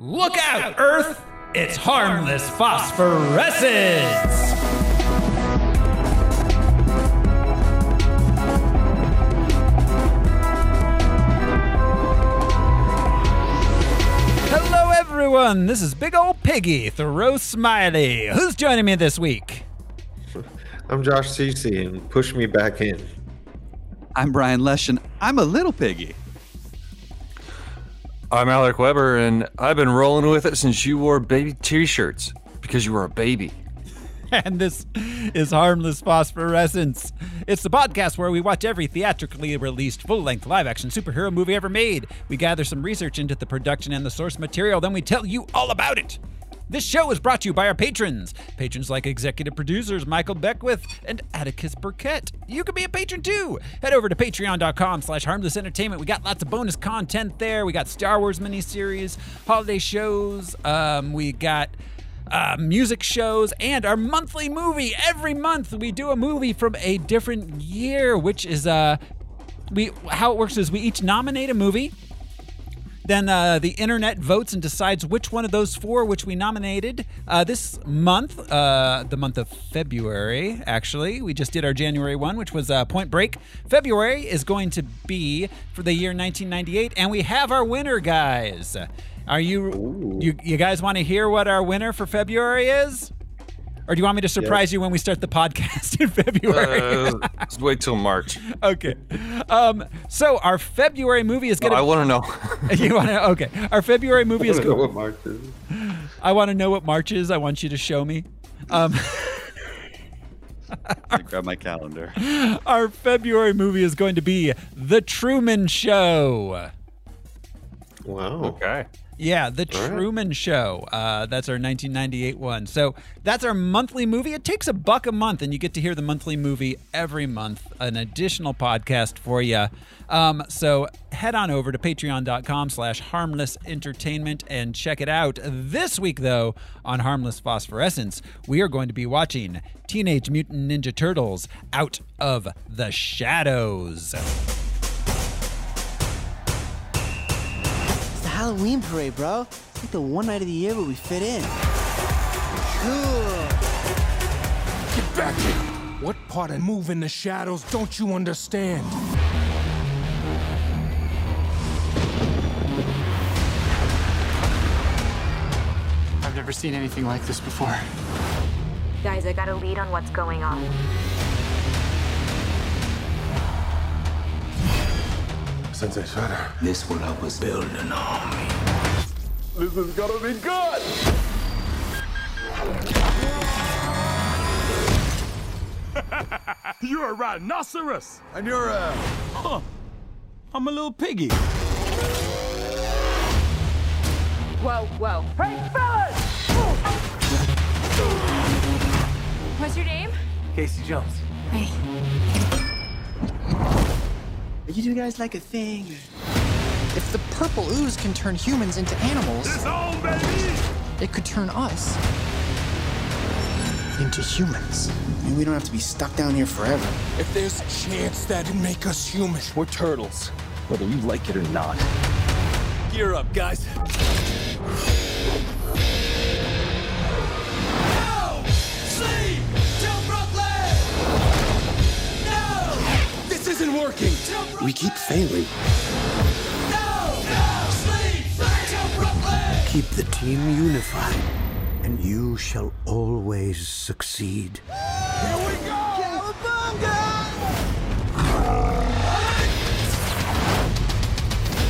Look out, Earth! It's harmless phosphorescence! Hello, everyone! This is Big Ol' Piggy, Thoreau Smiley. Who's joining me this week? I'm Josh Cece, and push me back in. I'm Brian Lesh, and I'm a little piggy. I'm Alec Weber, and I've been rolling with it since you wore baby t-shirts because you were a baby. and this is Harmless Phosphorescence. It's the podcast where we watch every theatrically released full length live action superhero movie ever made. We gather some research into the production and the source material, then we tell you all about it. This show is brought to you by our patrons. Patrons like executive producers Michael Beckwith and Atticus Burkett. You can be a patron too. Head over to patreon.com slash harmless entertainment. We got lots of bonus content there. We got Star Wars miniseries, holiday shows. Um, we got uh, music shows, and our monthly movie. Every month we do a movie from a different year, which is uh, we how it works is we each nominate a movie. Then uh, the internet votes and decides which one of those four, which we nominated uh, this month, uh, the month of February, actually. We just did our January one, which was uh, Point Break. February is going to be for the year 1998, and we have our winner, guys. Are you, you, you guys want to hear what our winner for February is? Or do you want me to surprise you when we start the podcast in February? Uh, let's wait till March. okay. Um, so our February movie is gonna. I want to know. you want to? Okay. Our February movie I is. don't know what March is. I want to know what March is. I want you to show me. Um, I grab my calendar. our February movie is going to be The Truman Show. Wow. okay. Yeah, The All right. Truman Show. Uh, that's our 1998 one. So that's our monthly movie. It takes a buck a month, and you get to hear the monthly movie every month. An additional podcast for you. Um, so head on over to patreon.com slash harmless entertainment and check it out. This week, though, on Harmless Phosphorescence, we are going to be watching Teenage Mutant Ninja Turtles Out of the Shadows. Halloween parade, bro. It's like the one night of the year where we fit in. Cool. Get back here! What part of move in the shadows don't you understand? I've never seen anything like this before. Guys, I got a lead on what's going on. Sensei Shredder. This will help us build an army. This is gonna be good! you're a rhinoceros! And you're a. Huh. I'm a little piggy. Whoa, whoa. Hey, fellas! What's your name? Casey Jones. Hey. You two guys like a thing? If the purple ooze can turn humans into animals, on, it could turn us into humans. And we don't have to be stuck down here forever. If there's a chance that'd make us human, we're turtles. Whether you like it or not. Gear up, guys. We keep failing. Keep the team unified, and you shall always succeed. Here we go! Cowabunga!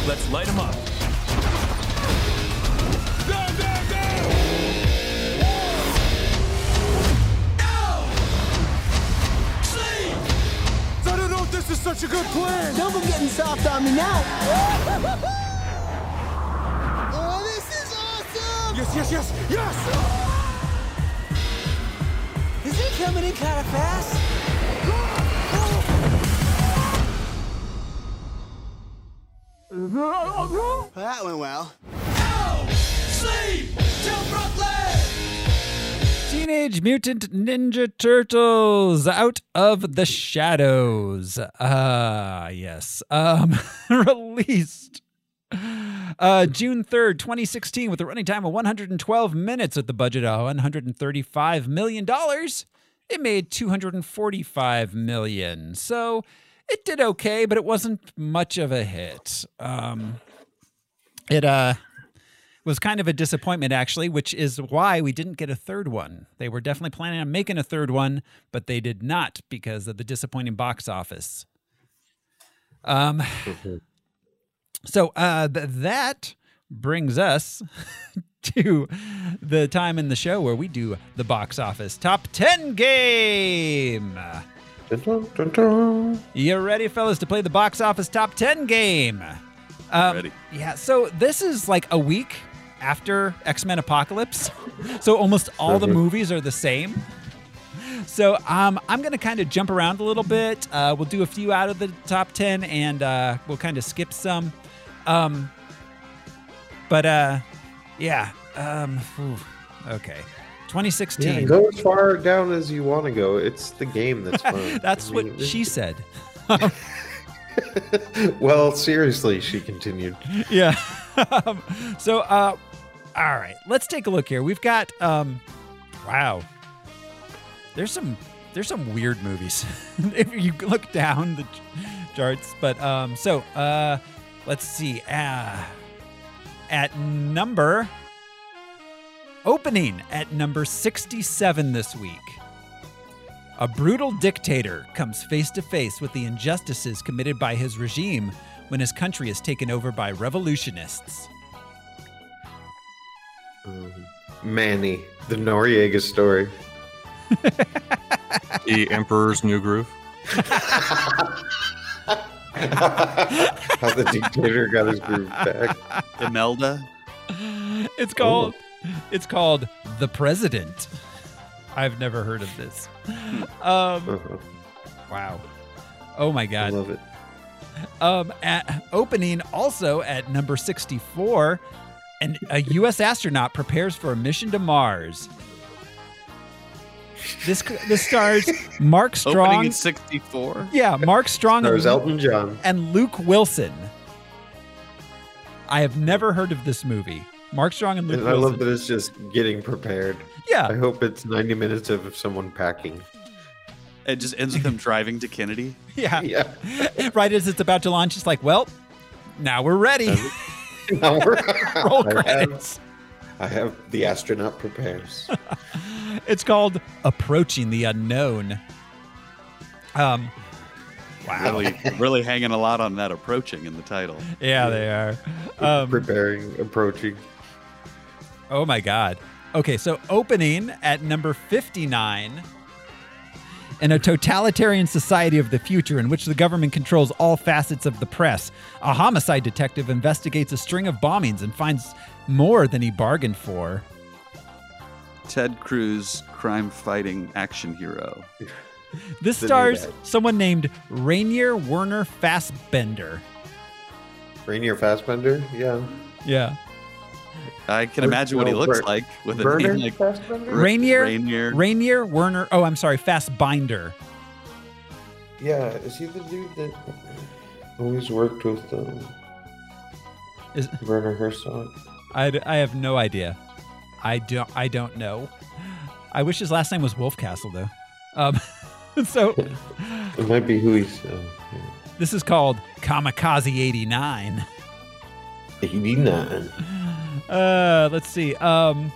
Let's light them up. This is such a good plan. Don't be getting soft on me now. oh, this is awesome! Yes, yes, yes, yes! Is it coming in kind of fast? That went well. Teenage Mutant Ninja Turtles Out of the Shadows. Ah, yes. Um, released Uh, June 3rd, 2016, with a running time of 112 minutes at the budget of $135 million, it made 245 million. So it did okay, but it wasn't much of a hit. Um, it uh was kind of a disappointment actually, which is why we didn't get a third one. They were definitely planning on making a third one, but they did not because of the disappointing box office. Um so uh th- that brings us to the time in the show where we do the box office top 10 game. Dun, dun, dun, dun. You ready, fellas, to play the box office top 10 game? Um, Ready. Yeah, so this is like a week after X Men Apocalypse. So almost all the Mhm. movies are the same. So um, I'm going to kind of jump around a little bit. Uh, we'll do a few out of the top 10 and uh, we'll kind of skip some. Um, but uh, yeah. Um, okay. 2016. Yeah, go as far down as you want to go. It's the game that's fun. That's I what mean, she said. Well, seriously, she continued. yeah. um, so, uh, all right, let's take a look here. We've got, um, wow, there's some there's some weird movies if you look down the ch- charts. But um, so uh, let's see. Uh, at number opening at number 67 this week. A brutal dictator comes face to face with the injustices committed by his regime when his country is taken over by revolutionists. Um, Manny, the Noriega story. The Emperor's New Groove. How the dictator got his groove back. Imelda. It's called it's called The President. I've never heard of this. Um, Uh-huh. wow. Oh my God. I god. love it. Um, at opening also at number 64, and a U.S. astronaut prepares for a mission to Mars. This this stars Mark Opening Strong. at 64. Yeah, Mark Strong There's and, Elton John. and Luke Wilson. I have never heard of this movie. Mark Strong and Luke And I Wilson. love that it's just getting prepared. Yeah. I hope it's 90 minutes of someone packing. It just ends with them driving to Kennedy. yeah, Yeah. right as it's about to launch, it's like, well, now we're ready. Now we're- Roll I have- I have the astronaut prepares. It's called Approaching the Unknown. Um, wow. Really, really hanging a lot on that approaching in the title. Yeah, they are. Um, Preparing, approaching. oh my God. Okay, so opening at number 59. In a totalitarian society of the future in which the government controls all facets of the press, a homicide detective investigates a string of bombings and finds more than he bargained for. Ted Cruz, crime fighting action hero. This stars someone named Rainier Werner Fassbender. Rainier Fassbender? Yeah. Yeah. I can Or- imagine what he looks Ber- like with a name like Rainier, Rainier. Rainier Werner. Oh, I'm sorry, Fassbinder. Yeah, is he the dude that always worked with um, Is Werner Herzog? I, I have no idea. I don't I don't know. I wish his last name was Wolfcastle though. Um, so It might be who he's. Uh, this is called Kamikaze 89. 89. Uh, let's see. Um,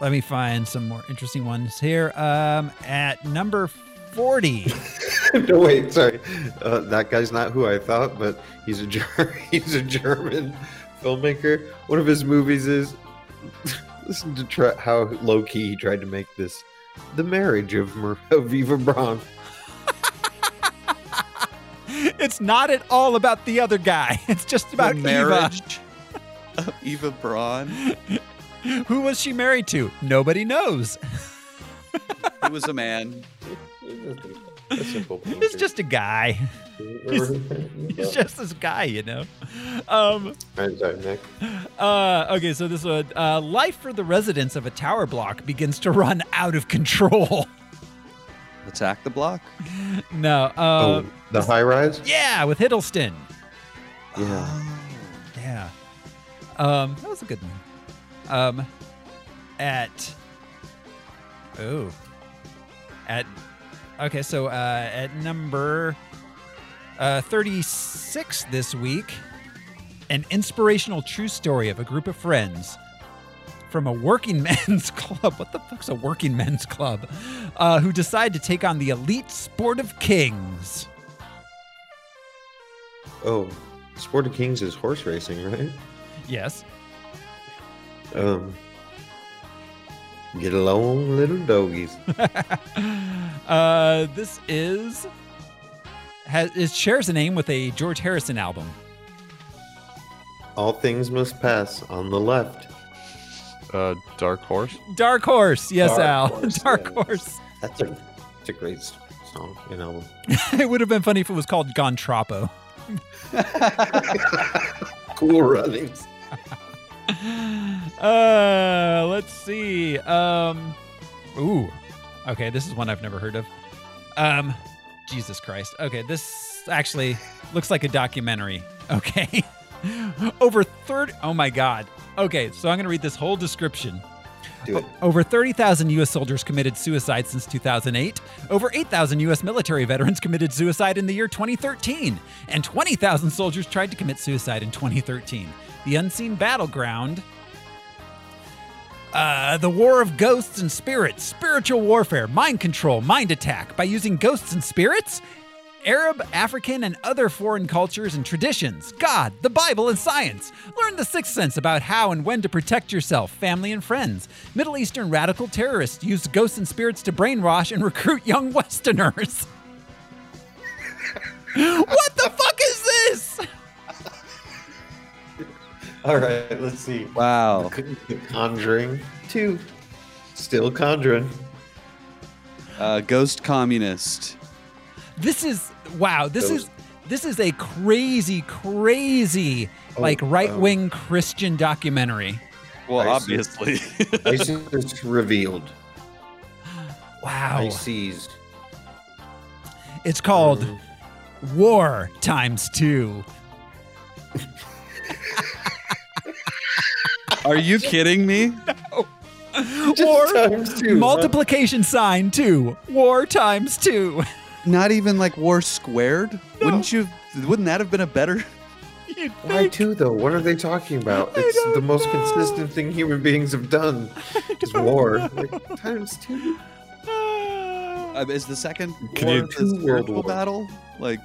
let me find some more interesting ones here. Um, at number 40. no, wait, sorry. Uh, that guy's not who I thought, but he's a Ger- he's a German filmmaker. One of his movies is listen to try, how low key he tried to make this, the marriage of, Mar- of Eva Braun. it's not at all about the other guy. It's just about the marriage of Eva Braun. Who was she married to? Nobody knows. He was a man. A simple He's just a guy. He's, he's just this guy, you know. Um, sorry, Nick. uh, okay, so this one, uh, life for the residents of a tower block begins to run out of control. Attack the block. no, uh, oh, the high rise? yeah, with Hiddleston. Yeah. Yeah. Um, that was a good one. Um, at oh, at okay, so uh, at number uh, thirty-six this week, an inspirational true story of a group of friends from a working men's club. What the fuck's a working men's club? Uh, who decide to take on the elite sport of kings. Oh, Sport of Kings is horse racing, right? Yes. Um, get along, little doggies. uh, this is has it shares a name with a George Harrison album. All things must pass on the left. Uh, Dark Horse. Dark Horse, yes, Dark Al. Horse, Dark yeah. Horse. That's a, that's a great song and album. it would have been funny if it was called Gontrapo. Cool runnings. Uh, let's see. Um, ooh, okay, this is one I've never heard of. Um, Jesus Christ. Okay, this actually looks like a documentary. Okay, over third. Oh my God. Okay, so I'm gonna read this whole description. Do it. Over 30,000 U.S. soldiers committed suicide since 2008. Over 8,000 U.S. military veterans committed suicide in the year 2013. And 20,000 soldiers tried to commit suicide in 2013. The unseen battleground. Uh, the war of ghosts and spirits, spiritual warfare, mind control, mind attack by using ghosts and spirits, Arab, African, and other foreign cultures and traditions, God, the Bible, and science. Learn the sixth sense about how and when to protect yourself, family, and friends. Middle Eastern radical terrorists use ghosts and spirits to brainwash and recruit young Westerners. what the fuck is this? All right, let's see. Wow. Conjuring 2. Still conjuring. Uh, Ghost Communist. This is wow. This Those- is this is a crazy, crazy Oh, like right wing Christian documentary. Well, ISIS. obviously. ISIS revealed. Wow. ICs. It's called Um, War Times Two. Are you kidding me? War times two, huh? multiplication sign two. War times two. Not even like war squared? Wouldn't you? Wouldn't that have been a better? Why think. two though? What are they talking about? It's the don't most know. consistent thing human beings have done. Is war. Like, times two. Uh, is the second Can war you- Two world spiritual wars. battle? Like,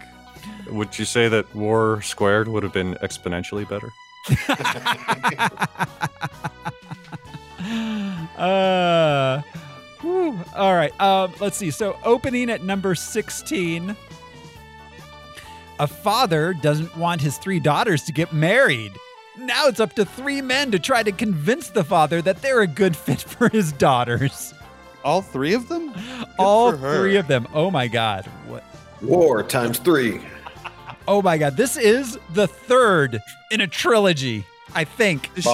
Would you say that war squared would have been exponentially better? uh, whew. all right. Um, let's see. So, opening at number 16. A father doesn't want his three daughters to get married. Now it's up to three men to try to convince the father that they're a good fit for his daughters. all three of them? All three of them. Oh my God. What? War times three. Oh my God. This is the third in a trilogy, I think. Does she,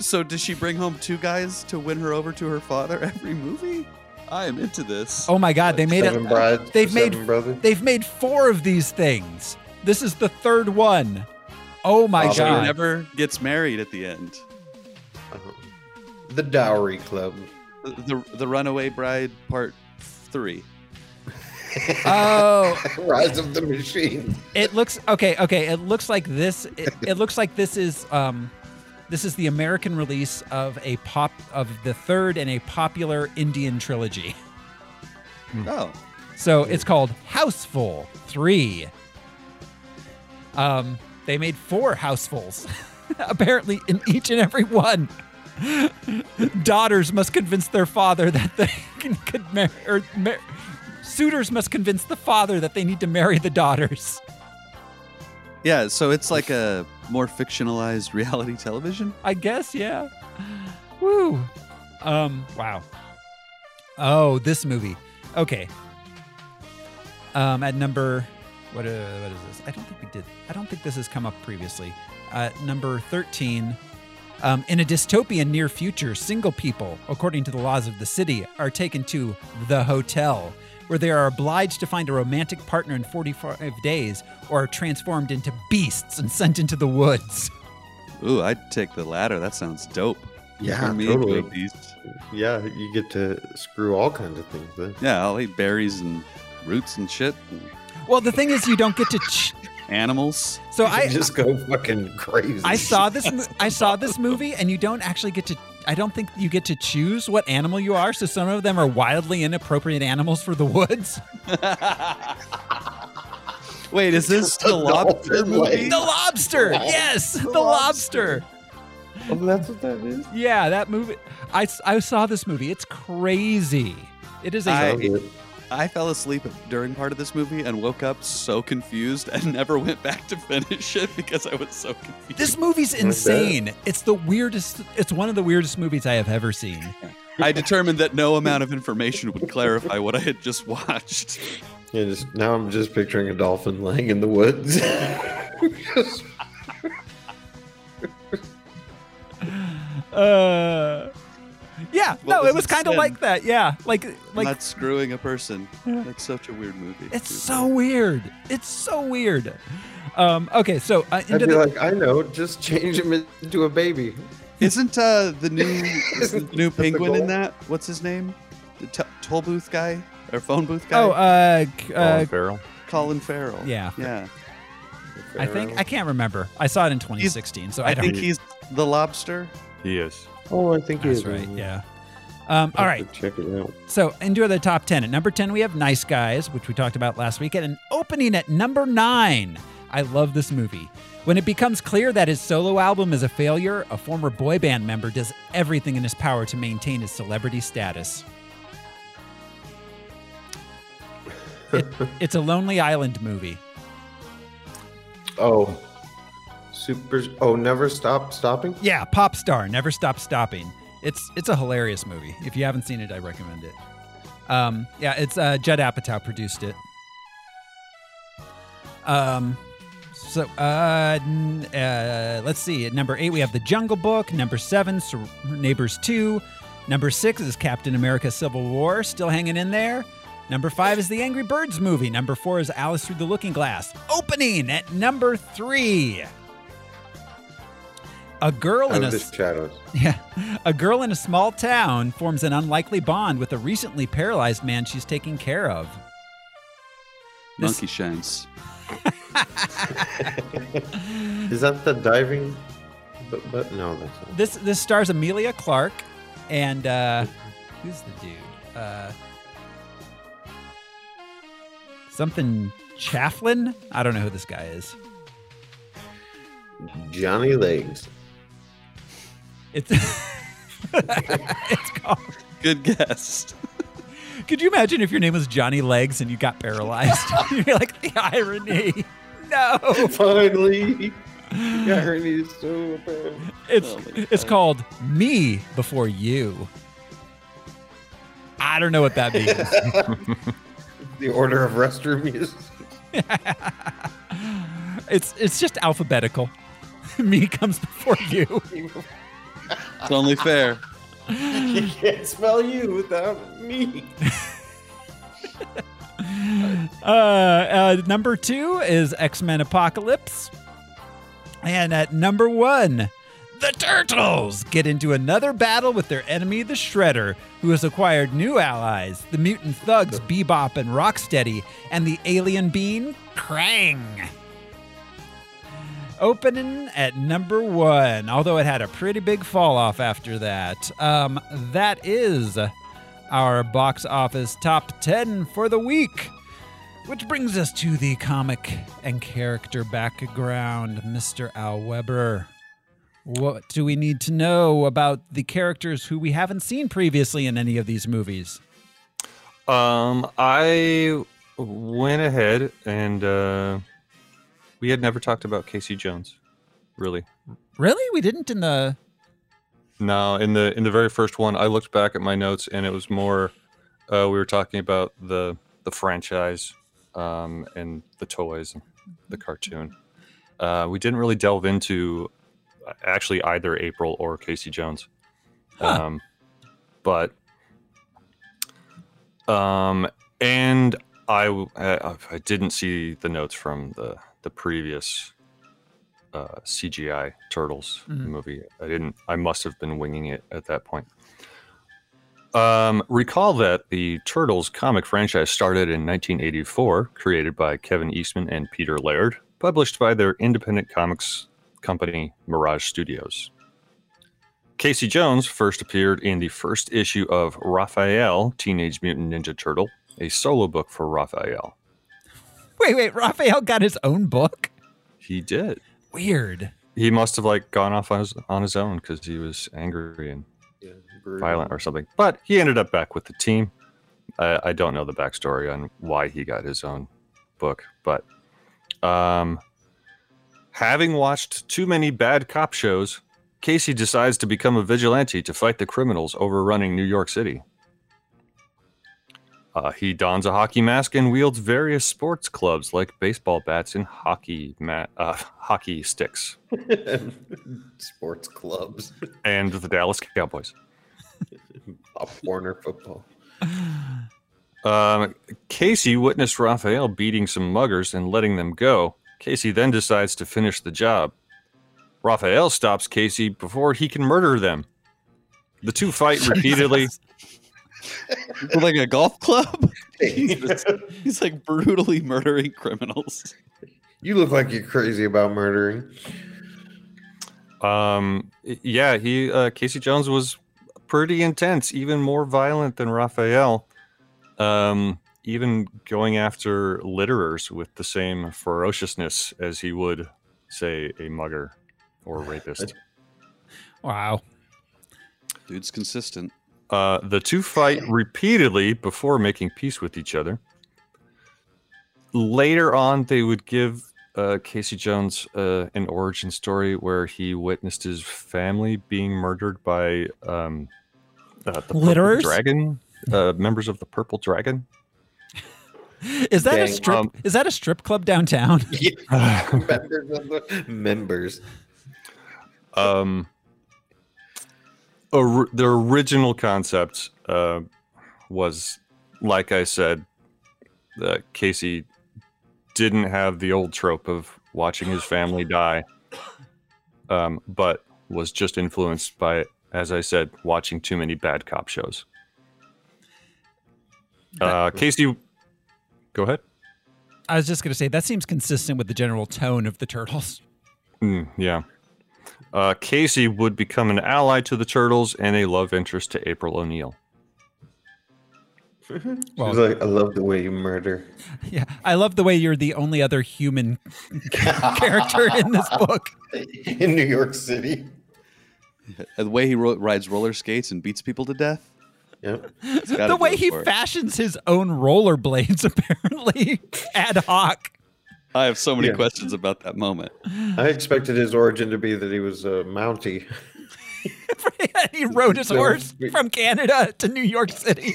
so does she bring home two guys to win her over to her father every movie? I am into this. Oh my God. They made Seven it. brides. They've made brothers. they've made four of these things. This is the third one. Oh my Oh, so he God. never gets married at the end. Uh-huh. The Dowry Club. The, the, the Runaway Bride Part Three. Oh, Rise of the Machine. it looks okay. Okay, it looks like this. It, it looks like this is um, this is the American release of a pop of the third in a popular Indian trilogy. Oh, So it's called Housefull Three. Um, they made four housefuls, apparently in each and every one. Daughters must convince their father that they can, could marry, or mar- suitors must convince the father that they need to marry the daughters. yeah. So it's like a more fictionalized reality television. I guess, yeah. Woo. Um, wow. Oh, this movie. Okay. Um, at number what uh, what is this? I don't think we did. I don't think this has come up previously. Uh, number 13. Um, in a dystopian near future, single people, according to the laws of the city, are taken to the hotel, where they are obliged to find a romantic partner in 45 days or are transformed into beasts and sent into the woods. Ooh, I'd take the latter. That sounds dope. Yeah, Turn me totally. a beast. Yeah, you get to screw all kinds of things then. Yeah, I'll eat berries and roots and shit. And Well, the thing is, you don't get to. Ch- animals. so I just go fucking crazy. I saw this. I saw this movie, and you don't actually get to. I don't think you get to choose what animal you are. So some of them are wildly inappropriate animals for the woods. Wait, is this the lobster dolphin movie? The lobster, yes, the lobster. Oh, that's what that is. Yeah, that movie. I, I saw this movie. It's crazy. It is a. I- I fell asleep during part of this movie and woke up so confused and never went back to finish it because I was so confused. this movie's insane. It's the weirdest. It's one of the weirdest movies I have ever seen. I determined that no amount of information would clarify what I had just watched. Yeah, just now I'm just picturing a dolphin laying in the woods. Just- Uh, yeah, What no, was it was kind of like that. Yeah, like like Not screwing a person. That's such a weird movie. it's too. so weird. It's so weird. Um, okay, so uh, I'd be the, like, I know, just change him into a baby. Isn't uh, the new is the new that the penguin in that? What's his name? The t- toll booth guy or phone booth guy? oh, uh, uh, Colin Farrell. Colin Farrell. yeah, yeah. I think I can't remember. I saw it in 2016, so I, I don't. think he's the lobster. He is. Oh, I think That's right. Yeah. Um, all right. Check it out. So into the top 10. At number 10, we have Nice Guys, which we talked about last week. And an opening at number nine. I love this movie. When it becomes clear that his solo album is a failure, a former boy band member does everything in his power to maintain his celebrity status. It- it's a Lonely Island movie. Oh, super. Oh, never stop stopping. Yeah, Pop Star, Never Stop Stopping. It's it's a hilarious movie. If you haven't seen it, I recommend it. Um, yeah, it's uh, Judd Apatow produced it. Um, so uh, uh, let's see. At number eight, we have The Jungle Book. Number seven, Sur- Neighbors Two. Number six is Captain America: Civil War, still hanging in there. Number five is the Angry Birds movie. Number four is Alice Through the Looking Glass. Opening at number three. A girl in a shadows. yeah. A girl in a small town forms an unlikely bond with a recently paralyzed man she's taking care of. This- Monkey Shanks. Is that the diving? But, but no, that's not. This this stars Emilia Clarke and uh who's the dude? Uh something Chafflin? I don't know who this guy is. Johnny Legs. It's it's called Good guess. Could you imagine if your name was Johnny Legs and you got paralyzed? You're like the irony. No. Finally, got her knees so bad. It's Oh it's called Me Before You. I don't know what that means. The order of restroom use. it's it's just alphabetical. Me comes before you. It's only fair. You can't spell you without me. Uh, uh, number two is X Men Apocalypse. And at number one, the Turtles get into another battle with their enemy, the Shredder, who has acquired new allies the mutant thugs Bebop and Rocksteady, and the alien being Krang. Opening at number one, although it had a pretty big fall off after that. Um, that is our box office top 10 for the week. Which brings us to the comic and character background, Mr. Al Weber. What do we need to know about the characters who we haven't seen previously in any of these movies? Um, I went ahead and uh, we had never talked about Casey Jones, really. Really? We didn't in the. No, in the in the very first one, I looked back at my notes and it was more. Uh, we were talking about the the franchise, um, and the toys, and the cartoon. Uh, we didn't really delve into uh, actually either April or Casey Jones, Huh. um, but um, and I I didn't see the notes from the the previous uh, CGI turtles Mhm. movie. I didn't. I must have been winging it at that point. Um, recall that the Turtles comic franchise started in 1984, created by Kevin Eastman and Peter Laird, published by their independent comics company Mirage Studios. Casey Jones first appeared in the first issue of Raphael, Teenage Mutant Ninja Turtle, a solo book for Raphael. Wait, wait. Raphael got his own book. He did. Weird. He must have like gone off on his on his own because he was angry and Yeah, violent or something. But he ended up back with the team. I, I don't know the backstory on why he got his own book, but um, having watched too many bad cop shows, Casey decides to become a vigilante to fight the criminals overrunning New York City. Uh, he dons a hockey mask and wields various sports clubs like baseball bats and hockey ma- uh, hockey sticks, Sports clubs. and the Dallas Cowboys. Pop Warner football. Um, Casey witnessed Raphael beating some muggers and letting them go. Casey then decides to finish the job. Raphael stops Casey before he can murder them. The two fight repeatedly. With like a golf club. he's, just- he's like brutally murdering criminals. You look like you're crazy about murdering. Um, yeah, he uh, Casey Jones was pretty intense, even more violent than Raphael. Um, even going after litterers with the same ferociousness as he would, say, a mugger or rapist. Wow. Dude's consistent. Uh, the two fight repeatedly before making peace with each other. Later on, they would give uh, Casey Jones uh, an origin story where he witnessed his family being murdered by um, uh, the Purple Dragon, uh, members of the Purple Dragon. Is that a strip? um, is that a strip club downtown? members of the members. um, or, the original concept uh, was, like I said, uh, Casey didn't have the old trope of watching his family die, um, but was just influenced by, as I said, watching too many bad cop shows. Uh, Casey, go ahead. I was just going to say that seems consistent with the general tone of the turtles. Mm, yeah. Uh, Casey would become an ally to the Turtles and a love interest to April O'Neil. Well- She's like, I love the way you murder. Yeah, I love the way you're the only other human character in this book. In New York City. The way he ro- rides roller skates and beats people to death. Yep. The way he fashions his own rollerblades, apparently ad hoc. I have so many Yeah. questions about that moment. I expected his origin to be that he was a Mountie. he rode his horse from Canada to New York City.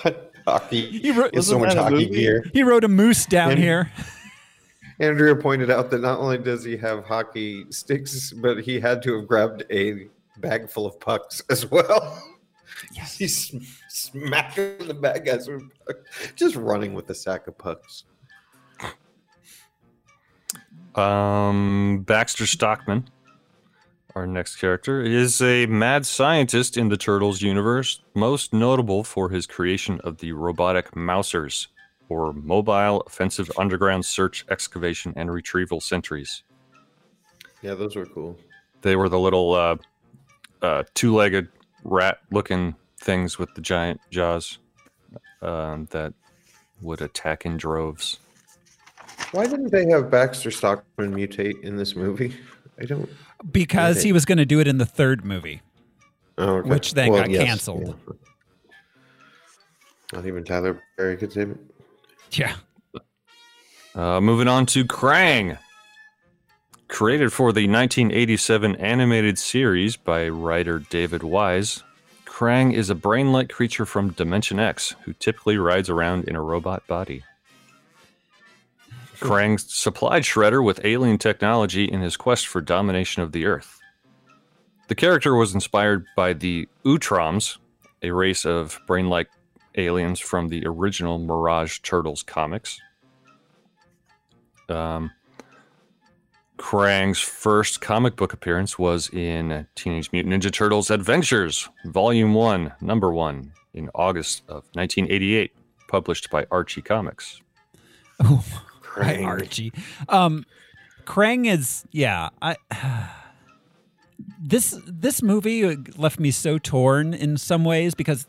hockey. He ro- He so much Wasn't that a hockey gear. He rode a moose down And- here. Andrea pointed out that not only does he have hockey sticks, but he had to have grabbed a bag full of pucks as well. Yes. He's smacking the bad guys with pucks, just running with a sack of pucks. Um, Baxter Stockman, our next character, is a mad scientist in the Turtles universe, most notable for his creation of the robotic Mousers, or Mobile Offensive Underground Search, Excavation, and Retrieval Sentries. Yeah, those were cool. They were the little uh, uh, two-legged rat-looking things with the giant jaws um, that would attack in droves. Why didn't they have Baxter Stockman mutate in this movie? I don't. Because Okay. he was going to do it in the third movie. Oh, okay. Which then got yes, canceled. yeah. Not even Tyler Perry could save it. Yeah. Uh, moving on to Krang. Created for the 1987 animated series by writer David Wise, Krang is a brain like creature from Dimension X who typically rides around in a robot body. Krang supplied Shredder with alien technology in his quest for domination of the Earth. The character was inspired by the Utroms, a race of brain like aliens from the original Mirage Turtles comics. Um, Krang's first comic book appearance was in Teenage Mutant Ninja Turtles Adventures, Volume 1, Number 1, in August of 1988, published by Archie Comics. Oh, Krang. Archie. Um, Krang is yeah. I this this movie left me so torn in some ways because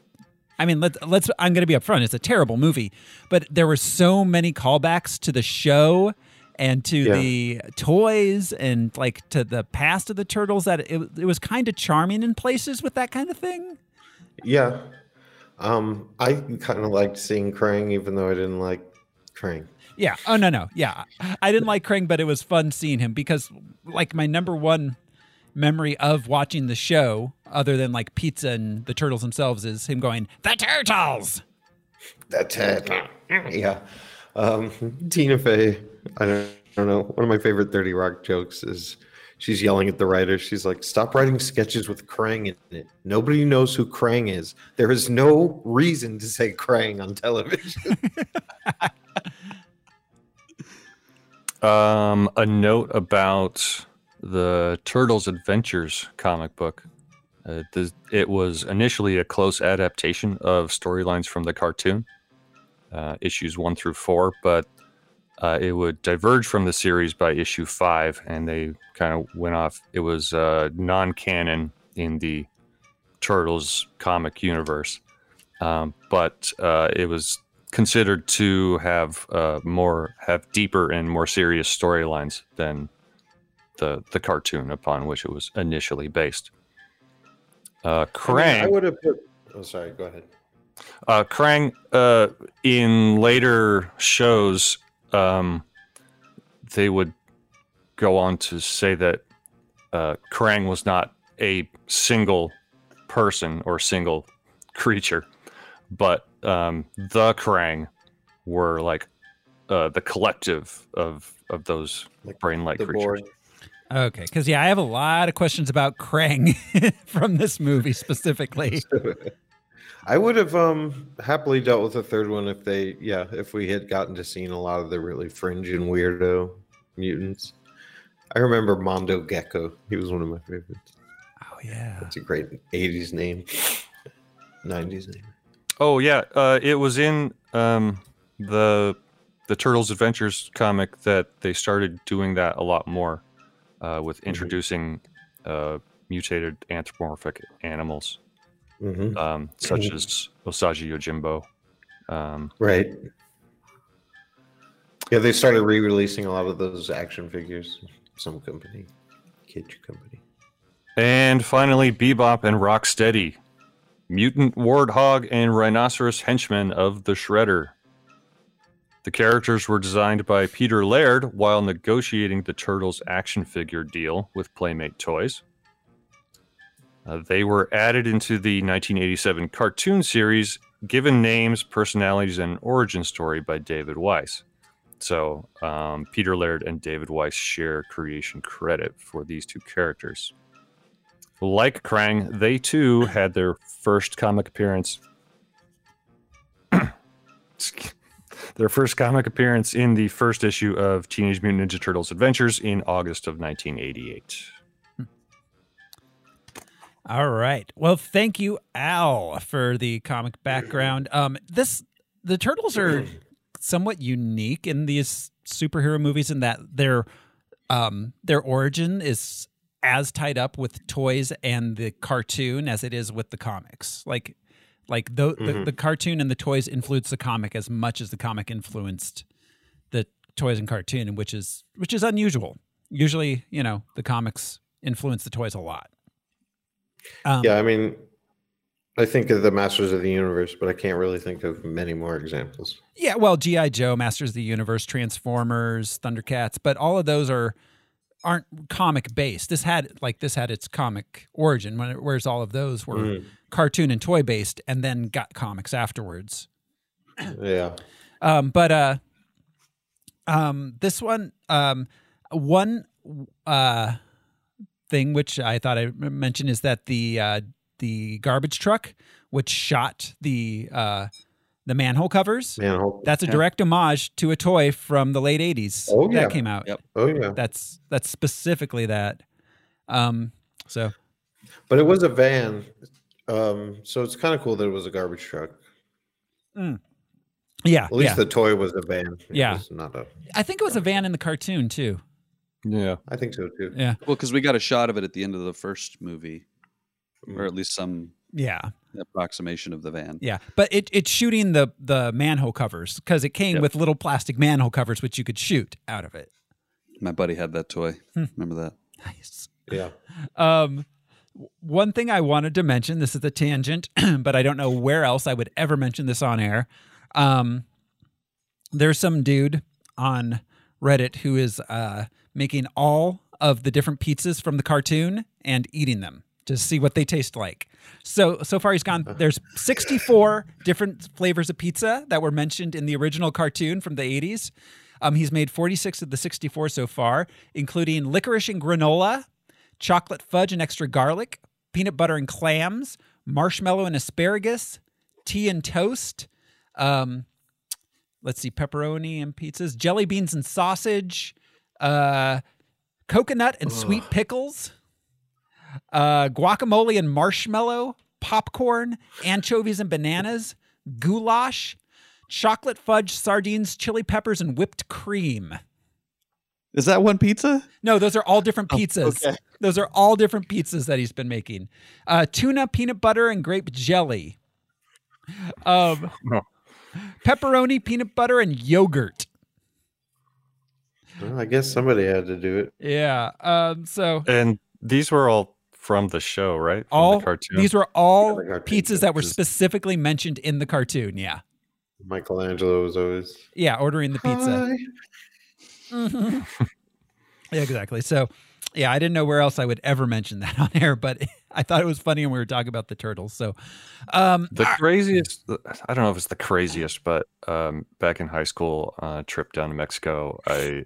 I mean let's let's I'm going to be upfront. It's a terrible movie, but there were so many callbacks to the show and to Yeah. the toys and like to the past of the turtles that it, it was kind of charming in places with that kind of thing. Yeah. Um, I kind of liked seeing Krang, even though I didn't like Krang. Yeah. Oh no, no. Yeah. I didn't like Krang, but it was fun seeing him because like my number one memory of watching the show, other than like pizza and the turtles themselves, is him going, The turtles! That's it. Yeah. Um, Tina Fey, I don't, I don't know. One of my favorite 30 Rock jokes is she's yelling at the writer. She's like, Stop writing sketches with Krang in it. Nobody knows who Krang is. There is no reason to say Krang on television. Um, a note about the Turtles Adventures comic book. Uh, it was initially a close adaptation of storylines from the cartoon, uh, issues one through four, but uh, it would diverge from the series by issue five, and they kind of went off. It was uh, non canon in the Turtles comic universe, um, but uh, it was considered to have uh, more have deeper and more serious storylines than the the cartoon upon which it was initially based. Uh, I, mean, I Krang, would have put. Oh, sorry. Go ahead. uh, Krang, uh, in later shows, um, they would go on to say that uh, Krang was not a single person or single creature, but um, the Krang were like uh, the collective of of those Like brain-like creatures. board. Okay. Because, yeah, I have a lot of questions about Krang from this movie specifically. I would have um happily dealt with the third one if they yeah if we had gotten to seeing a lot of the really fringe and weirdo mutants. I remember Mondo Gecko. He was one of my favorites. Oh, yeah. That's a great '80s name, '90s name. Oh yeah, uh, it was in um, the the Turtles Adventures comic that they started doing that a lot more uh, with introducing uh, mutated anthropomorphic animals, hmm um, such as Usagi Yojimbo. Um, Right. Yeah, they started re-releasing a lot of those action figures. Some company, kid company. and finally, Bebop and Rocksteady, mutant warthog and rhinoceros henchmen of the Shredder. The characters were designed by Peter Laird while negotiating the Turtles action figure deal with Playmate Toys. Uh, they were added into the 1987 cartoon series, given names, personalities, and origin story by David Wise. So, um, Peter Laird and David Wise share creation credit for these two characters. Like Krang, they too had their first comic appearance. their first comic appearance in the first issue of Teenage Mutant Ninja Turtles Adventures in August of 1988. All right. Well, thank you, Al, for the comic background. Um, this the turtles are somewhat unique in these superhero movies in that their um their origin is as tied up with toys and the cartoon as it is with the comics. Like like the, the, the cartoon and the toys influenced the comic as much as the comic influenced the toys and cartoon, which is which is unusual. Usually, you know, the comics influence the toys a lot. Um, Yeah, I mean, I think of the Masters of the Universe, but I can't really think of many more examples. Yeah, well, GI Joe, Masters of the Universe, Transformers, Thundercats, but all of those are aren't comic based. This had like this had its comic origin, whereas all of those were Mm. cartoon and toy based, and then got comics afterwards. Yeah. Um, but uh, um, this one, um, one uh, thing which I thought I mentioned is that the uh, the garbage truck which shot the uh, The manhole covers. Manhole. That's a Yeah. direct homage to a toy from the late '80s Oh, yeah. that came out. Yep. Oh yeah. That's that's specifically that. Um, so But it was a van. Um, so it's kind of cool that it was a garbage truck. yeah, At least yeah. the toy was a van. It Yeah. not a. I think it was a van in the cartoon too. Yeah. I think so too. Yeah, Well, because we got a shot of it at the end of the first movie, or at least some yeah, approximation of the van. yeah. But it it's shooting the the manhole covers because it came Yep. with little plastic manhole covers which you could shoot out of it. My buddy had that toy. Hmm. Remember that? Nice. Yeah. Um, one thing I wanted to mention. This is a tangent, but I don't know where else I would ever mention this on air. Um, there's some dude on Reddit who is uh, making all of the different pizzas from the cartoon and eating them to see what they taste like. So so far he's gone. There's 64 different flavors of pizza that were mentioned in the original cartoon from the 80s. Um, he's made 46 of the 64 so far, including licorice and granola, chocolate fudge and extra garlic, peanut butter and clams, marshmallow and asparagus, tea and toast. Um, let's see, pepperoni and pizzas, jelly beans and sausage, uh, coconut and sweet pickles, uh, guacamole and marshmallow, popcorn, anchovies and bananas, goulash, chocolate fudge, sardines, chili peppers, and whipped cream. Is that one pizza? No, those are all different pizzas. okay. Those are all different pizzas that he's been making. Uh, tuna, peanut butter, and grape jelly. Um, Oh. pepperoni, peanut butter, and yogurt. Well, I guess somebody had to do it. Yeah. Um, so And these were all from the show, right? From all the cartoon. these were all Yeah, the cartoon pizzas that were pizzas. specifically mentioned in the cartoon. Yeah. Michelangelo was always Yeah. Ordering the pizza. Hi. Yeah, exactly. So, yeah, I didn't know where else I would ever mention that on air, but I thought it was funny when we were talking about the turtles. So, um, The craziest, I don't know if it's the craziest, but um, back in high school, uh, trip down to Mexico, I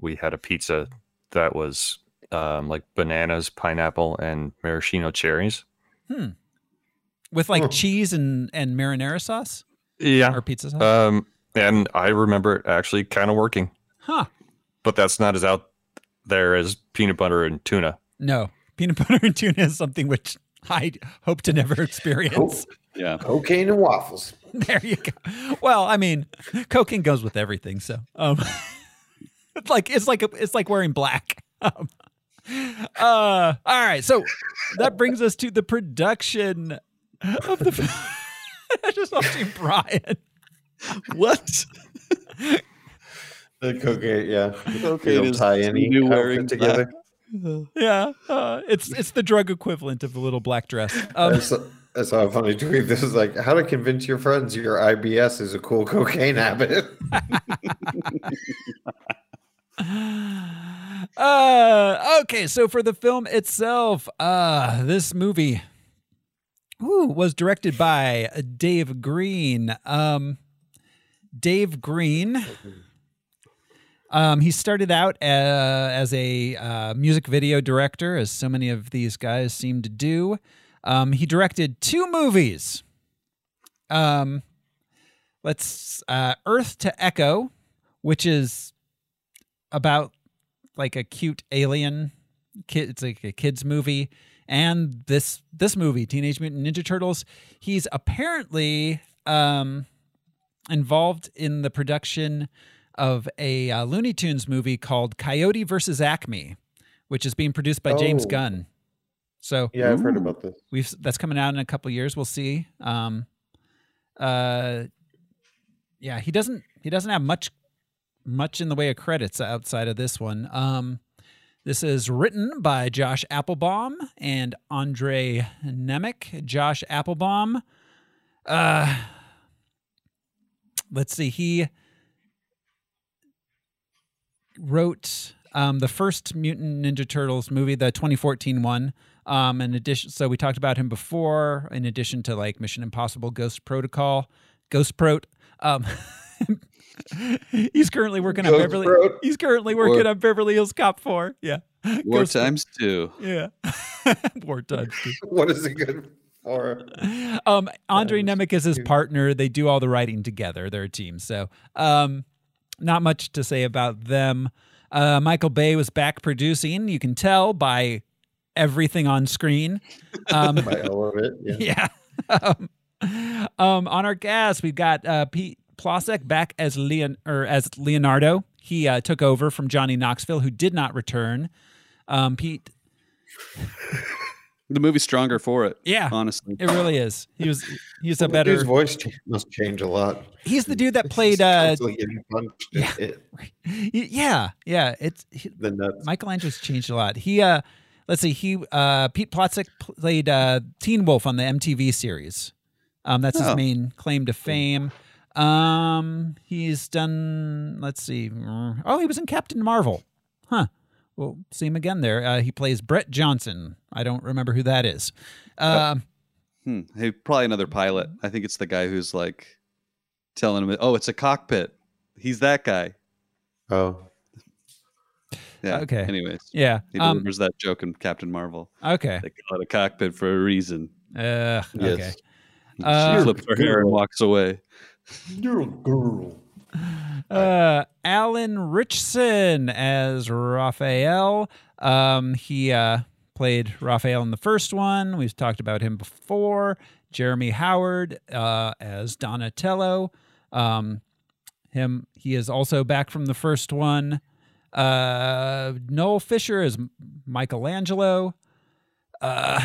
we had a pizza that was um, like bananas, pineapple, and maraschino cherries. with like Huh. cheese and and marinara sauce Yeah, or pizza sauce. um, and I remember it actually kind of working, huh? but that's not as out there as peanut butter and tuna. No, peanut butter and tuna is something which I hope to never experience. Yeah. cocaine and waffles. There you go. Well, I mean, cocaine goes with everything, so um, it's like it's like it's like wearing black. Um, uh, all right, so that brings us to the production of the. film. I just watching Brian. What? The cocaine, yeah. Cocaine you is tie any new wearing together. Yeah, uh, it's it's the drug equivalent of the little black dress. Um, I saw, I saw a funny tweet. This is like how to convince your friends your IBS is a cool cocaine habit. uh, okay, so for the film itself, uh, this movie ooh, was directed by Dave Green. Um, Dave Green. Um, he started out uh, as a uh, music video director, as so many of these guys seem to do. Um, he directed two movies. Um, let's uh, Earth to Echo, which is about like a cute alien kid. It's like a kids movie, and this this movie, Teenage Mutant Ninja Turtles. He's apparently um, involved in the production of a uh, Looney Tunes movie called Coyote versus Acme, which is being produced by James Oh. Gunn. So yeah, I've heard about this. we've that's coming out in a couple years. We'll see. Um, uh, yeah, he doesn't he doesn't have much much in the way of credits outside of this one. Um, this is written by Josh Applebaum and Andre Nemec. Josh Applebaum. Uh, let's see. He wrote um, the first Mutant Ninja Turtles movie, the 2014 one. Um, in addition, so we talked about him before. In addition to like Mission Impossible, Ghost Protocol, Ghost Prot. Um, he's currently working on Beverly. He's currently working on Beverly Hills Cop Four. Yeah, War Ghost times two. Yeah, war times. too. What is it good? for. Um, Andre Nemec is his partner. They do all the writing together. They're a team. So, um, not much to say about them. Uh, Michael Bay was back producing. You can tell by everything on screen. Um, By all of it. Yeah. yeah. um, um, on our cast, we've got uh, Pete Plosek back as Leon or as Leonardo. He uh, took over from Johnny Knoxville, who did not return. Um, Pete, The movie's stronger for it. Yeah. honestly. it really is. He was he's a His better. voice must change a lot. He's the dude that played. Uh, Constantly getting punched. yeah. It, yeah, yeah. It's he, the nuts. Michelangelo's changed a lot. He uh let's see, he uh Pete Ploszek played uh Teen Wolf on the MTV series. Um that's his Oh. main claim to fame. Um he's done let's see. Oh, he was in Captain Marvel. Huh. We'll see him again there. Uh, he plays Brett Johnson. I don't remember who that is. Um Hmm. Hey, probably another pilot. I think it's the guy who's like telling him, "Oh, it's a cockpit." He's that guy. Oh, Yeah. Okay. Anyways, yeah. he Um that joke in Captain Marvel. okay. They call it a cockpit for a reason. Uh okay. yes. Uh, she flips her hair and walks away. You're a girl. uh, Alan Ritchson as Raphael. Um, he uh, played Raphael in the first one. We've talked about him before. Jeremy Howard uh, as Donatello. Um, him. He is also back from the first one. Uh, Noel Fisher as Michelangelo. Uh,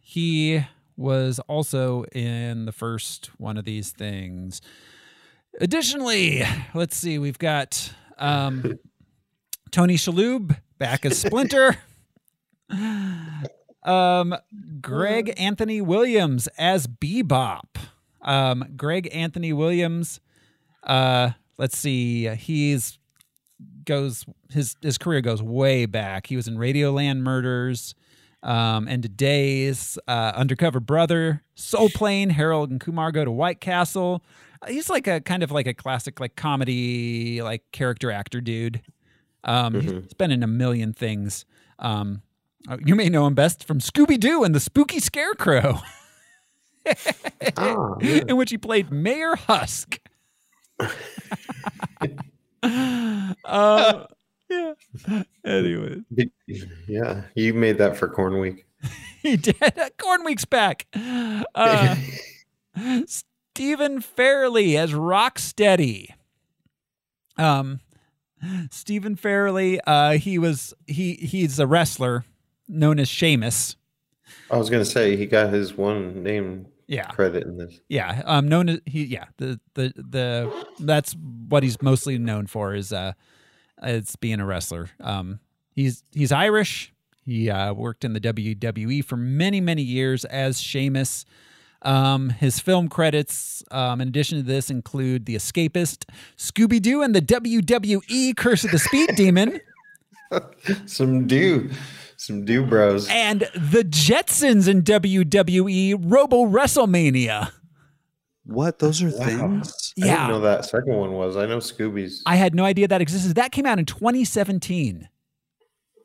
he was also in the first one of these things. Additionally, let's see, we've got um, Tony Shalhoub back as Splinter. um, Greg Anthony Williams as Bebop. Um, Greg Anthony Williams. Uh, let's see, he's goes his his career goes way back. He was in Radioland Murders, um, End of Days, uh, Undercover Brother, Soul Plane, Harold and Kumar Go to White Castle. He's like a kind of like a classic like comedy like character actor dude. Um, He's been in a million things. Um, uh, you may know him best from Scooby Doo and the Spooky Scarecrow, Ah, yeah. in which he played Mayor Husk. uh, yeah. Anyway, yeah, you made that for Corn Week. he did. Corn Week's back. Uh, Stephen Farrelly as Rocksteady. Um, Stephen Farrelly. Uh, he was he he's a wrestler known as Sheamus. I was gonna say he got his one name Yeah. credit in this. Yeah, um, known as he. Yeah, the the the that's what he's mostly known for is uh, it's being a wrestler. Um, he's he's Irish. He uh, worked in the WWE for many many years as Sheamus. Um, his film credits, um, in addition to this, include The Escapist, Scooby Doo, and the WWE Curse of the Speed Demon, Some do, some do bros. and The Jetsons in WWE Robo WrestleMania. What? Those are Wow. things. I Yeah. didn't know that second one was. I know Scooby's. I had no idea that existed. That came out in 2017.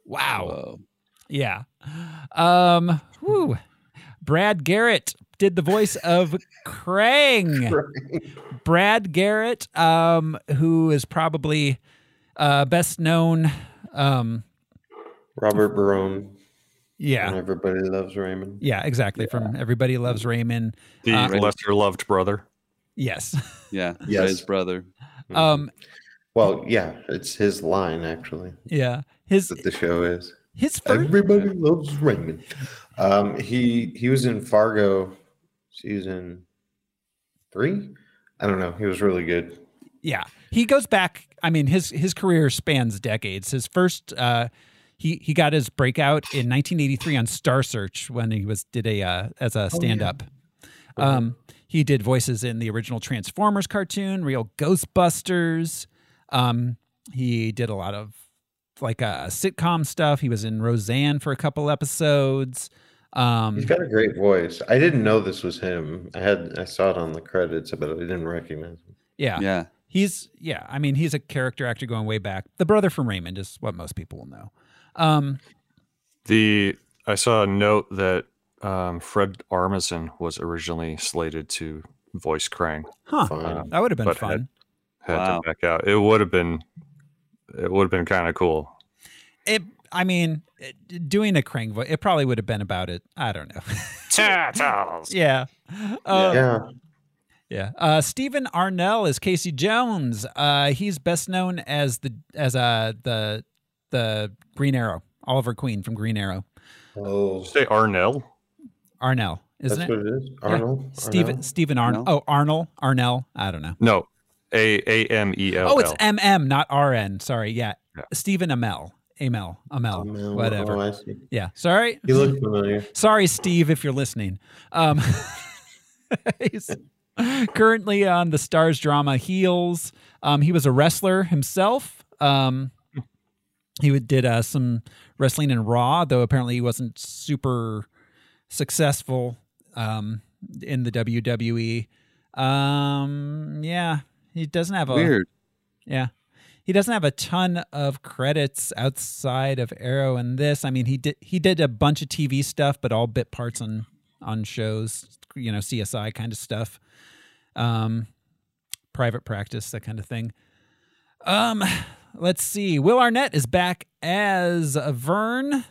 Wow. Whoa. Yeah. Um, whew. Brad Garrett did the voice of Krang. Brad Garrett, um, who is probably uh, best known. Um, Robert Barone. Yeah. And everybody loves Raymond. Yeah, exactly. From Everybody Loves Raymond. The Uh, lesser loved brother. Yes. Yeah. Yes. His brother. Um, Well, yeah, it's his line actually yeah. His that the show is. his first Everybody loves Raymond. Um, he he was in Fargo season three. I don't know. He was really good. Yeah, he goes back. I mean, his his career spans decades. His first, uh, he he got his breakout in 1983 on Star Search when he was did a uh, as a stand up. Um, he did voices in the original Transformers cartoon, Real Ghostbusters. Um, he did a lot of like uh, sitcom stuff. He was in Roseanne for a couple episodes. Um, He's got a great voice. I didn't know this was him. I had I saw it on the credits, but I didn't recognize him. yeah, Yeah. He's yeah, I mean he's a character actor going way back. The brother from Raymond is what most people will know. Um The I saw a note that um, Fred Armisen was originally slated to voice Krang. Huh. Fine. That would have been But fun. Had Wow. to back out. It would have been. It would have been kind of cool. It. I mean, it- doing a Krang voice, it probably would have been about it. I don't know. Turtles. yeah. Uh, yeah. Yeah. Uh, Stephen Arnell is Casey Jones. Uh, he's best known as the as uh the the Green Arrow, Oliver Queen from Green Arrow. Oh, Say Arnell. Arnell, isn't that's it? what it is. Yeah. Arnold. Stephen Stephen Arn. Arnell? Oh, Arnold Arnell. I don't know. No, A A M E L. Oh, it's M M, not R N. Sorry. Yeah. Yeah. Stephen Amell. Amel. Amel. Arnold. Whatever. Oh, I see. Yeah. Sorry. You look familiar. Sorry, Steve, if you're listening. Um, he's currently on the Starz drama Heels. Um, he was a wrestler himself. Um, he would, did uh, some wrestling in Raw, though apparently he wasn't super successful um, in the WWE. Um, yeah, he doesn't have a Weird. yeah. He doesn't have a ton of credits outside of Arrow and this. I mean, he did he did a bunch of TV stuff, but all bit parts on on shows, you know, CSI kind of stuff. Um private practice, that kind of thing. Um let's see. Will Arnett is back as Vern.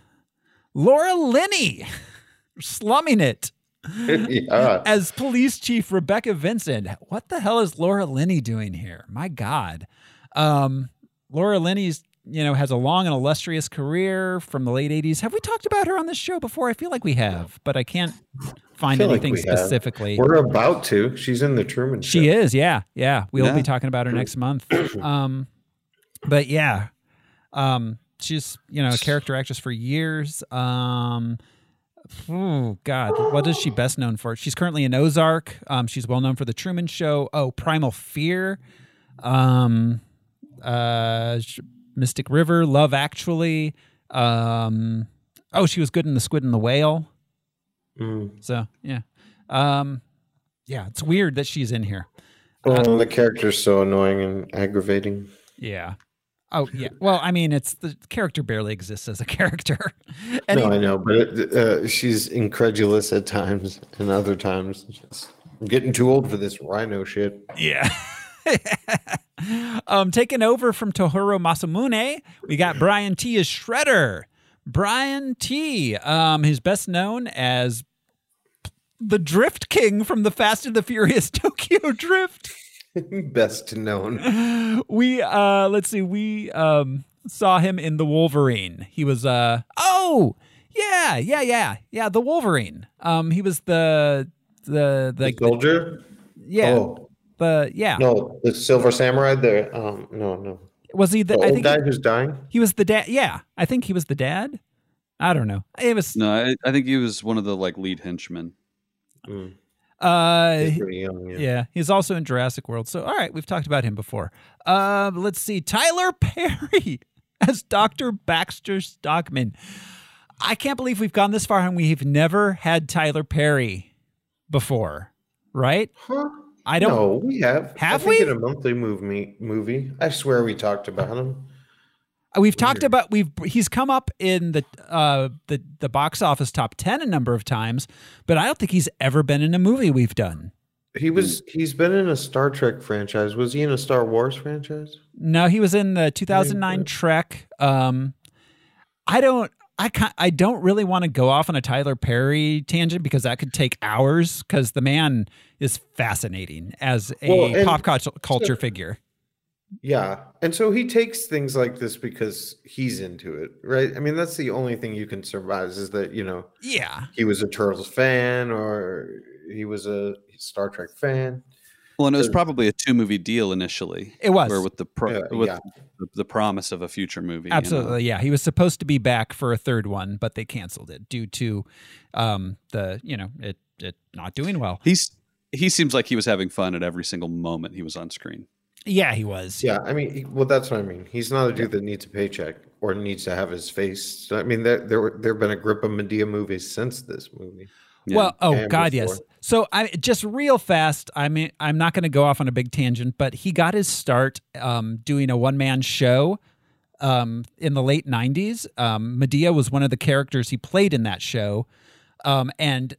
Laura Linney slumming it yeah. as police chief Rebecca Vincent. What the hell is Laura Linney doing here? My God. Um, Laura Linney's, you know, has a long and illustrious career from the late 80s. Have we talked about her on this show before? I feel like we have, but I can't find like anything we have. specifically. We're about to. She's in the Truman Show. She is, yeah, yeah. We'll Yeah. be talking about her next month. Um, but yeah, um, she's you know a character actress for years. Um, oh God, what is she best known for? She's currently in Ozark. Um, she's well known for the Truman Show. Oh, Primal Fear. Um, uh, Mystic River, Love Actually. Um, oh, she was good in The Squid and the Whale. Mm. So yeah, um, yeah, it's weird that she's in here. Well, the character's so annoying and aggravating. Yeah. Oh yeah. Well, I mean, it's the character barely exists as a character. and no, he- I know, but it, uh, she's incredulous at times, and other times, just, I'm getting too old for this rhino shit. yeah. um, taking over from Tohoru Masamune, we got Brian Tee as Shredder. Brian Tee. Um, he's best known as the Drift King from the Fast and the Furious Tokyo Drift. Best known. we uh let's see we um saw him in the wolverine he was uh oh yeah yeah yeah yeah the wolverine um he was the the the, The soldier? yeah Oh, the yeah no, the Silver Samurai. There. Um, no, no. was he the, The i old think guy he, who's dying. he was the dad yeah i think he was the dad i don't know it was No, I, I think he was one of the like lead henchmen. Mm, uh he's young. Yeah. Yeah, he's also in Jurassic World. So, all right, we've talked about him before. Uh, let's see, Tyler Perry as Dr. Baxter Stockman. I can't believe we've gone this far and we've never had Tyler Perry before, right? Huh? I don't. No, we have. Have we? In a monthly movie. Movie. I swear we talked about him. We've talked about we've he's come up in the uh the the box office top ten a number of times, but I don't think he's ever been in a movie we've done. He was. He's been in a Star Trek franchise. Was he in a Star Wars franchise? No, he was in the 2009 Trek. Um, I don't. I can I don't really want to go off on a Tyler Perry tangent because that could take hours. Because the man is fascinating as a Well, pop culture, culture figure. Yeah. And so he takes things like this because he's into it, right? I mean, that's the only thing you can survive is that, you know, Yeah, he was a Turtles fan or he was a Star Trek fan. Well, and it was probably a two movie deal initially. It was. Where with the pro- Yeah, with yeah. the, the promise of a future movie. you know? absolutely. Yeah, he was supposed to be back for a third one, but they canceled it due to um, the you know it it not doing well. He's he seems like he was having fun at every single moment he was on screen. Yeah, he was. Yeah. I mean, he- well, that's what I mean. He's not a dude that needs a paycheck or needs to have his face. I mean, there, there, were- there have been a grip of Madea movies since this movie. Yeah. Well, oh And God, before. yes. So I just real fast. I mean, I'm not going to go off on a big tangent, but he got his start um, doing a one man show um, in the late '90s. Um, Madea was one of the characters he played in that show. Um, and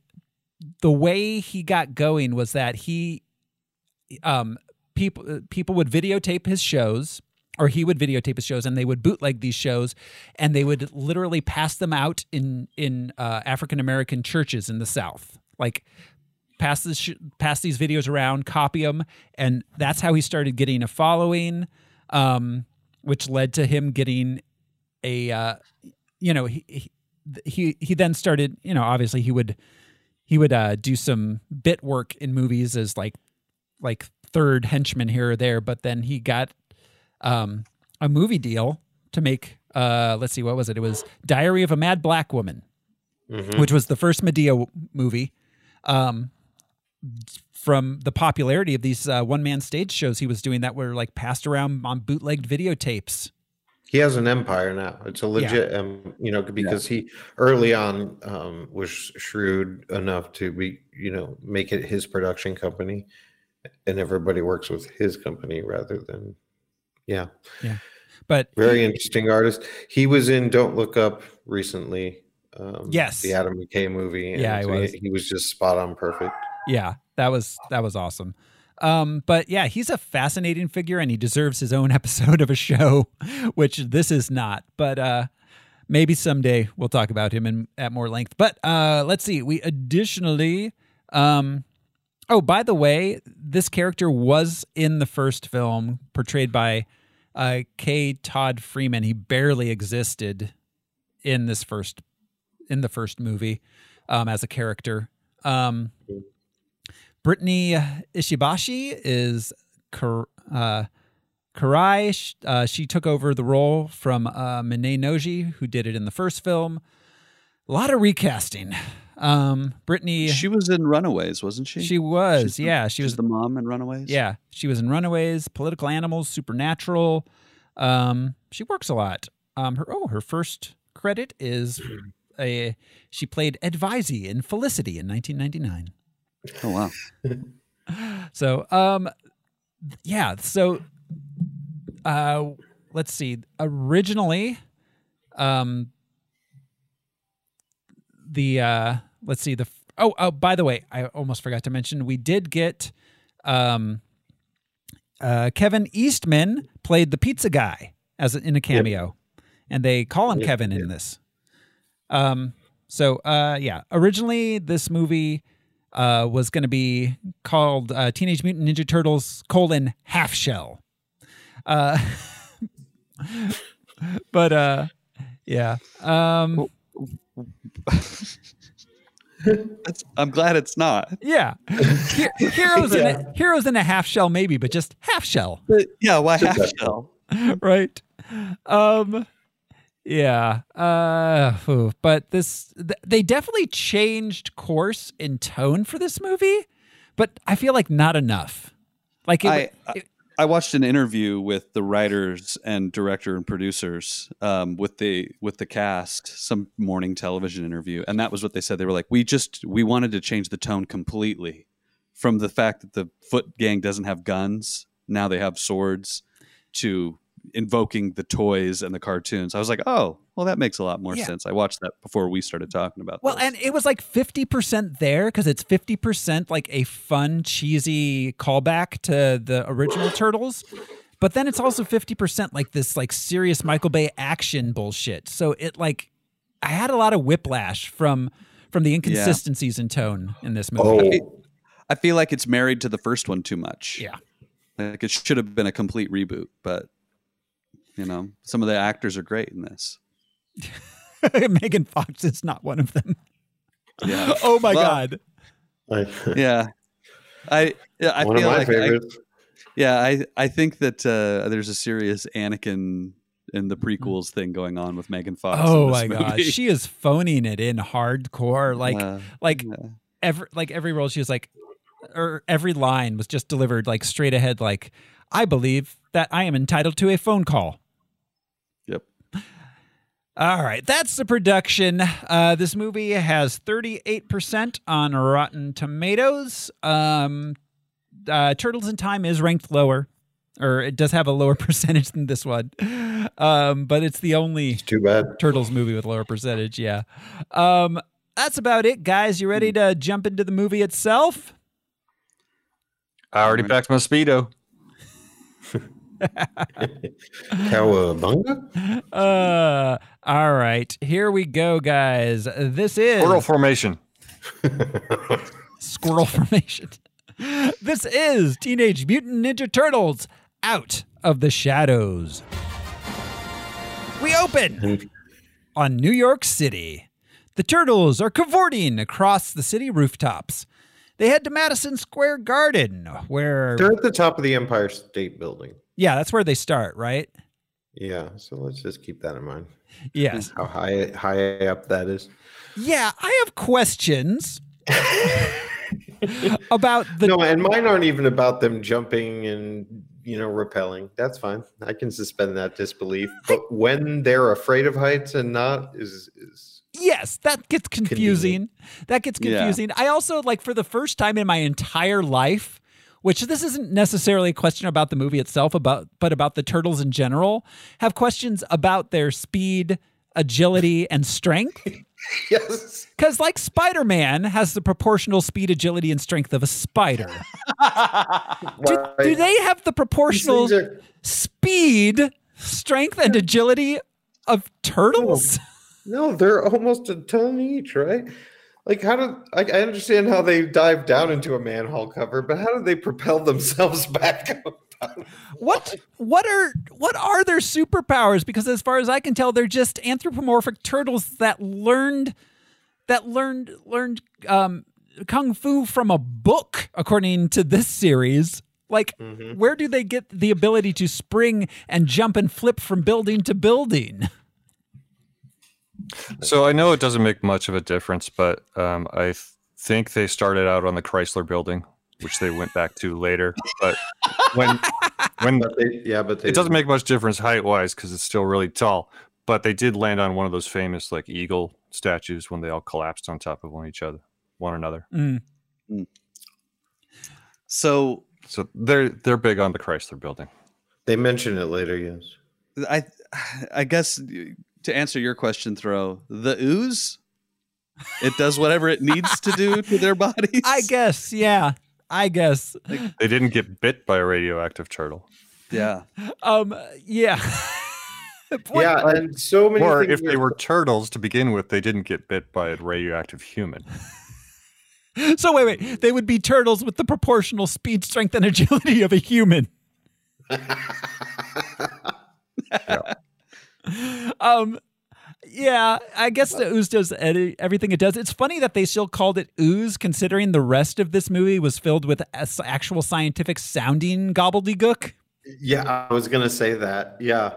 the way he got going was that he, um, people people would videotape his shows, or he would videotape his shows, and they would bootleg these shows, and they would literally pass them out in in uh, African American churches in the South, like pass this pass these videos around, copy them, and that's how he started getting a following, um, which led to him getting a, uh, you know, he, he he he then started, you know, obviously he would he would uh, do some bit work in movies as like like third henchman here or there, but then he got um, a movie deal to make. Uh, let's see, what was it? It was Diary of a Mad Black Woman, Mhm. which was the first Madea movie. Um, from the popularity of these uh, one man stage shows he was doing that were like passed around on bootlegged videotapes. He has an empire now. It's a legit, um, you know, because he early on um, was shrewd enough to be, you know, make it his production company, and everybody works with his company rather than, yeah. Yeah, but Very interesting artist. He was in Don't Look Up recently. Um, Yes. the Adam McKay movie. And Yeah, he was. He was just spot on perfect. Yeah, that was that was awesome. Um, but yeah, he's a fascinating figure, and he deserves his own episode of a show, which this is not. But uh, maybe someday we'll talk about him in, at more length. But uh, let's see. We additionally, um, oh, by the way, this character was in the first film, portrayed by uh, K. Todd Freeman. He barely existed in this first in the first movie um, as a character. Um, Brittany Ishibashi is uh, Karai. Uh, she took over the role from uh, Minae Noji, who did it in the first film. A lot of recasting. Um, Brittany, She was in Runaways, wasn't she? she was, She's the- yeah, she she's was the mom in Runaways. yeah, she was in Runaways, Political Animals, Supernatural. Um, she works a lot. Um, her oh, her first credit is a she played Advisey in Felicity in 1999. Oh wow. So, um, yeah. So, uh, let's see. Originally, um, the uh, let's see the oh oh by the way, I almost forgot to mention we did get um, uh, Kevin Eastman played the pizza guy as a, in a cameo, and they call him Yep, Kevin in this. Um, so uh, yeah, originally this movie uh, was going to be called uh, Teenage Mutant Ninja Turtles: colon Half Shell. Uh, but uh, yeah, um, I'm glad it's not. yeah, He- heroes in a, heroes in a half shell, maybe, but just half shell. But yeah, why half shell? right um yeah uh phew. but this th- they definitely changed course in tone for this movie but i feel like not enough like it, I, I it- I watched an interview with the writers and director and producers um, with the with the cast, some morning television interview, and that was what they said. They were like, "We just we wanted to change the tone completely from the fact that the Foot Gang doesn't have guns, now they have swords, to invoking the toys and the cartoons." I was like, "Oh, well, that makes a lot more Yeah. sense." I watched that before we started talking about. well this. and it was like 50% there because it's 50% like a fun cheesy callback to the original turtles but then it's also 50% like this like serious michael bay action bullshit so it like i had a lot of whiplash from from the inconsistencies in tone in this movie Oh, I feel like it's married to the first one too much. yeah Like it should have been a complete reboot, but you know, some of the actors are great in this. Megan Fox is not one of them. Yeah. Oh my Well, god. I, Yeah. I yeah, I one of feel my like I, yeah, I I think that uh, there's a serious Anakin in the prequels thing going on with Megan Fox. Oh this my god. movie. She is phoning it in hardcore. Like Uh, like yeah. every like every role she was like or every line was just delivered like straight ahead like I believe that I am entitled to a phone call. Yep. All right, that's the production. Uh, this movie has 38% on Rotten Tomatoes. Um, uh, Turtles in Time is ranked lower, or it does have a lower percentage than this one. Um, but it's the only It's too bad. Turtles movie with lower percentage. Yeah. Um, that's about it, guys. You ready to jump into the movie itself? I already packed my speedo. Cowabunga? Uh, all right, here we go, guys. This is Squirrel formation. squirrel formation. This is Teenage Mutant Ninja Turtles Out of the Shadows. We open on New York City. The Turtles are cavorting across the city rooftops. They head to Madison Square Garden, where They're at the top of the Empire State Building. Yeah, that's where they start, right? Yeah, so let's just keep that in mind. Yes. How high high up that is. Yeah, I have questions about the No, and mine aren't even about them jumping and you know repelling. That's fine. I can suspend that disbelief. But when they're afraid of heights and not is is Yes, that gets confusing. That gets Yeah. confusing. I also like for the first time in my entire life, which this isn't necessarily a question about the movie itself, about but about the turtles in general, have questions about their speed, agility, and strength. yes. Because like Spider-Man has the proportional speed, agility, and strength of a spider. do, Right. do they have the proportional are- speed, strength, and agility of turtles? no, they're almost a ton each, right? Like how do I, I understand how they dive down into a manhole cover, but how do they propel themselves back up? What what are what are their superpowers? Because as far as I can tell, they're just anthropomorphic turtles that learned that learned learned um, kung fu from a book, according to this series. Like, where do they get the ability to spring and jump and flip from building to building? So I know it doesn't make much of a difference, but um, I th- think they started out on the Chrysler Building, which they went back to later. But when when But they, yeah, but they it doesn't make much difference height wise because it's still really tall. But they did land on one of those famous like eagle statues when they all collapsed on top of one each other, one another. Mm. So So they're they're big on the Chrysler Building. They mention it later, yes. I I guess to answer your question, throw the ooze. It does whatever it needs to do to their bodies. I guess, yeah, I guess. They didn't get bit by a radioactive turtle. Yeah. Um, yeah. What- yeah, and so many Or if they were turtles to begin with, they didn't get bit by a radioactive human. So wait, wait. They would be turtles with the proportional speed, strength, and agility of a human. Um, yeah, I guess the ooze does edi- everything it does. It's funny that they still called it ooze, considering the rest of this movie was filled with actual scientific sounding gobbledygook. Yeah, I was gonna say that. Yeah.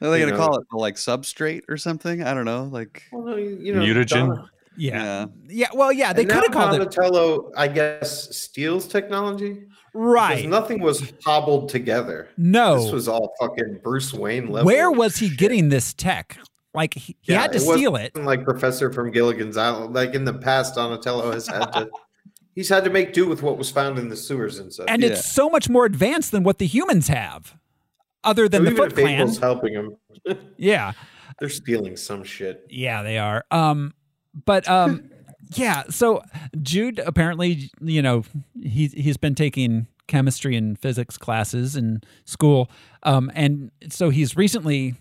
Are they You gonna know. call it like substrate or something? I don't know. Like Well, you, you know, Mutagen? Donna- Yeah, yeah. yeah. Well, yeah, they could have now called it Donatello, I guess, steals technology. Because right. nothing was hobbled together. No, This was all fucking Bruce Wayne level. where was he getting this tech? Like he, he Yeah, had to wasn't steal it. Like Professor from Gilligan's Island. Like in the past, Donatello has had to. He's had to make do with what was found in the sewers and stuff. and Yeah. it's so much more advanced than what the humans have, other than So the even Foot if April's Clan. helping him, Yeah, they're stealing some shit. yeah, they are. Um, but um, yeah. So Jude apparently, you know, he he's been taking chemistry and physics classes in school, um, and so he's recently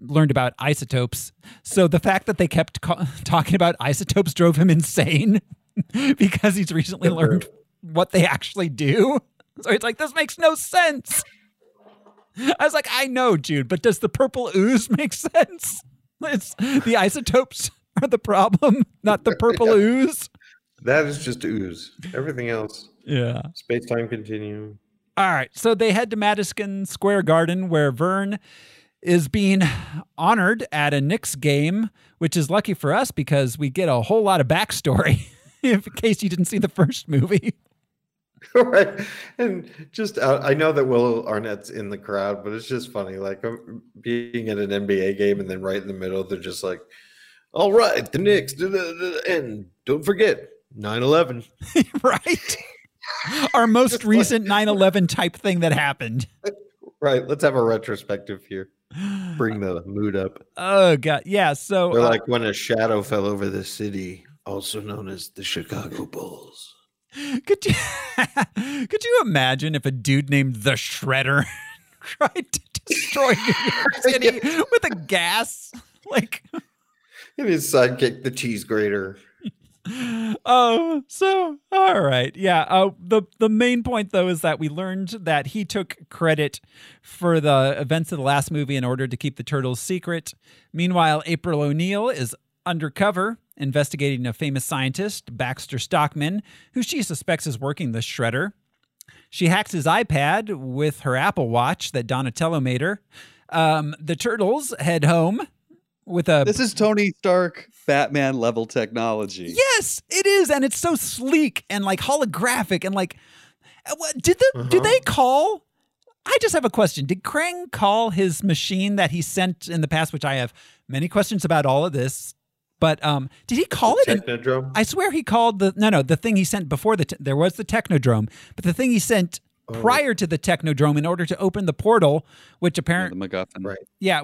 learned about isotopes. So the fact that they kept talking about isotopes drove him insane because he's recently learned what they actually do. So he's like, this makes no sense. I was like, I know, Jude, but does the purple ooze make sense? It's the isotopes are the problem, not the purple ooze. That is just ooze. Everything else, Yeah. space time continuum. All right. So they head to Madison Square Garden where Vern is being honored at a Knicks game, which is lucky for us because we get a whole lot of backstory in case you didn't see the first movie. right. And just, uh, I know that Will Arnett's in the crowd, but it's just funny. Like um, being at an NBA game and then right in the middle, they're just like, all right, the Knicks, da, da, da, and don't forget 9 11. right? Our most recent 9 11 type thing that happened. Right. Let's have a retrospective here. Bring the mood up. Oh, God. Yeah. So, They're uh, like when a shadow fell over the city. also known as the Chicago Bulls. Could you could you imagine if a dude named the Shredder tried to destroy New York City with a gas? Like And his sidekick, the cheese grater. Oh, so all right, yeah. Uh, the the main point though is that we learned that he took credit for the events of the last movie in order to keep the turtles secret. Meanwhile, April O'Neil is undercover investigating a famous scientist, Baxter Stockman, who she suspects is working the shredder. She hacks his iPad with her Apple Watch that Donatello made her. Um, the turtles head home with a This is Tony Stark Batman level technology. Yes, it is, and it's so sleek and like holographic and like. uh, Did the Uh-huh. did they call? I just have a question. Did Krang call his machine that he sent in the past? Which I have many questions about all of this. But um, did he call it? an- Technodrome? I swear he called the no no the thing he sent before the te- there was the Technodrome, but the thing he sent Oh. prior to the Technodrome in order to open the portal, which Yeah, apparently the MacGuffin. Right. yeah,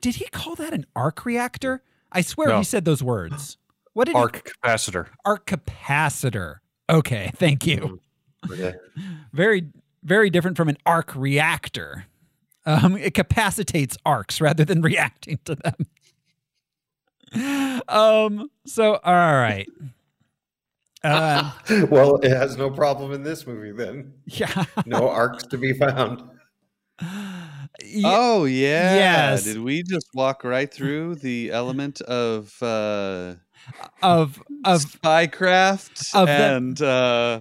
did he call that an arc reactor? I swear No. he said those words. What did he Arc capacitor. arc capacitor. Okay, thank you. Okay. Very, very different from an arc reactor. Um, it capacitates arcs rather than reacting to them. Um. So, all right. Uh, well, it has no problem in this movie then. yeah. No arcs to be found. Ye- Oh yeah. Yes. Did we just walk right through the element of uh of of spycraft Of the- and uh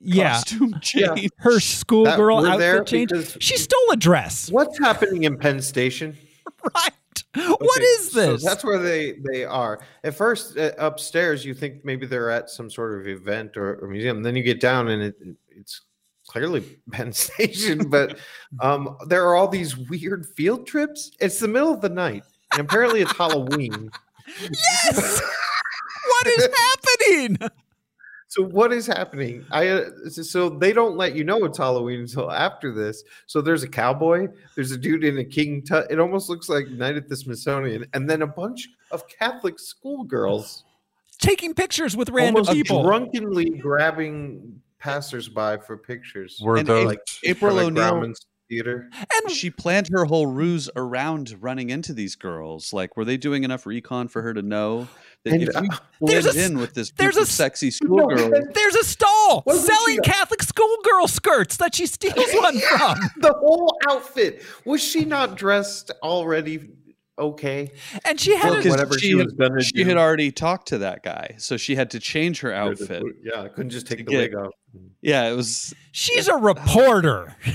yeah. costume change? Her schoolgirl That- there outfit change. She stole a dress. What's happening in Penn Station? Right. What Okay, is so this? that's where they they are. At first, uh, upstairs, you think maybe they're at some sort of event or, or museum. Then you get down, and it, it's clearly Penn Station. But um, there are all these weird field trips. It's the middle of the night, and apparently it's Halloween. yes. what is happening? So what is happening? I uh, so- they don't let you know it's Halloween until after this. So there's a cowboy, there's a dude in a king tut. It almost looks like Night at the Smithsonian, and then a bunch of Catholic schoolgirls Taking pictures with random almost people. drunkenly grabbing passersby for pictures. Were And those like April for, O'Neil- theater. and She planned her whole ruse around running into these girls. Like, were they doing enough recon for her to know that And, if we uh, blend a s- in with this there's a of s- sexy schoolgirls? There's a stall selling Catholic schoolgirl skirts that she steals one from. The whole outfit was she not dressed already? Okay, And she had Well, whatever she she had- was gonna she do. had already talked to that guy, so she had to change her outfit. Yeah, I couldn't just take the get- wig off. Mm. Yeah, it was. she's a reporter.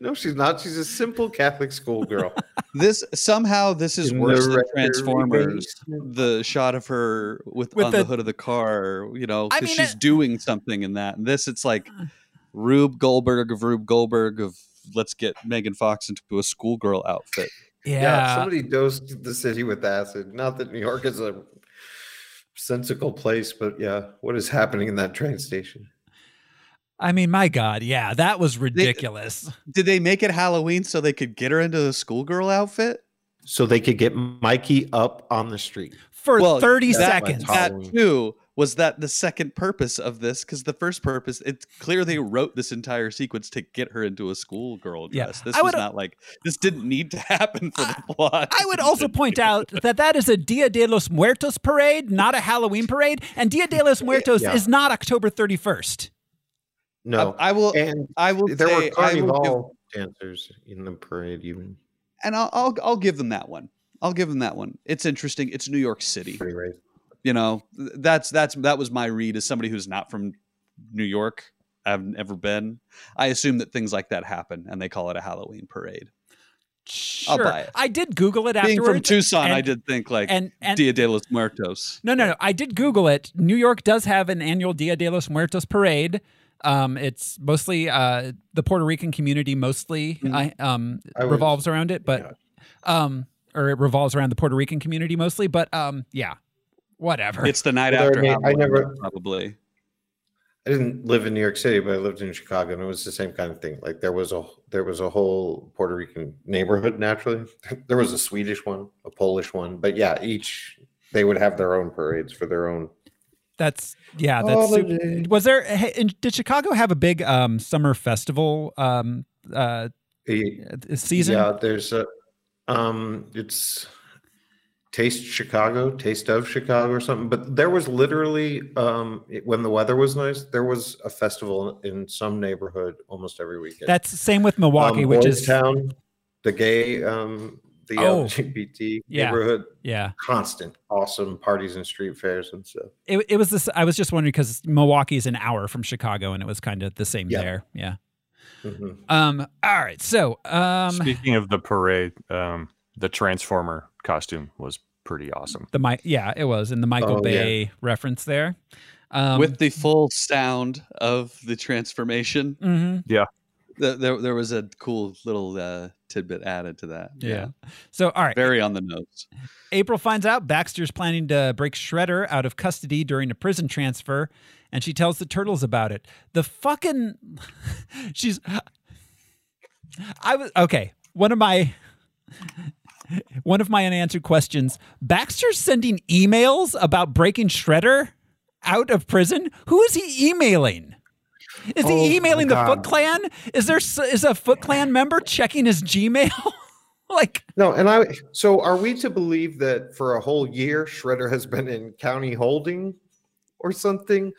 no, she's not. She's a simple Catholic schoolgirl. This somehow this is In worse the than Transformers. The shot of her with, With on the, the- hood of the car, you know, because she's it- doing something in that. And this, it's like uh. Rube Goldberg of Rube Goldberg of let's get Megan Fox into a schoolgirl outfit. Yeah. Yeah, somebody dosed the city with acid. Not that New York is a sensical place, but yeah, what is happening in that train station? I mean, my God, yeah, that was ridiculous. Did they make it Halloween so they could get her into a schoolgirl outfit? So they could get Mikey up on the street. For Well, 30 that- seconds. That Halloween. too was that the second purpose of this because the first purpose it's clear they mm-hmm. wrote this entire sequence to get her into a schoolgirl Yeah. dress. This I was not like this didn't need to happen for the plot. I would also point out that that is a Dia de los Muertos parade, not a Halloween parade, and Dia de los Muertos Yeah. is not October 31st. No, I, I will. and I will there say were I will give, carnival dancers in the parade. Even and I'll, I'll I'll give them that one. I'll give them that one. It's interesting. It's New York City. pretty right. You know, that's that's that was my read as somebody who's not from New York. I've never been. I assume that things like that happen, and they call it a Halloween parade. Sure. I did Google it Being afterwards. from Tucson, I did think like and- and- Dia de los Muertos. No, no, no. I did Google it. New York does have an annual Dia de los Muertos parade. Um, it's mostly uh, the Puerto Rican community, mostly I, um, I would- revolves around it, but um, or it revolves around the Puerto Rican community mostly. But um, yeah, whatever. It's the night Well, after there may- I Halloween, never- probably. I didn't live in New York City, but I lived in Chicago, and it was the same kind of thing. Like there was a there was a whole Puerto Rican neighborhood. Naturally, there was a Swedish one, a Polish one, but yeah, each they would have their own parades for their own. That's yeah. That's super, was there? hey, in- Did Chicago have a big um, summer festival um, uh, A- season? Yeah, there's a um, it's Taste Chicago, Taste of Chicago, or something. But there was literally um, it- when the weather was nice, there was a festival in some neighborhood almost every weekend. That's the same with Milwaukee, um, which Boys is Town, the gay, um, the Oh. LGBT Yeah. neighborhood. yeah. Constant, awesome parties and street fairs and stuff. It, it was this. I was just wondering because Milwaukee's an hour from Chicago, and it was kind of the same Yeah. there. Yeah. Mhm. Um. All right. So. Um. Speaking of the parade, um, the Transformer costume was pretty awesome. The Mi- Yeah, it was in the Michael Oh, yeah. Bay reference there. Um, with the full sound of the transformation. mhm. Th- There, there was a cool little uh, tidbit added to that. Yeah. So all right. Very on the nose. April finds out Baxter's planning to break Shredder out of custody during a prison transfer, and she tells the turtles about it. The fucking she's I was okay. One of my one of my unanswered questions. Baxter's sending emails about breaking Shredder out of prison. Who is he emailing? Is Oh, he emailing the Foot Clan? Is there is a Foot Clan member checking his Gmail? like No, and I. So, are we to believe that for a whole year, Shredder has been in county holding or something?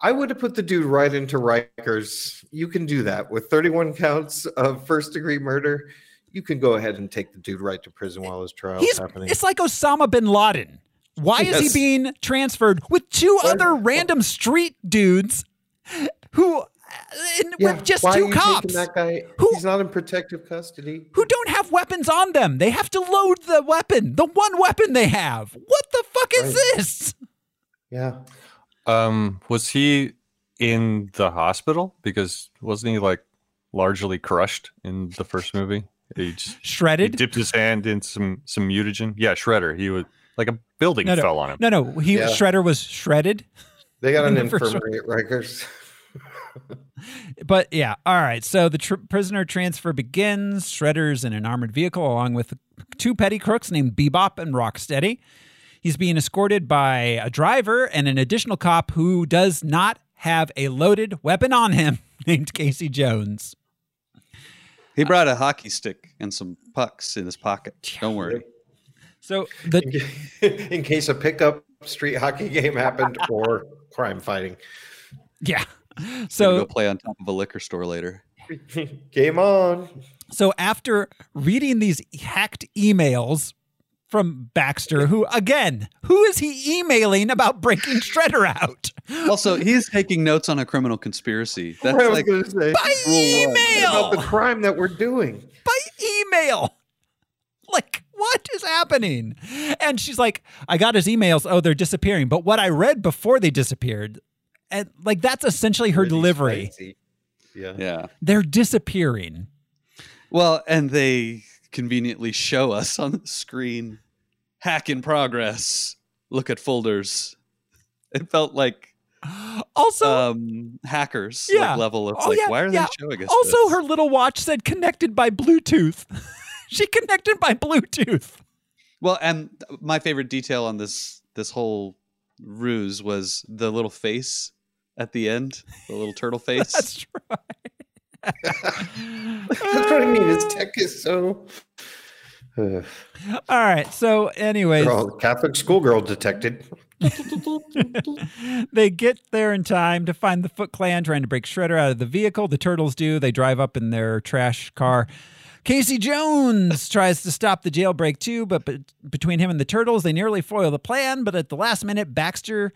I would have put the dude right into Rikers. You can do that with 31 counts of first degree murder. You can go ahead and take the dude right to prison while his trial's He's happening. it's like Osama bin Laden. Why is he being transferred with two Why- other random street dudes who uh, in, Yeah, with just why two cops That guy, Who- he's not in protective custody. who don't have weapons on them? They have to load the weapon, the one weapon they have. What the fuck is Right. this? Yeah. Um, was he in the hospital? Because wasn't he like largely crushed in the first movie? He, just, he dipped his hand in some some mutagen. Yeah, Shredder. He was like a building No, no. fell on him. No, no, he Yeah. Shredder was shredded. They got an In infirmary at Rikers. But yeah, all right. So the tr- prisoner transfer begins. Shredder's in an armored vehicle along with two petty crooks named Bebop and Rocksteady. He's being escorted by a driver and an additional cop who does not have a loaded weapon on him, named Casey Jones. He brought a hockey stick and some pucks in his pocket. Don't worry. So the in case a pickup street hockey game happened or crime fighting. yeah. So So go play on top of a liquor store later. Game on. So after reading these hacked emails from Baxter, who again, who is he emailing about breaking Shredder out? Also, he's taking notes on a criminal conspiracy. That's I was like gonna say By email. about the crime that we're doing. by email. Like, what is happening? And she's like, I got his emails. Oh, they're disappearing. But what I read before they disappeared, and like that's essentially her Really delivery. spicy. Yeah. yeah. They're disappearing. Well, and they conveniently show us on the screen hack in progress. Look at folders. It felt like Also, um hackers Yeah. like level of Oh, like yeah, why are yeah. they showing us also this? her little watch said connected by Bluetooth. she connected by Bluetooth. Well, and my favorite detail on this this whole ruse was the little face at the end, the little turtle face. That's right. That's what I mean. His tech is so. All right. So, anyways, Girl, Catholic schoolgirl detected. they get there in time to find the Foot Clan trying to break Shredder out of the vehicle. The turtles do. They drive up in their trash car. Casey Jones tries to stop the jailbreak too, but be- between him and the turtles, they nearly foil the plan. But at the last minute, Baxter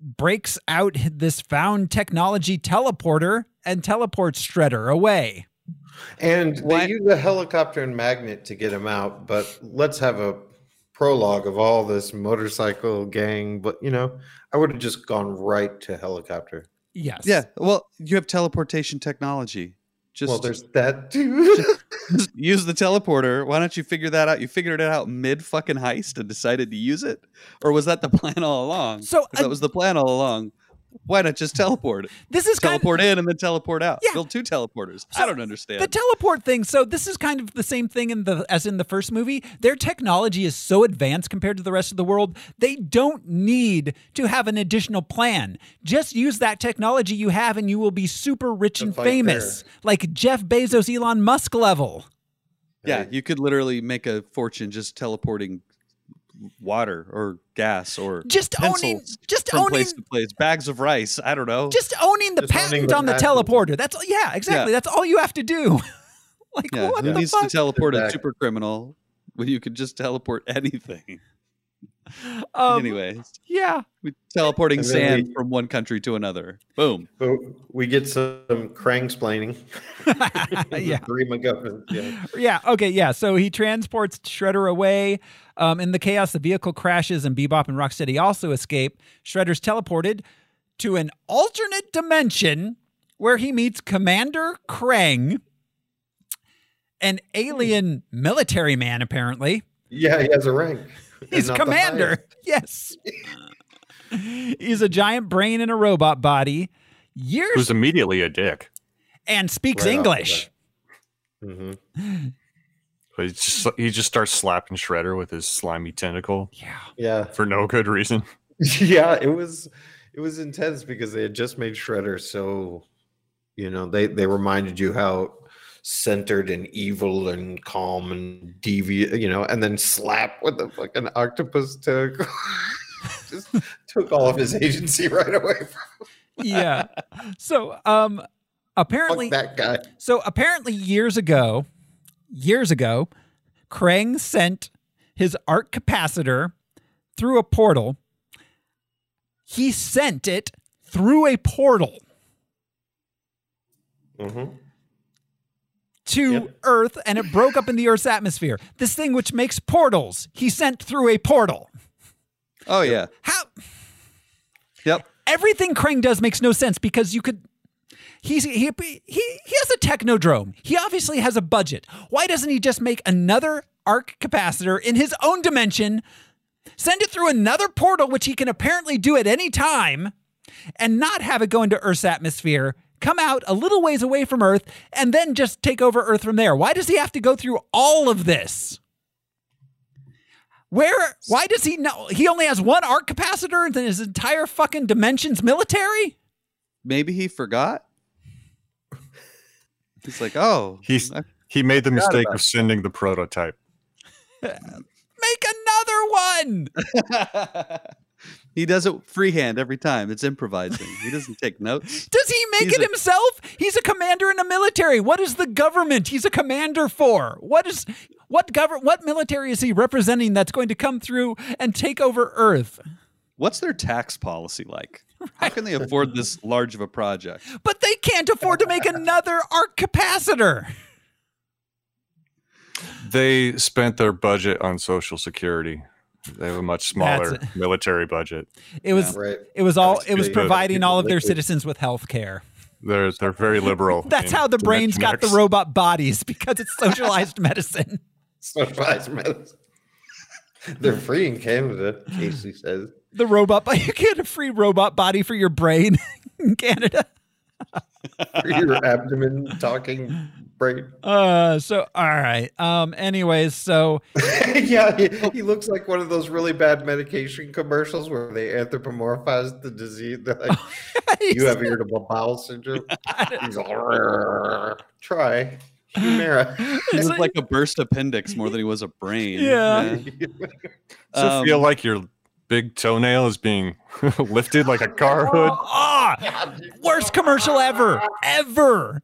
breaks out this found technology teleporter and teleports Shredder away. And Why- they use a helicopter and magnet to get him out. But let's have a prologue of all this motorcycle gang. But you know, I would have just gone right to helicopter. Yes. yeah. Well, you have teleportation technology. Just, well, there's that too. use the teleporter. Why don't you figure that out? You figured it out mid fucking heist and decided to use it, or was that the plan all along? So, 'Cause that uh, was the plan all along. Why not just teleport? This is kind of, teleport in and then teleport out. Yeah. Build two teleporters. I don't understand. the teleport thing. So this is kind of the same thing in the as in the first movie. Their technology is so advanced compared to the rest of the world. They don't need to have an additional plan. Just use that technology you have, and you will be super rich and famous, their- like Jeff Bezos, Elon Musk level. yeah, you could literally make a fortune just teleporting water or gas or Just owning, just from owning, place to place. Bags of rice. I don't know. just owning the Just owning patent the on the patent. teleporter. That's yeah, exactly. Yeah. That's all you have to do. like yeah, what who the needs fuck? to teleport a super criminal when you could just teleport anything? Um, Anyways, yeah. we teleporting sand we- from one country to another. Boom. But we get some Krang splaining. yeah. Yeah. Yeah. Okay. Yeah. So he transports Shredder away. Um, in the chaos, the vehicle crashes, and Bebop and Rocksteady also escape. Shredder's teleported to an alternate dimension where he meets Commander Krang, an alien military man. Apparently, Yeah, he has a rank. He's not commander. Yes. he's a giant brain in a robot body. Years Who's immediately a dick. and speaks Right off the English. highest. But he just he just starts slapping Shredder with his slimy tentacle Yeah. Yeah. for no good reason. yeah, it was it was intense because they had just made Shredder so you know, they they reminded you how centered and evil and calm and deviant, you know, and then slap with the fucking octopus tentacle. just took all of his agency right away from Yeah. So, um, apparently, fuck that guy. So apparently, years ago, years ago, Krang sent his arc capacitor through a portal. He sent it through a portal hmm to Yep. Earth, and it broke up in the Earth's atmosphere. This thing which makes portals, he sent through a portal. Oh yeah. How? Yep. everything Krang does makes no sense because you could. He's he, he he has a technodrome. He obviously has a budget. Why doesn't he just make another arc capacitor in his own dimension, send it through another portal, which he can apparently do at any time, and not have it go into Earth's atmosphere, come out a little ways away from Earth, and then just take over Earth from there? Why does he have to go through all of this? Where? Why does he know? He only has one arc capacitor in his entire fucking dimensions military. Maybe he forgot. He's like, oh, He's I- he made the mistake of sending the prototype. Make another one. he does it freehand every time. It's improvising. He doesn't take notes. Does he make He's it a- himself? He's a commander in the military. What is the government he's a commander for? What is what govern what military is he representing that's going to come through and take over Earth? What's their tax policy like? How can they afford this large of a project? But they can't afford to make another arc capacitor. They spent their budget on Social Security. They have a much smaller That's military budget. It was Right. it was all That's it was providing all of their Liquid. citizens with health care. They're they're very liberal. That's how the brains Dimension got the robot bodies because it's socialized medicine. Socialized medicine. They're free in Canada, Casey says. The robot you get a free robot body for your brain in Canada. For your abdomen talking brain. Uh so all right. Um anyways, so yeah, he, he looks like one of those really bad medication commercials where they anthropomorphize the disease. They're like, you have irritable bowel syndrome. He's all, try Humira. He was like a burst appendix more than he was a brain. Yeah. Does it Um, feel like your big toenail is being lifted like a car hood? ah, worst commercial ever. Ever.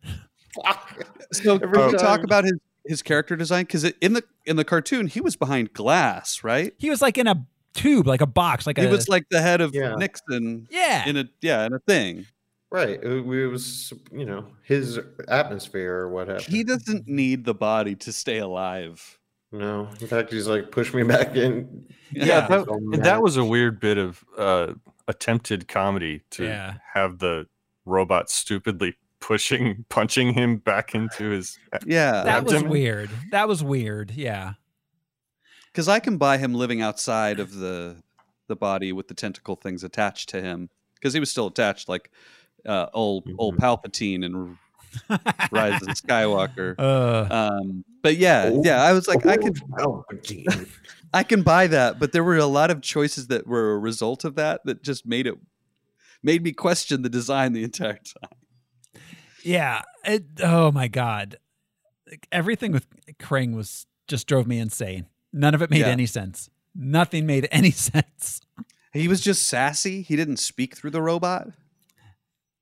So Every can we talk about his his character design because in the in the cartoon he was behind glass, right? He was like in a tube, like a box, like He a was like the head of Yeah. Nixon Yeah. in a yeah in a thing. Right. It, it was, you know, his atmosphere or what happened. He doesn't need the body to stay alive. no. In fact, he's like, push me back in. Yeah. that, So and that was a weird bit of uh, attempted comedy to Yeah. have the robot stupidly pushing, punching him back into his. Yeah, that was weird. That was weird. Yeah. because I can buy him living outside of the the body with the tentacle things attached to him because he was still attached, like uh, old old Mm-hmm. Palpatine and Rise of Skywalker. Uh, Um, but yeah, yeah, I was like, I can Palpatine. I can buy that, but there were a lot of choices that were a result of that that just made it made me question the design the entire time. yeah. It, oh my god. Like, Everything with Krang was just drove me insane. None of it made Yeah. any sense. Nothing made any sense. He was just sassy. He didn't speak through the robot.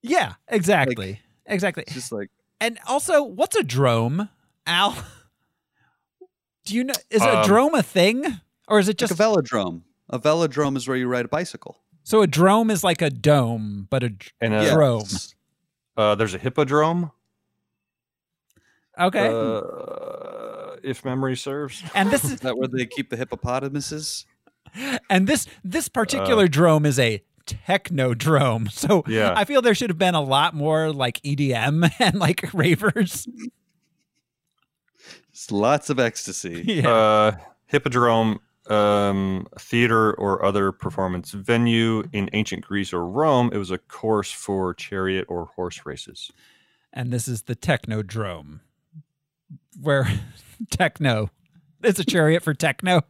Yeah, exactly. exactly. Just like And also, what's a drome, Al? Do you know? Is a Um, drome a thing, or is it just just a velodrome. A velodrome is where you ride a bicycle. so? A drome is like a dome, but a And uh, Yeah. drome. uh, there's a hippodrome, Okay, uh, if memory serves. and this is Is that where they keep the hippopotamuses? and this this particular drome is a technodrome. So Yeah. I feel there should have been a lot more like EDM and like ravers. It's lots of ecstasy. yeah. Uh, hippodrome, um, theater or other performance venue in ancient Greece or Rome. It was a course for chariot or horse races. and this is the technodrome, where techno. It's a chariot for techno.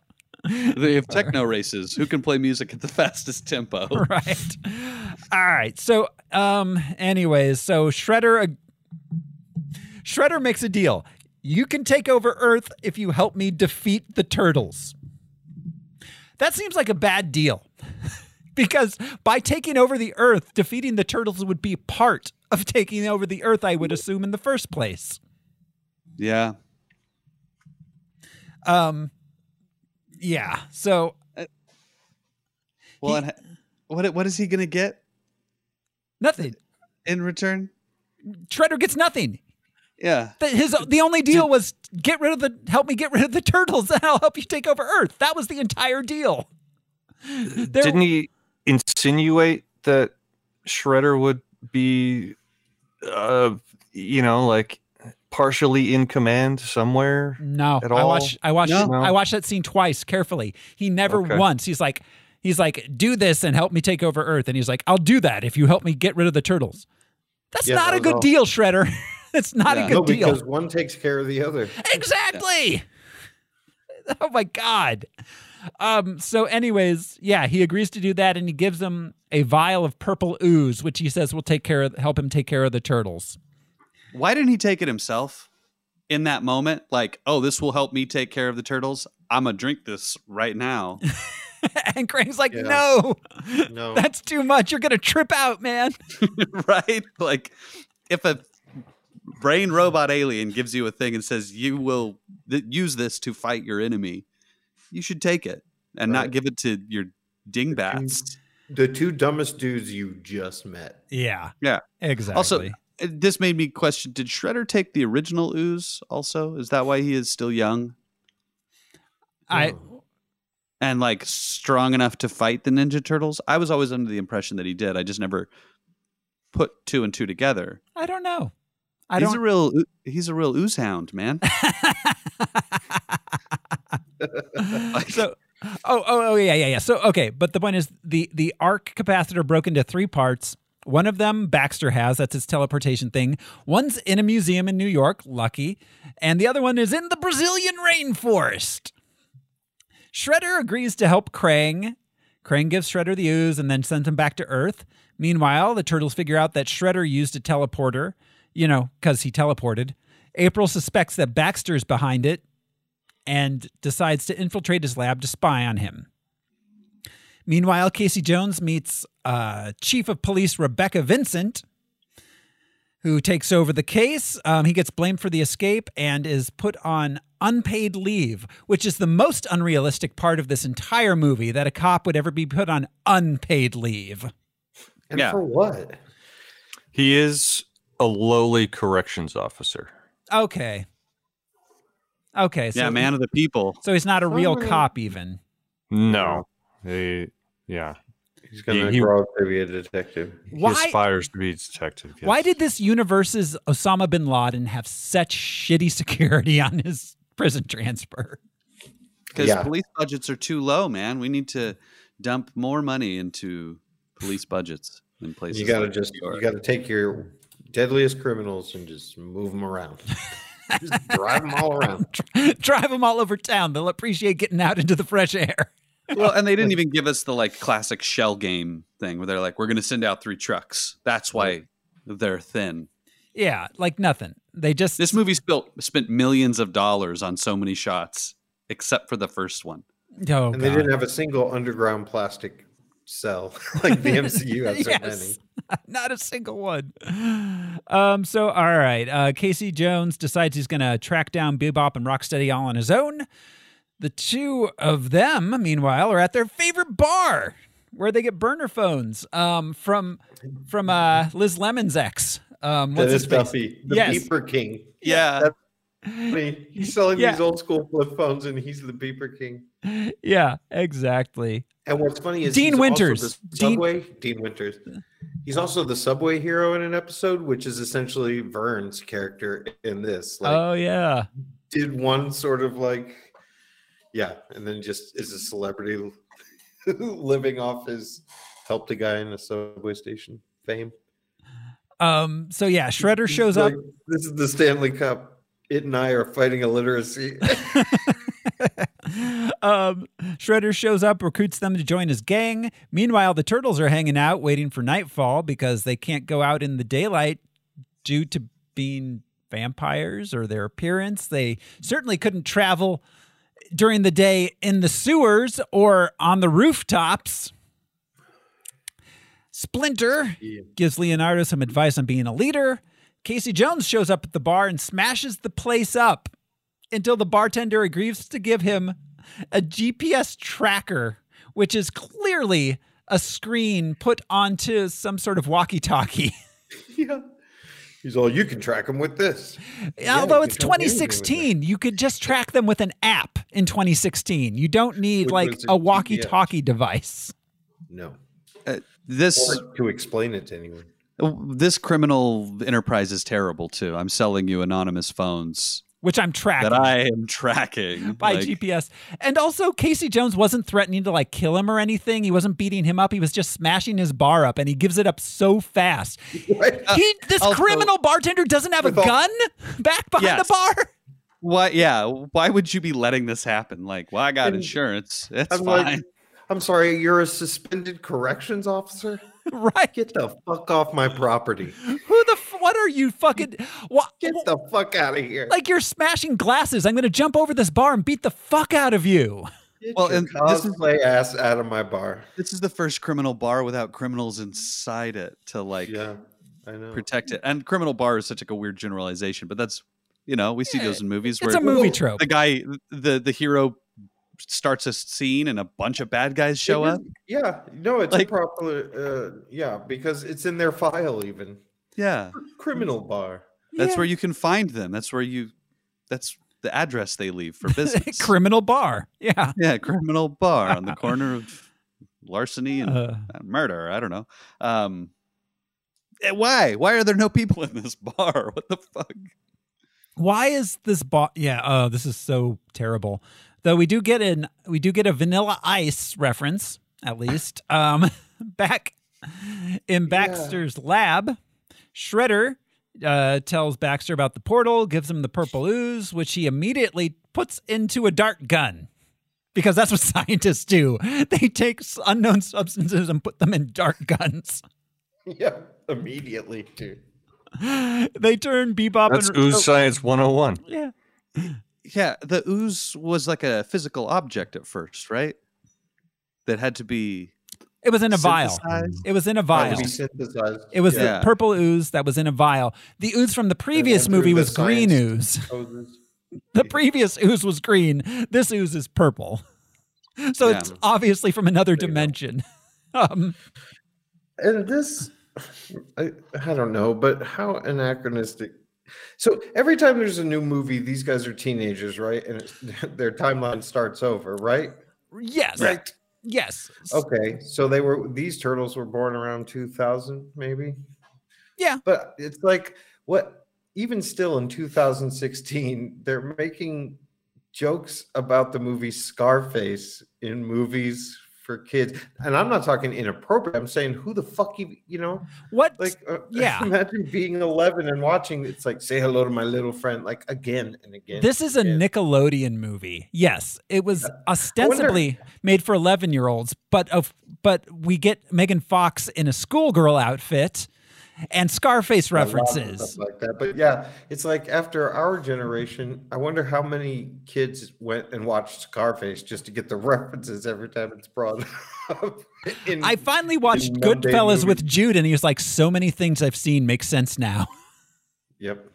They have techno races. Who can play music at the fastest tempo? right. All right. So, um, anyways, so Shredder, uh, Shredder makes a deal. You can take over Earth if you help me defeat the turtles. That seems like a bad deal. because by taking over the Earth, defeating the turtles would be part of taking over the Earth, I would assume, in the first place. Yeah. Um, yeah. So, Well, and what what is he going to get nothing. in return? Shredder gets nothing. Yeah. The, his the only deal was get rid of the help me get rid of the turtles and I'll help you take over Earth. That was the entire deal. There- Didn't he insinuate that Shredder would be, uh, you know, like partially in command somewhere? No, at I all? watched I watched No? I watched that scene twice carefully. He never Okay. once. He's like he's like do this and help me take over Earth and he's like I'll do that if you help me get rid of the turtles. That's Yeah, not that a good all. deal, Shredder. it's not Yeah. a good no, deal. because one takes care of the other. Exactly. Oh my god. Um so anyways, yeah, he agrees to do that and he gives him a vial of purple ooze which he says will take care of help him take care of the turtles. Why didn't he take it himself in that moment? Like, oh, this will help me take care of the turtles. I'm gonna drink this right now. and Krang's like, Yeah. "No. No. That's too much. You're going to trip out, man." right? Like, if a brain robot alien gives you a thing and says you will th- use this to fight your enemy, you should take it and not give it to your dingbats. The two dumbest dudes you just met. Yeah. Yeah. Exactly. Also, this made me question: Did Shredder take the original ooze? Also, is that why he is still young I hmm. and like strong enough to fight the Ninja Turtles? I was always under the impression that he did. I just never put two and two together. I don't know. I he's don't a real he's a real ooze hound, man. Like, so oh, oh oh yeah yeah yeah so okay but the point is the the arc capacitor broke into three parts one of them baxter has that's his teleportation thing. One's in a museum in new york lucky and the other one is in the brazilian rainforest. Shredder agrees to help krang. Krang gives shredder the ooze and then sends him back to earth. Meanwhile the turtles figure out that shredder used a teleporter you know because he teleported. April suspects that baxter's behind it and decides to infiltrate his lab to spy on him. Meanwhile, Casey Jones meets uh, Chief of Police Rebecca Vincent, who takes over the case. Um, he gets blamed for the escape and is put on unpaid leave, which is the most unrealistic part of this entire movie that a cop would ever be put on unpaid leave. And Yeah. for what? He is a lowly corrections officer. Okay. Okay. So yeah, man of the people. So he's not a real Oh. cop, even. No, he, yeah, He's gonna He- he- grow up to be a detective. Why? he aspires to be a detective. yes. Why did this universe's Osama bin Laden have such shitty security on his prison transfer? Because Yeah. police budgets are too low, man. We need to dump more money into police budgets. in places. You gotta like just you gotta take your deadliest criminals and just move them around. just drive them all around. Drive them all over town. They'll appreciate getting out into the fresh air. Well, and they didn't even give us the like classic shell game thing where they're like, "We're going to send out three trucks." That's why they're thin. Yeah, like nothing. They just This movie spent spent millions of dollars on so many shots, except for the first one. Oh, and they didn't have a single underground plastic cell like the MCU has so Yes. many. Not a single one. Um, so, all right. Uh, Casey Jones decides he's going to track down Bebop and Rocksteady all on his own. The two of them, meanwhile, are at their favorite bar where they get burner phones um, from from uh, Liz Lemon's ex. Um, what's Dennis? Duffy, the Yes. beeper king. Yeah, That's. He's selling Yeah. these old school flip phones and he's the beeper king. Yeah, exactly. And what's funny is Dean he's also Winters. the Dean- Dean Winters. He's also the subway hero in an episode, which is essentially Vern's character in this. Like, oh, yeah. did one sort of like, yeah, and then just is a celebrity living off his helped a guy in a subway station fame. Um, so, yeah, Shredder shows up. This is the Stanley Cup. It and I are fighting illiteracy. um, Shredder shows up, recruits them to join his gang. Meanwhile, the turtles are hanging out, waiting for nightfall because they can't go out in the daylight due to being vampires or their appearance. They certainly couldn't travel during the day in the sewers or on the rooftops. Splinter gives Leonardo some advice on being a leader. Casey Jones shows up at the bar and smashes the place up until the bartender agrees to give him a GPS tracker, which is clearly a screen put onto some sort of walkie talkie. yeah. He's all, you can track them with this. Yeah, Although it's can track anything with 2016, you could just track them with an app in 2016. You don't need Which like a a walkie talkie device. No. Uh, this Or to explain it to anyone. this criminal enterprise is terrible too. I'm selling you anonymous phones Which I'm tracking that I am tracking by Like, GPS. And also, Casey Jones wasn't threatening to like kill him or anything. He wasn't beating him up. He was just smashing his bar up, and he gives it up so fast. Right? he, this uh, also- criminal bartender doesn't have a With all- gun back behind Yes. the bar. Why? Yeah. Why would you be letting this happen? Like, well, I got And insurance. It's I'm fine. like, I'm sorry, you're a suspended corrections officer? right? Get the fuck off my property. Who the? F- what are you fucking? What? Get the fuck out of here. Like you're smashing glasses. I'm gonna jump over this bar and beat the fuck out of you. Get well, and this is- cosplay ass out of my bar. this is the first criminal bar without criminals inside it to like Yeah, I know. protect it. And criminal bar is such like a weird generalization, but that's you know we see those in movies It's where a movie trope. the guy, the the hero starts a scene and a bunch of bad guys show It up. Yeah, no, it's Like- a proper. Uh, yeah, because it's in their file even. Yeah, Criminal bar. that's Yeah. where you can find them. That's where you. That's the address they leave for business. Criminal bar. Yeah. yeah, criminal bar on the corner of larceny and Uh, uh, murder. I don't know. Um, eh, why? Why are there no people in this bar? What the fuck? why is this bar? Yeah. Oh, this is so terrible. Though we do get an we do get a Vanilla Ice reference at least. Um, back in Baxter's lab, Shredder uh, tells Baxter about the portal, gives him the purple ooze, which he immediately puts into a dart gun. Because that's what scientists do. They take unknown substances and put them in dart guns. Yeah, immediately, dude. They turn Bebop That's and ooze oh, science 101. Yeah. Yeah, the ooze was like a physical object at first, right? That had to be It was in a vial. It was in a vial. to. It was Yeah. the purple ooze that was in a vial. The ooze from the previous movie was green science ooze. Poses. The previous ooze was green. This ooze is purple. So it's obviously from another dimension. Um, And this, I, I don't know, but how anachronistic. So every time there's a new movie, these guys are teenagers, right? And it's, their timeline starts over, right? yes. Right. Yes. Okay, so they were these turtles were born around 2000, maybe. Yeah. But it's like what even still in 2016, they're making jokes about the movie Scarface in movies for kids, and I'm not talking inappropriate. I'm saying who the fuck you you know What? like uh, Yeah. Imagine being 11 and watching. It's like say hello to my little friend like again and again. This is a. Nickelodeon movie. Yes, it was ostensibly made for 11 year olds, but of but we get Megan Fox in a schoolgirl outfit and Scarface A lot of references. like that. But yeah, it's like after our generation, I wonder how many kids went and watched Scarface just to get the references every time it's brought up. in- I finally watched in mundane Goodfellas with. Jude, and he was like, "So many things I've seen make sense now." Yep.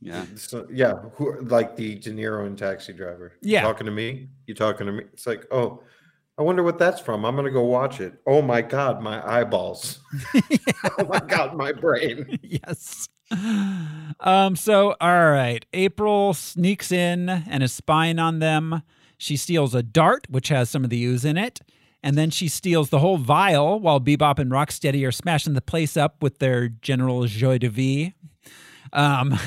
Yeah. So yeah, who like the De Niro and Taxi Driver? You Yeah. talking to me? You talking to me? It's like, oh, I wonder what that's from. I'm gonna go watch it. Oh my god, my eyeballs. oh my god, my brain. yes. Um. So, all right. April sneaks in and is spying on them. She steals a dart, which has some of the ooze in it, and then she steals the whole vial while Bebop and Rocksteady are smashing the place up with their general joie de vie. Um.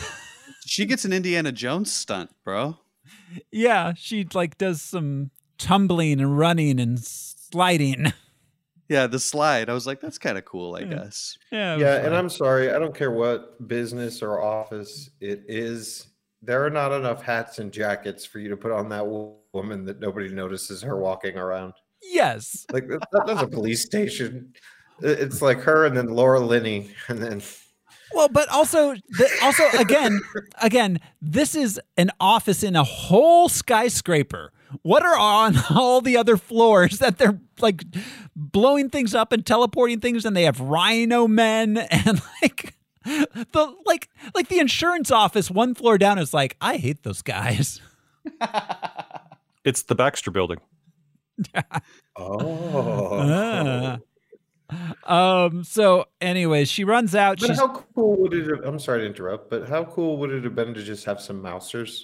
She gets an Indiana Jones stunt, bro. Yeah, she like does some tumbling and running and sliding. Yeah, the slide. I was like, that's kind of cool, I guess. Yeah. it was Yeah, and. I'm sorry. I don't care what business or office it is. There are not enough hats and jackets for you to put on that woman that nobody notices her walking around. yes. Like that, that's a police station. It's like her and then Laura Linney and then Well, but also, the, also again, again, this is an office in a whole skyscraper. What are on all the other floors that they're like blowing things up and teleporting things, and they have rhino men and like the like like the insurance office one floor down is like I hate those guys. It's the Baxter Building. oh. Ah. Um. So, anyways, she runs out. But how cool would it have, I'm sorry to interrupt, but how cool would it have been to just have some mousers?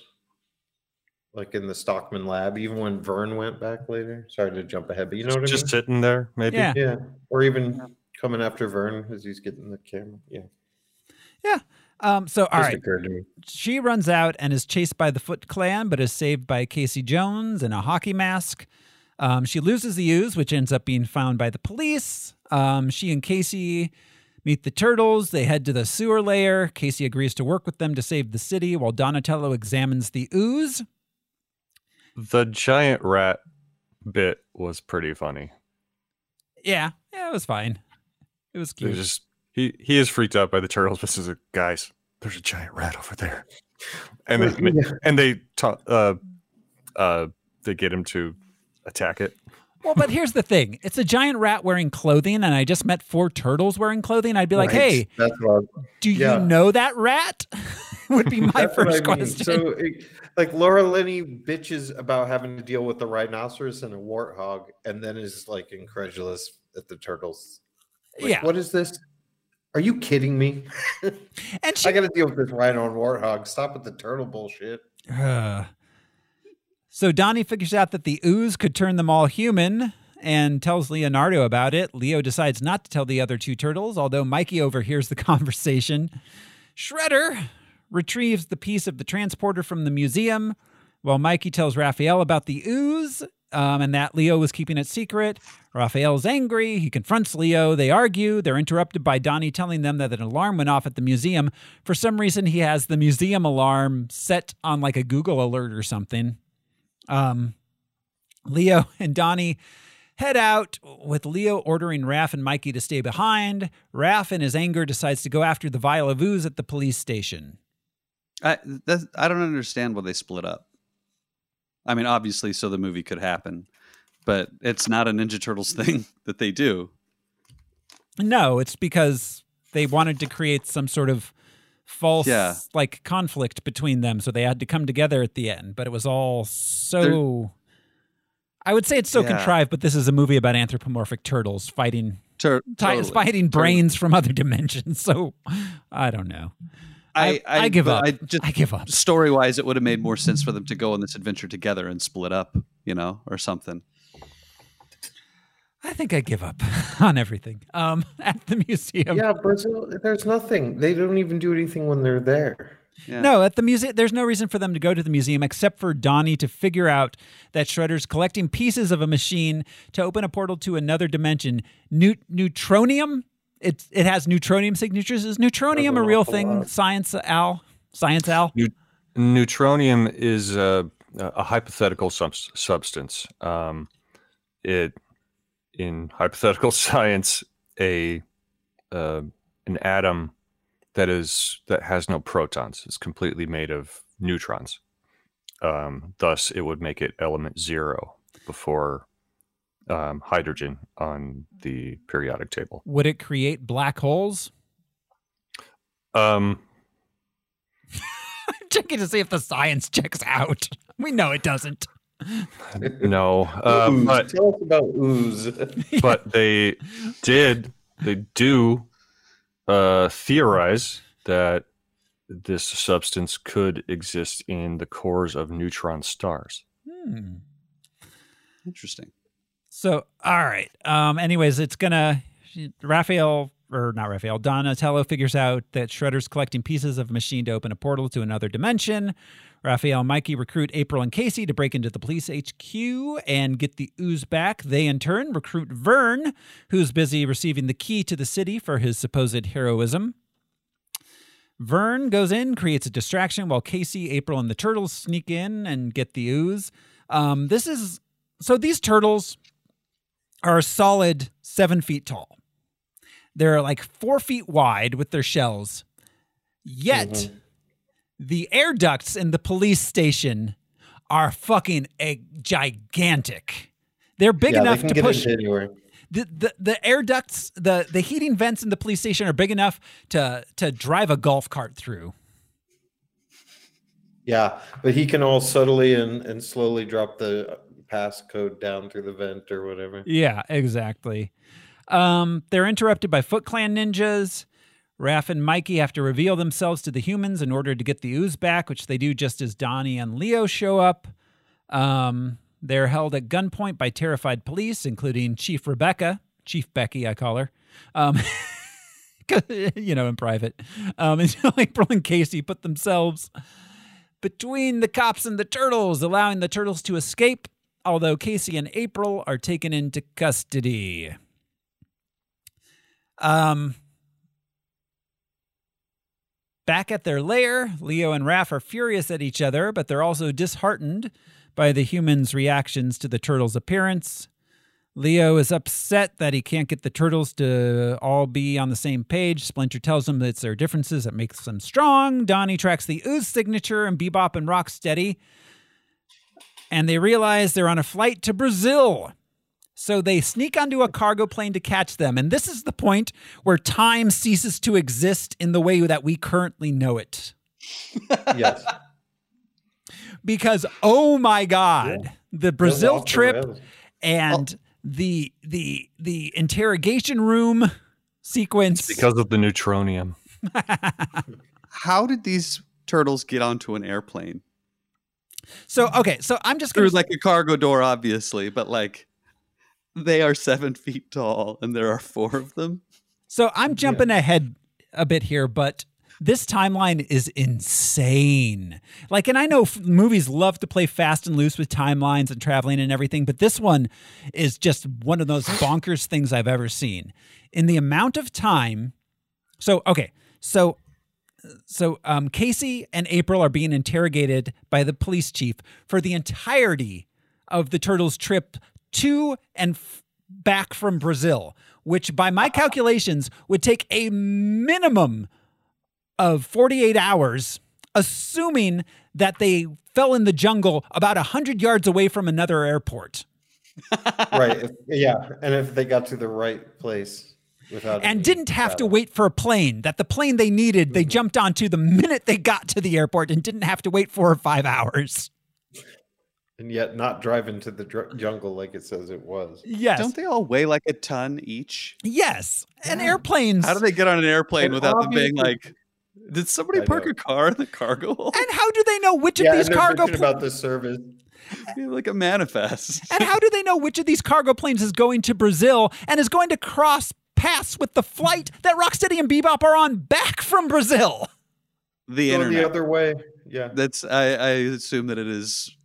Like in the Stockman lab, even when Vern went back later. Sorry to jump ahead, but you know what I Just mean? sitting there, maybe. Yeah. Yeah. Or even coming after Vern as he's getting the camera. Yeah. yeah. Um. So, all Just right. occurred to me. She runs out and is chased by the Foot Clan, but is saved by Casey Jones in a hockey mask. Um, she loses the ooze, which ends up being found by the police. Um, she and Casey meet the turtles. They head to the sewer lair. Casey agrees to work with them to save the city while Donatello examines the ooze. The giant rat bit was pretty funny. Yeah, yeah, it was fine. It was It cute. was just he he is freaked out by the turtles. This is a guys. There's a giant rat over there, and they Yeah. and they ta- uh uh they get him to attack it. Well, but here's the thing: it's a giant rat wearing clothing, and I just met four turtles wearing clothing. I'd be like, Right. "Hey, That's do yeah. you know that rat?" Would be my what I first mean. question. So, it- like Laura Linney bitches about having to deal with the rhinoceros and a warthog, and then is like incredulous at the turtles. Like, Yeah. What is this? Are you kidding me? and she I got to deal with this rhino and warthog. Stop with the turtle bullshit. Uh, so Donnie figures out that the ooze could turn them all human and tells Leonardo about it. Leo decides not to tell the other two turtles, although Mikey overhears the conversation. Shredder retrieves the piece of the transporter from the museum, while Mikey tells Raphael about the ooze um, and that Leo was keeping it secret. Raphael's angry. He confronts Leo. They argue. They're interrupted by Donnie telling them that an alarm went off at the museum. For some reason, he has the museum alarm set on like a Google alert or something. Um, Leo and Donnie head out with Leo ordering Raph and Mikey to stay behind. Raph, in his anger, decides to go after the vial of ooze at the police station. I I don't understand why they split up. I mean, obviously, so the movie could happen, but it's not a Ninja Turtles thing that they do. No, it's because they wanted to create some sort of false Yeah. like conflict between them, so they had to come together at the end. But it was all so. I would say it's so Yeah. contrived, but this is a movie about anthropomorphic turtles fighting Tur- ti- totally. fighting brains from other dimensions. So I don't know. I- I give up. I, just, I give up. Story wise, it would have made more sense for them to go on this adventure together and split up, you know, or something. I think I give up on everything. Um, at the museum. Yeah, Brazil. There's nothing. They don't even do anything when they're there. Yeah. No, at the museum, there's no reason for them to go to the museum except for Donnie to figure out that Shredder's collecting pieces of a machine to open a portal to another dimension. Neut- neutronium? It, it has neutronium signatures. Is neutronium a real thing, lot. Science Al? Science Al? Eu- Neutronium is a, a hypothetical subs- substance. Um, it in hypothetical science, a uh, an atom that is that has no protons is completely made of neutrons. Um, thus, it would make it element zero before um, hydrogen on the periodic table. Would it create black holes? Um, I'm checking to see if the science checks out. We know it doesn't. no, uh, Ooze. but Tell us about ooze. but they did they do uh, theorize that this substance could exist in the cores of neutron stars. Hmm. Interesting. So, all right. Um, anyways, it's gonna Raphael or not Raphael, Donatello figures out that Shredder's collecting pieces of a machine to open a portal to another dimension. Raphael and Mikey recruit April and Casey to break into the police HQ and get the ooze back. They, in turn, recruit Vern, who's busy receiving the key to the city for his supposed heroism. Vern goes in, creates a distraction while Casey, April, and the turtles sneak in and get the ooze. Um, this is so these turtles are a solid seven feet tall. They're like four feet wide with their shells. Yet mm-hmm. the air ducts in the police station are fucking a gigantic. They're big yeah, enough they to push anywhere. the, the the air ducts, the the heating vents in the police station are big enough to to drive a golf cart through. Yeah, but he can all subtly and, and slowly drop the passcode down through the vent or whatever. Yeah, exactly. Um, they're interrupted by Foot Clan ninjas. Raph and Mikey have to reveal themselves to the humans in order to get the ooze back, which they do just as Donnie and Leo show up. Um, they're held at gunpoint by terrified police, including Chief Rebecca, Chief Becky, I call her. Um, you know, in private. Um, until April and Casey put themselves between the cops and the turtles, allowing the turtles to escape, although Casey and April are taken into custody. Um, back at their lair, Leo and Raph are furious at each other, but they're also disheartened by the humans' reactions to the turtles' appearance. Leo is upset that he can't get the turtles to all be on the same page. Splinter tells him that it's their differences that makes them strong. Donnie tracks the ooze signature and Bebop and Rocksteady. And they realize they're on a flight to Brazil. So they sneak onto a cargo plane to catch them. And this is the point where time ceases to exist in the way that we currently know it. Yes. Because, oh my God, the Brazil off the trip rails. and oh. the the the interrogation room sequence Because of the neutronium. How did these turtles get onto an airplane? So okay so i'm just Through gonna like a cargo door, obviously, but like they are seven feet tall and there are four of them. so i'm jumping ahead a bit here but this timeline is insane. Like and i know f- movies love to play fast and loose with timelines and traveling and everything but this one is just one of those bonkers things i've ever seen. In the amount of time so okay so so um, Casey and April are being interrogated by the police chief for the entirety of the turtles' trip to and f- back from Brazil, which, by my calculations, would take a minimum of 48 hours, assuming that they fell in the jungle about 100 yards away from another airport right. If, yeah. And if they got to the right place without and didn't have to wait for a plane, that the plane they needed, they mm-hmm. jumped onto the minute they got to the airport and didn't have to wait four or five hours. and yet not drive into the dr- jungle like it says it was. Yes. Don't they all weigh like a ton each? Yes. And airplanes. How do they get on an airplane And without them being like, did somebody I park know. a car in the cargo hold? and how do they know which Yeah, of these and they're cargo bitching pl- about the service. like a manifest. and how do they know which of these cargo planes is going to Brazil and is going to cross paths with the flight that Rocksteady and Bebop are on back from Brazil? the Going internet. the other way. Yeah. That's I, I assume that it is.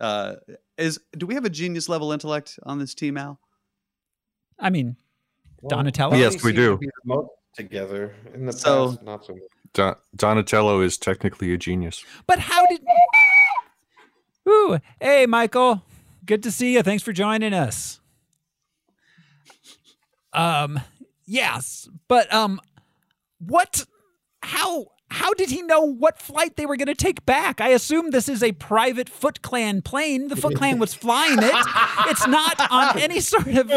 Uh, is do we have a genius level intellect on this team, Al? I mean, Well, Donatello. Yes, we do. to be the most together in the So- past, not so much. Don- Donatello is technically a genius. But how did? Ooh, hey, Michael. Good to see you. Thanks for joining us. Um, yes, but um, what? How? How did he know what flight they were going to take back? I assume this is a private Foot Clan plane. The Foot Clan was flying it. It's not on any sort of.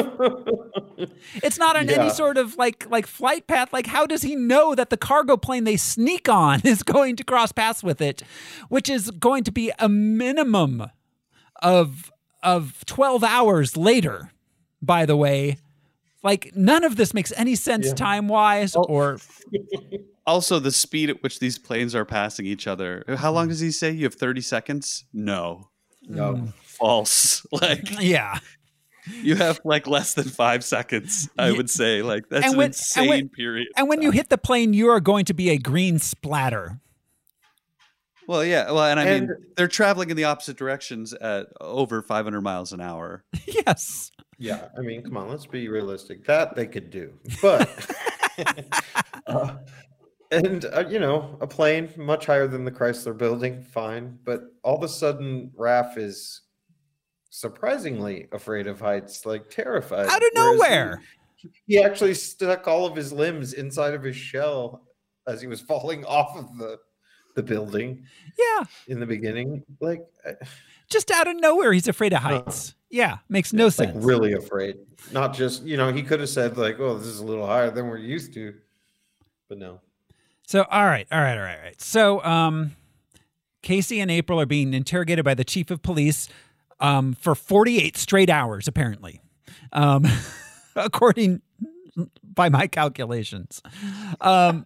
It's not on any sort of like like flight path. Like, how does he know that the cargo plane they sneak on is going to cross paths with it, which is going to be a minimum of of twelve hours later? By the way, like none of this makes any sense time wise or Also, the speed at which these planes are passing each other. How long does he say? You have thirty seconds? No, No. Hmm. false. Like yeah. you have like less than five seconds. I would say like that's And an when- and insane when- period. And when you hit the plane, you are going to be a green splatter. Well, yeah. Well, and I mean, they're traveling in the opposite directions at over 500 miles an hour. yes. Yeah, I mean, come on, let's be realistic. That they could do, but uh, and uh, you know, a plane much higher than the Chrysler Building, fine. But all of a sudden, Raph is surprisingly afraid of heights, like terrified. Out of whereas he- nowhere. He, actually stuck all of his limbs inside of his shell as he was falling off of the the building Yeah. in the beginning. Like, uh, Just out of nowhere, he's afraid of heights. Yeah. Makes no like sense. really afraid. Not just you know, he could have said like, "Oh, this is a little higher than we're used to," but no. So, all right, all right, all right, all right. So, um, Casey and April are being interrogated by the chief of police um, for 48 straight hours, apparently, um, according by my calculations. Um,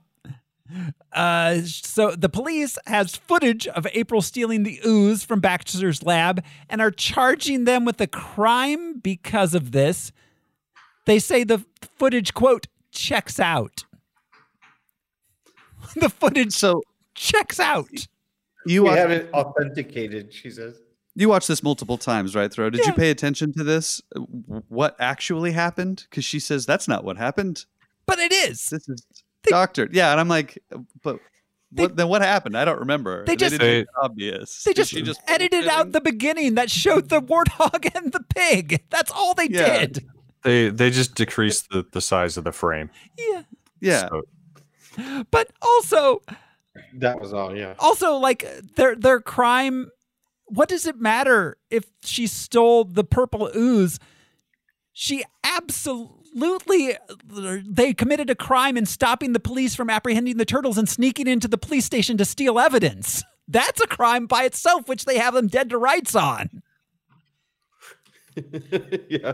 uh, so the police has footage of April stealing the ooze from Baxter's lab and are charging them with a crime because of this. They say the footage quote checks out. the footage So checks out. you we watch, had it authenticated, she says. you watched this multiple times, right, Thoreau? Did Yeah. you pay attention to this? What actually happened? Because she says that's not what happened. But it is. This is They- doctored. Yeah, and I'm like, uh, but They- what, then what happened? I don't remember. They just- didn't They- obvious. They just, just edited out the beginning that showed the warthog and the pig. That's all they Yeah. did. They they just decreased the, the size of the frame. Yeah. yeah. So, But also, That was all, yeah. also like their their crime what does it matter if she stole the purple ooze she absolutely they committed a crime in stopping the police from apprehending the turtles and sneaking into the police station to steal evidence. That's a crime by itself which they have them dead to rights on. Yeah.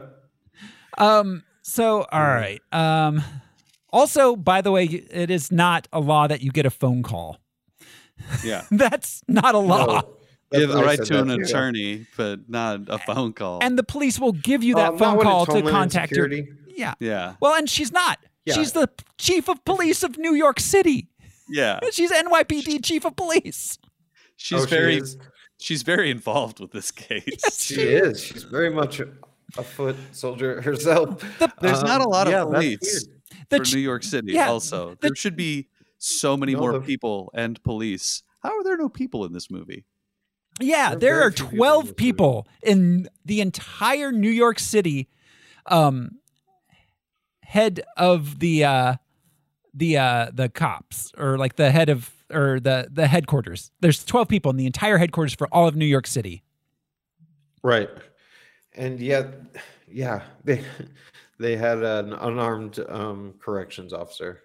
um so all right. Um also by the way it is not a law that you get a phone call. Yeah. that's not a law. No, You have the I right to an too, yeah. attorney, but not a phone call. and the police will give you Uh, that not phone call to contact your Security. yeah yeah. well and she's not Yeah. she's the chief of police of new york city Yeah. she's nypd chief of police She's Oh, very is? she's very involved with this case. She is. She's very much a, a foot soldier herself. There's not a Um, lot yeah, of that's police for ch- New York City yeah, also. the- there should be so many No, more the- people and police. How are there no people in this movie? Yeah There are there are few people in 12 people in the entire new york city um head of the uh the uh the cops or like the head of or the the headquarters. There's 12 people in the entire headquarters for all of new york city. Right. And yet, yeah, they they had an unarmed um, corrections officer,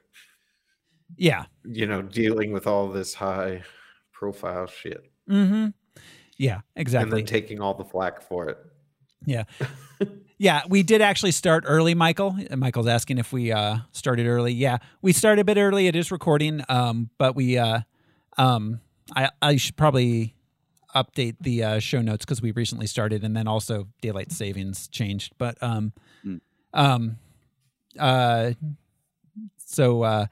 yeah. You know, dealing with all this high profile shit. Mm-hmm yeah exactly. and then taking all the flack for it. Yeah. yeah, we did actually start early, Michael. Michael's asking if we uh started early. Yeah, we started a bit early. It is recording. Um, but we uh um I I should probably update the uh, show notes because we recently started and then also daylight savings changed. But um Hmm. um uh so uh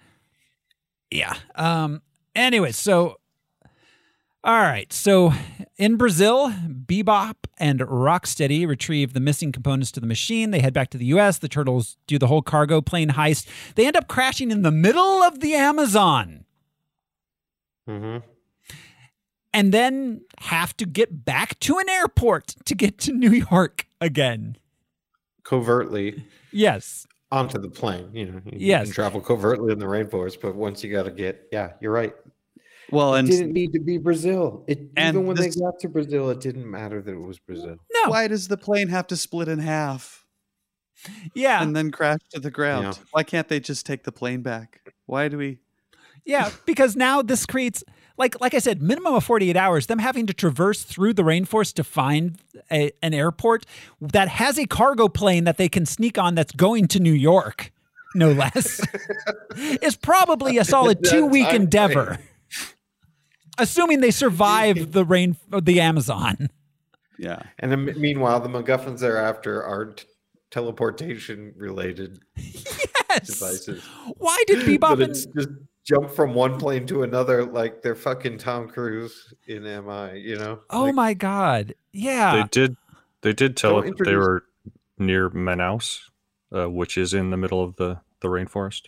yeah. Um Anyway, so all right. So in Brazil, Bebop and Rocksteady retrieve the missing components to the machine. They head back to the US. The turtles do the whole cargo plane heist. They end up crashing in the middle of the Amazon Mm-hmm. and then have to get back to an airport to get to New York again. Covertly Yes. onto the plane. You know, you Yes. can travel covertly in the rainforest, but once you got to get, yeah, you're right. Well, It and didn't need to be Brazil. It And even when this- they got to Brazil, it didn't matter that it was Brazil. No. why does the plane have to split in half Yeah. and then crash to the ground? Yeah. Why can't they just take the plane back? Why do we? Yeah, because now this creates like like I said, minimum of 48 hours, them having to traverse through the rainforest to find a, an airport that has a cargo plane that they can sneak on that's going to New York, no less, is probably a solid two week endeavor. frame. Assuming they survive the rain the Amazon. Yeah. And then, meanwhile, the MacGuffins thereafter are t- teleportation related Yes. devices. Why did Bebop But and just jump from one plane to another like they're fucking Tom Cruise in MI, you know? Oh Like, my god. Yeah. They did. They did tell Don't us that they were near Manaus, uh, which is in the middle of the the rainforest,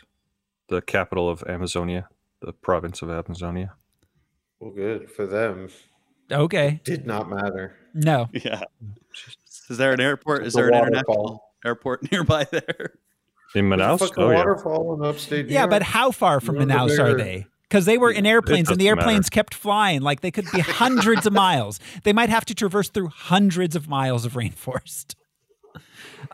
the capital of Amazonia, the province of Amazonia. Well, good for them. Okay. Did not matter. No. Yeah. Is there an airport? Is The there an waterfall. international airport nearby there? In Manaus, fucking oh yeah, waterfall in upstate. New Yeah, but how far from Remember Manaus are they? Because they were in airplanes and the doesn't matter. airplanes kept flying. Like they could be hundreds of miles. They might have to traverse through hundreds of miles of rainforest.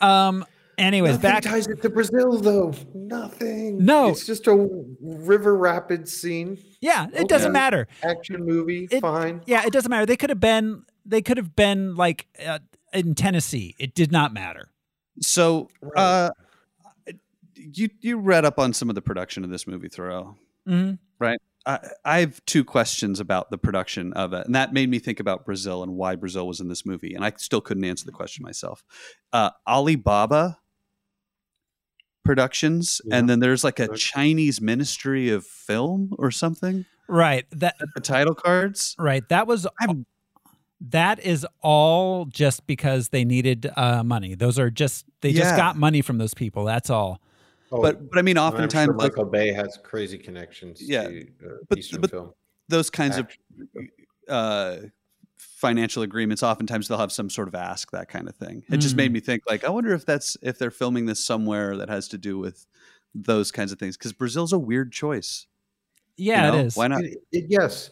Um. Anyways, Nothing back. ties it to Brazil though. Nothing. No. it's just a river rapids scene. Yeah, it doesn't matter. Action movie, It- fine. Yeah, it doesn't matter. They could have been. They could have been like uh, in Tennessee. It did not matter. So, Right. uh, you you read up on some of the production of this movie, Thoreau, hmm right? I, I have two questions about the production of it, and that made me think about Brazil and why Brazil was in this movie, and I still couldn't answer the question myself. Uh, Alibaba Productions, Yeah. and then there's like a Chinese Ministry of Film or something. Right. That. The title cards. Right. That was. I'm- That is all just because they needed uh, money. Those are just they just got money from those people. That's all. Oh, But but I mean, and I'm sure oftentimes like Michael Bay has crazy connections. Yeah, to, uh, but- Eastern but- film. those kinds of uh, financial agreements, oftentimes they'll have some sort of ask that kind of thing. It just Mm. made me think, like, I wonder if that's if they're filming this somewhere that has to do with those kinds of things because Brazil's a weird choice. you Yeah, know? it is. Why not? It- it- yes,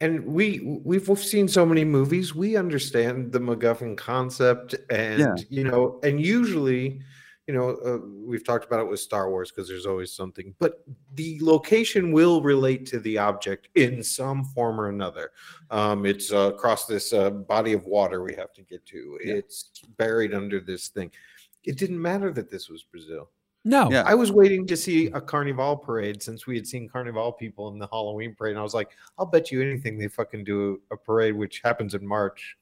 and we we've seen so many movies. We understand the MacGuffin concept, and Yeah. you know, and usually, you know, uh, we've talked about it with Star Wars because there's always something. But the location will relate to the object in some form or another. Um, it's uh, across this uh, body of water we have to get to. Yeah. It's buried under this thing. It didn't matter that this was Brazil. No. Yeah. I was waiting to see a carnival parade since we had seen carnival people in the Halloween parade. And I was like, I'll bet you anything they fucking do a parade which happens in March.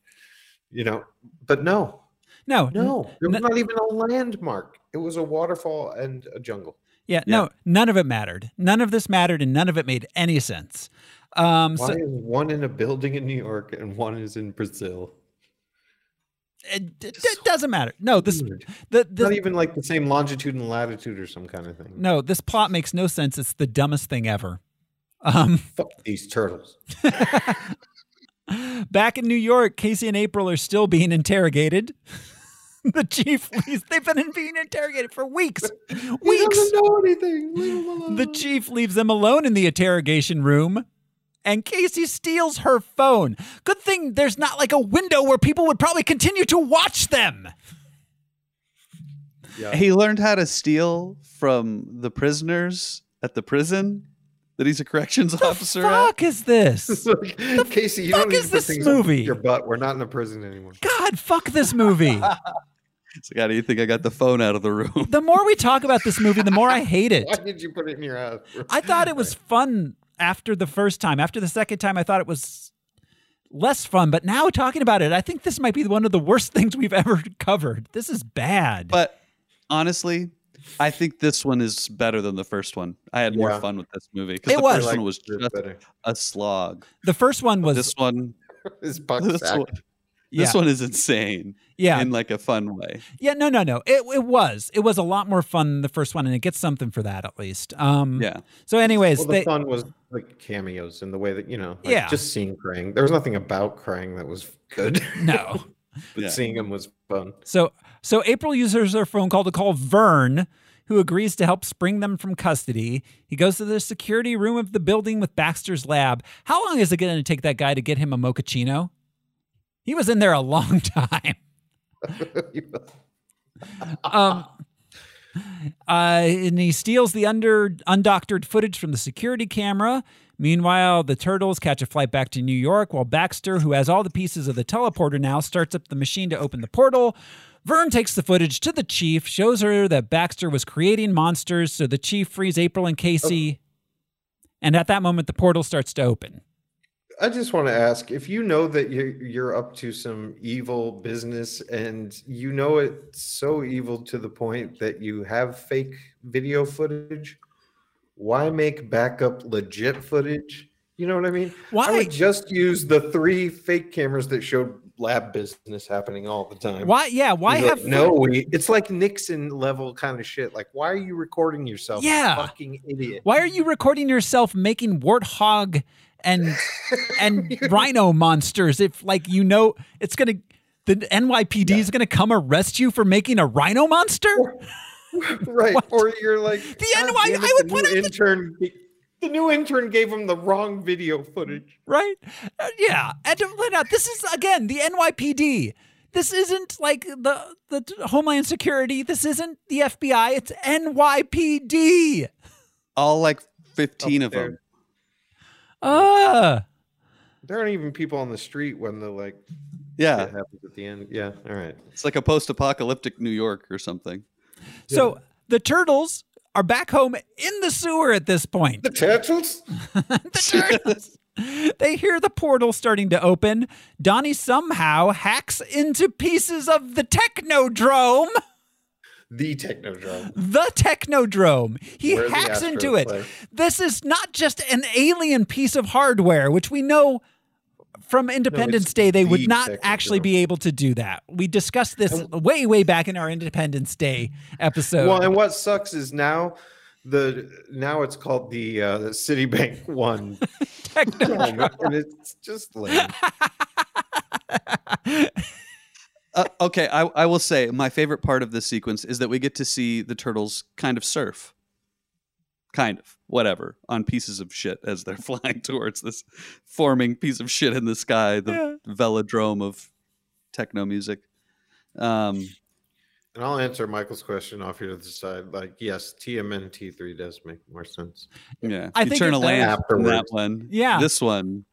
You know, but no, No. no, there was n- not even a landmark. It was a waterfall and a jungle. Yeah, no, none of it mattered. None of this mattered, and none of it made any sense. Um, Why so is one in a building in New York and one is in Brazil? it, it, it doesn't matter. No, this the not even like the same longitude and latitude or some kind of thing. no, this plot makes no sense. It's the dumbest thing ever. Um, Fuck these turtles. back in New York, Casey and April are still being interrogated. the chief, leaves, they've been being interrogated for weeks, He weeks. doesn't know anything. Leave him alone. The chief leaves them alone in the interrogation room. And Casey steals her phone. Good thing there's not like a window where people would probably continue to watch them. Yeah. He learned how to steal from the prisoners at the prison that he's a corrections officer at. Fuck is this? It's like, Casey, you fuck don't need is to put this movie? your butt. We're not in a prison anymore. God, fuck this movie. He's like, how do you think I got the phone out of the room? The more we talk about this movie, the more I hate it. Why did you put it in your ass? I thought it was fun after the first time. After the second time, I thought it was less fun. But now talking about it, I think this might be one of the worst things we've ever covered. This is bad. But honestly, I think this one is better than the first one. I had more Yeah. fun with this movie because It the was. first Like one was just better. a slog. The first one was This one, is buck this sack. One, yeah, this one is insane yeah, in like a fun way. yeah. No, no, no. It it was it was a lot more fun than the first one, and it gets something for that at least. Um, Yeah, So, anyways, Well, the they, fun was like cameos in the way that you know, like Yeah. just seeing Krang. There was nothing about Krang that was good. no. but Yeah. seeing him was fun. So so April uses her phone call to call Vern, who agrees to help spring them from custody. He goes to the security room of the building with Baxter's lab. How long is it going to take that guy to get him a mochaccino? He was in there a long time. Um, uh, and he steals the under undoctored footage from the security camera. Meanwhile, the turtles catch a flight back to New York while Baxter, who has all the pieces of the teleporter now, starts up the machine to open the portal. Vern takes the footage to the chief, shows her that Baxter was creating monsters, so the chief frees April and Casey. And at that moment, the portal starts to open. I just want to ask if you know that you're you're up to some evil business and you know it's so evil to the point that you have fake video footage, why make backup legit footage? You know what I mean? Why? I would just use the three fake cameras that showed lab business happening all the time. Why? Yeah. Why have like, no? We it's like Nixon level kind of shit. Like, why are you recording yourself? Yeah. fucking idiot. Why are you recording yourself making warthog and and rhino monsters if like you know it's gonna the NYPD is gonna come arrest you for making a rhino monster? right What? or you're like The "God NY damn I would put new out the- intern the new intern gave him the wrong video footage Right? Uh, yeah. And to point out, this is again the NYPD. This isn't like the the Homeland Security. This isn't the FBI. It's NYPD. all like fifteen Up of there. them. Ah. there aren't even people on the street when the like Yeah, shit happens at the end yeah all right it's like a post-apocalyptic New York or something. So the turtles are back home in the sewer at this point. the turtles the turtles. They hear the portal starting to open. Donnie somehow hacks into pieces of the technodrome. The technodrome The technodrome. He Where hacks into it. play. This is not just an alien piece of hardware, which we know from Independence it's Day they would not actually be able to do that. We discussed this way, way back in our Independence Day episode. well and what sucks is now the now it's called the uh the citibank one Technodrome. and it's just lame. Uh, okay, I, I will say my favorite part of this sequence is that we get to see the turtles kind of surf, kind of whatever on pieces of shit as they're flying towards this forming piece of shit in the sky, the velodrome of techno music. Um, and i'll answer michael's question off here to the side like yes tmnt 3 does make more sense yeah, I you think turn it a land does. from that one. Yeah. this one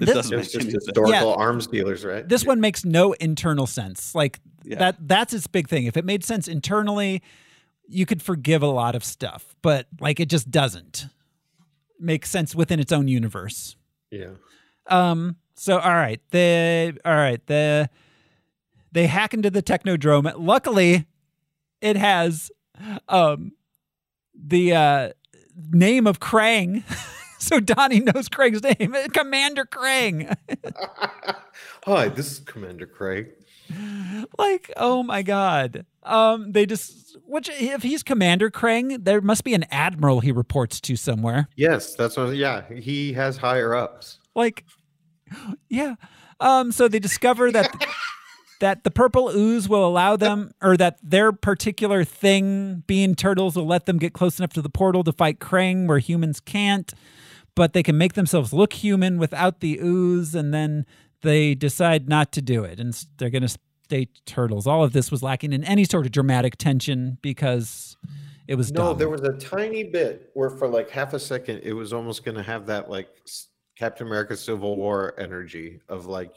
it This- doesn't make just any sense. arms dealers right this one makes no internal sense. Like Yeah. that that's its big thing. If it made sense internally, you could forgive a lot of stuff, but like it just doesn't make sense within its own universe. yeah Um so all right, the all right, the they hack into the technodrome. Luckily, it has um the uh name of Krang. so Donnie knows Craig's name. Commander Krang. Hi, this is Commander Craig. like oh my god um they just which if he's commander krang there must be an admiral he reports to somewhere Yes, that's what. Yeah, he has higher ups. like yeah um so they discover that that the purple ooze will allow them or that their particular thing being turtles will let them get close enough to the portal to fight krang where humans can't but they can make themselves look human without the ooze and then they decide not to do it and they're going to stay turtles all of this was lacking in any sort of dramatic tension because it was No, dumb. there was a tiny bit where, for like half a second, it was almost going to have that like Captain America Civil War energy of like,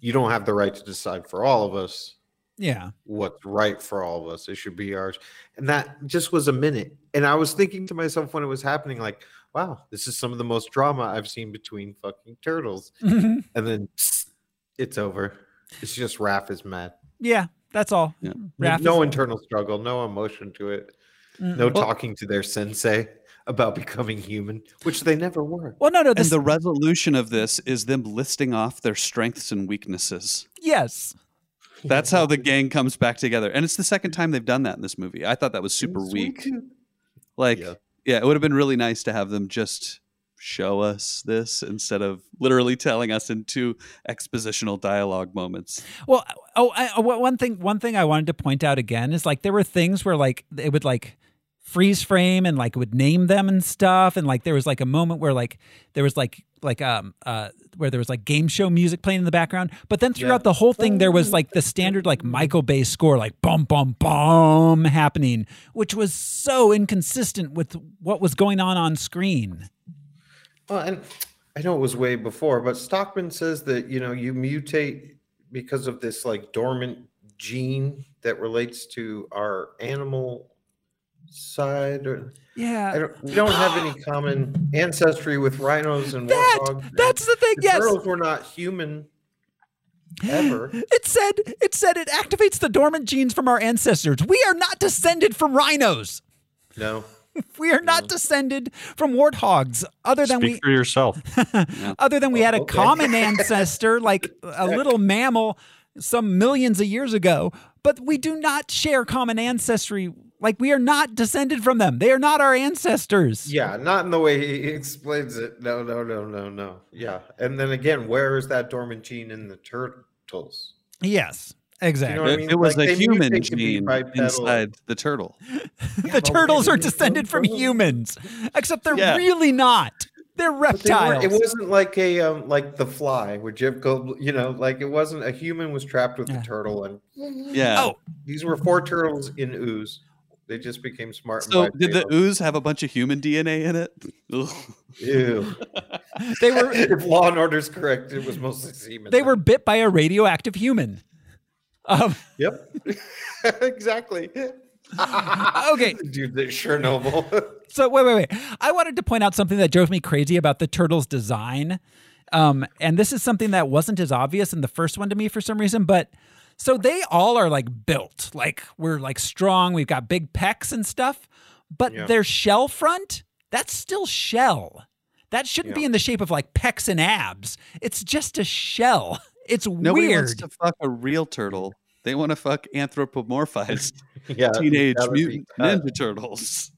you don't have the right to decide for all of us yeah what's right for all of us. It should be ours. And that just was a minute. And I was thinking to myself when it was happening, like, wow, this is some of the most drama I've seen between fucking turtles. Mm-hmm. And then psst, it's over. It's just Raph is mad. yeah that's all Yeah. Raph no is- internal struggle, no emotion to it. No talking to their sensei about becoming human, which they never were. Well, no, no. And the resolution of this is them listing off their strengths and weaknesses. yes. That's how the gang comes back together. And it's the second time they've done that in this movie. I thought that was super weak. Like, Yeah. Yeah. it would have been really nice to have them just show us this instead of literally telling us in two expositional dialogue moments. Well, oh, I, oh, one thing. One thing I wanted to point out again is like there were things where like it would like freeze frame and like would name them and stuff, and like there was like a moment where like there was like like um uh where there was like game show music playing in the background, but then throughout Yeah. the whole thing there was like the standard like Michael Bay score, like bum bum bum happening, which was so inconsistent with what was going on on screen. Well, and I know it was way before, but Stockman says that you know you mutate because of this like dormant gene that relates to our animal side. Or Yeah, I don't, we don't have any common ancestry with rhinos and That- warthogs. that's the thing. The yes, turtles were not human ever. It said it said it activates the dormant genes from our ancestors. We are not descended from rhinos. No. We are not descended from warthogs. Other than Speak we for yourself. other than we had a oh, Okay. common ancestor like a little mammal some millions of years ago, but we do not share common ancestry. Like we are not descended from them. They are not our ancestors. Yeah, not in the way he explains it. No, no, no, no, no. Yeah. And then again, where is that dormant gene in the turtles? Yes. You know Exactly. I It, mean? it was Like, a human mutate to be gene inside the turtle. the turtles are descended from humans, except they're Yeah. really not. They're But they reptiles. It wasn't like a um, like the fly where Jeff Goldblum, you know, like it wasn't a human was trapped with Yeah. the turtle, and Yeah. Oh, these were four turtles in ooze. They just became smart. and so did the bipedal. ooze have a bunch of human DNA in it? Ew. they were if Law and Order's correct, it was mostly semen. they were bit by a radioactive human. Um, Yep. exactly. okay, Dude, they Chernobyl. so wait, wait, wait. I wanted to point out something that drove me crazy about the turtles' design. Um, and this is something that wasn't as obvious in the first one to me for some reason, but so they all are like built, like we're like strong, we've got big pecs and stuff, but Yeah. their shell front, that's still shell. That shouldn't be in the shape of like pecs and abs. It's just a shell. It's Nobody weird. wants to fuck a real turtle. They want to fuck anthropomorphized yeah. teenage that be mutant ninja turtles.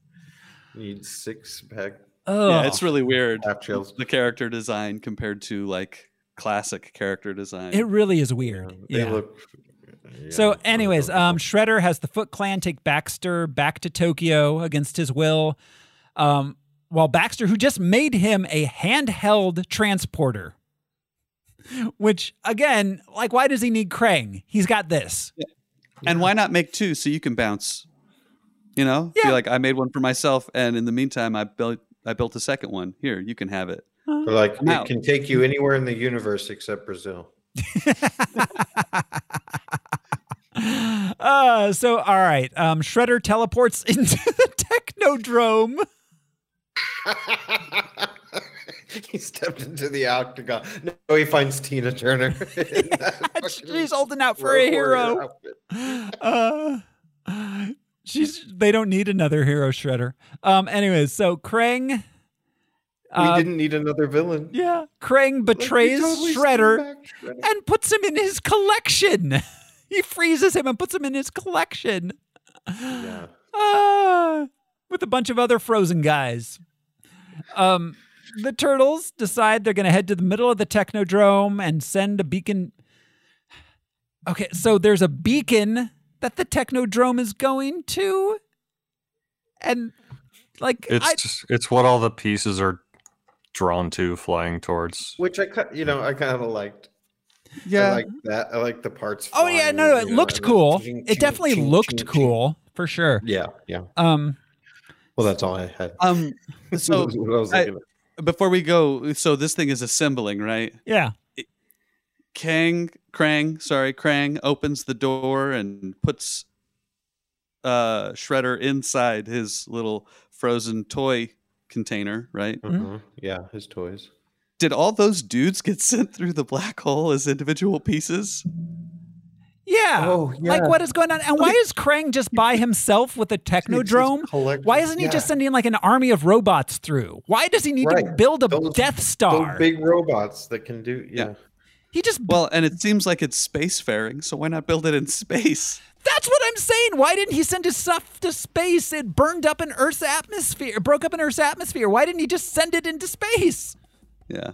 Need six pack Oh, Yeah, it's really weird. The character design compared to like classic character design. it really is weird. They yeah. look. So, anyways, um, Shredder has the Foot Clan take Baxter back to Tokyo against his will. Um, while Baxter, who just made him a handheld transporter, which again, like, why does he need Krang? He's got this. and why not make two so you can bounce? You know, Yeah. be like I made one for myself, and in the meantime, I built I built a second one. Here, you can have it. They're like I'm it out. can take you anywhere in the universe except Brazil. Uh, so all right, um, Shredder teleports into the Technodrome. he stepped into the octagon. No, he finds Tina Turner. fucking She's holding out for a hero. uh, she's they don't need another hero shredder. Um anyways, so Krang We uh, didn't need another villain. yeah, Krang Like, betrays totally Shredder Shredder. and puts him in his collection. He freezes him and puts him in his collection. Yeah. Ah, with a bunch of other frozen guys. Um the turtles decide they're going to head to the middle of the technodrome and send a beacon Okay, so there's a beacon that the technodrome is going to and like It's I, just, it's what all the pieces are drawn to, flying towards. Which I, ki- you know, I kind of liked. I Yeah, like that. I like the parts. Oh yeah, no, no, it you know, looked and cool. ching, It definitely ching, looked ching, ching. cool for sure. Yeah, yeah. Um Well, that's all I had. Um. So I I- before we go, so this thing is assembling, right? yeah. Kang, Krang, sorry, Krang opens the door and puts uh Shredder inside his little frozen toy container, right? Mhm. Yeah, his toys. Did all those dudes get sent through the black hole as individual pieces? Yeah. Yeah. Oh, Like what is going on? And why is Krang just by himself with a technodrome? Why isn't he yeah. just sending like an army of robots through? Why does he need to build a Those- Death Star? Those big robots that can do yeah. he just Well, and it seems like it's spacefaring, so why not build it in space? That's what I'm saying. Why didn't he send his stuff to space? It burned up in Earth's atmosphere. It broke up in Earth's atmosphere. Why didn't he just send it into space? Yeah.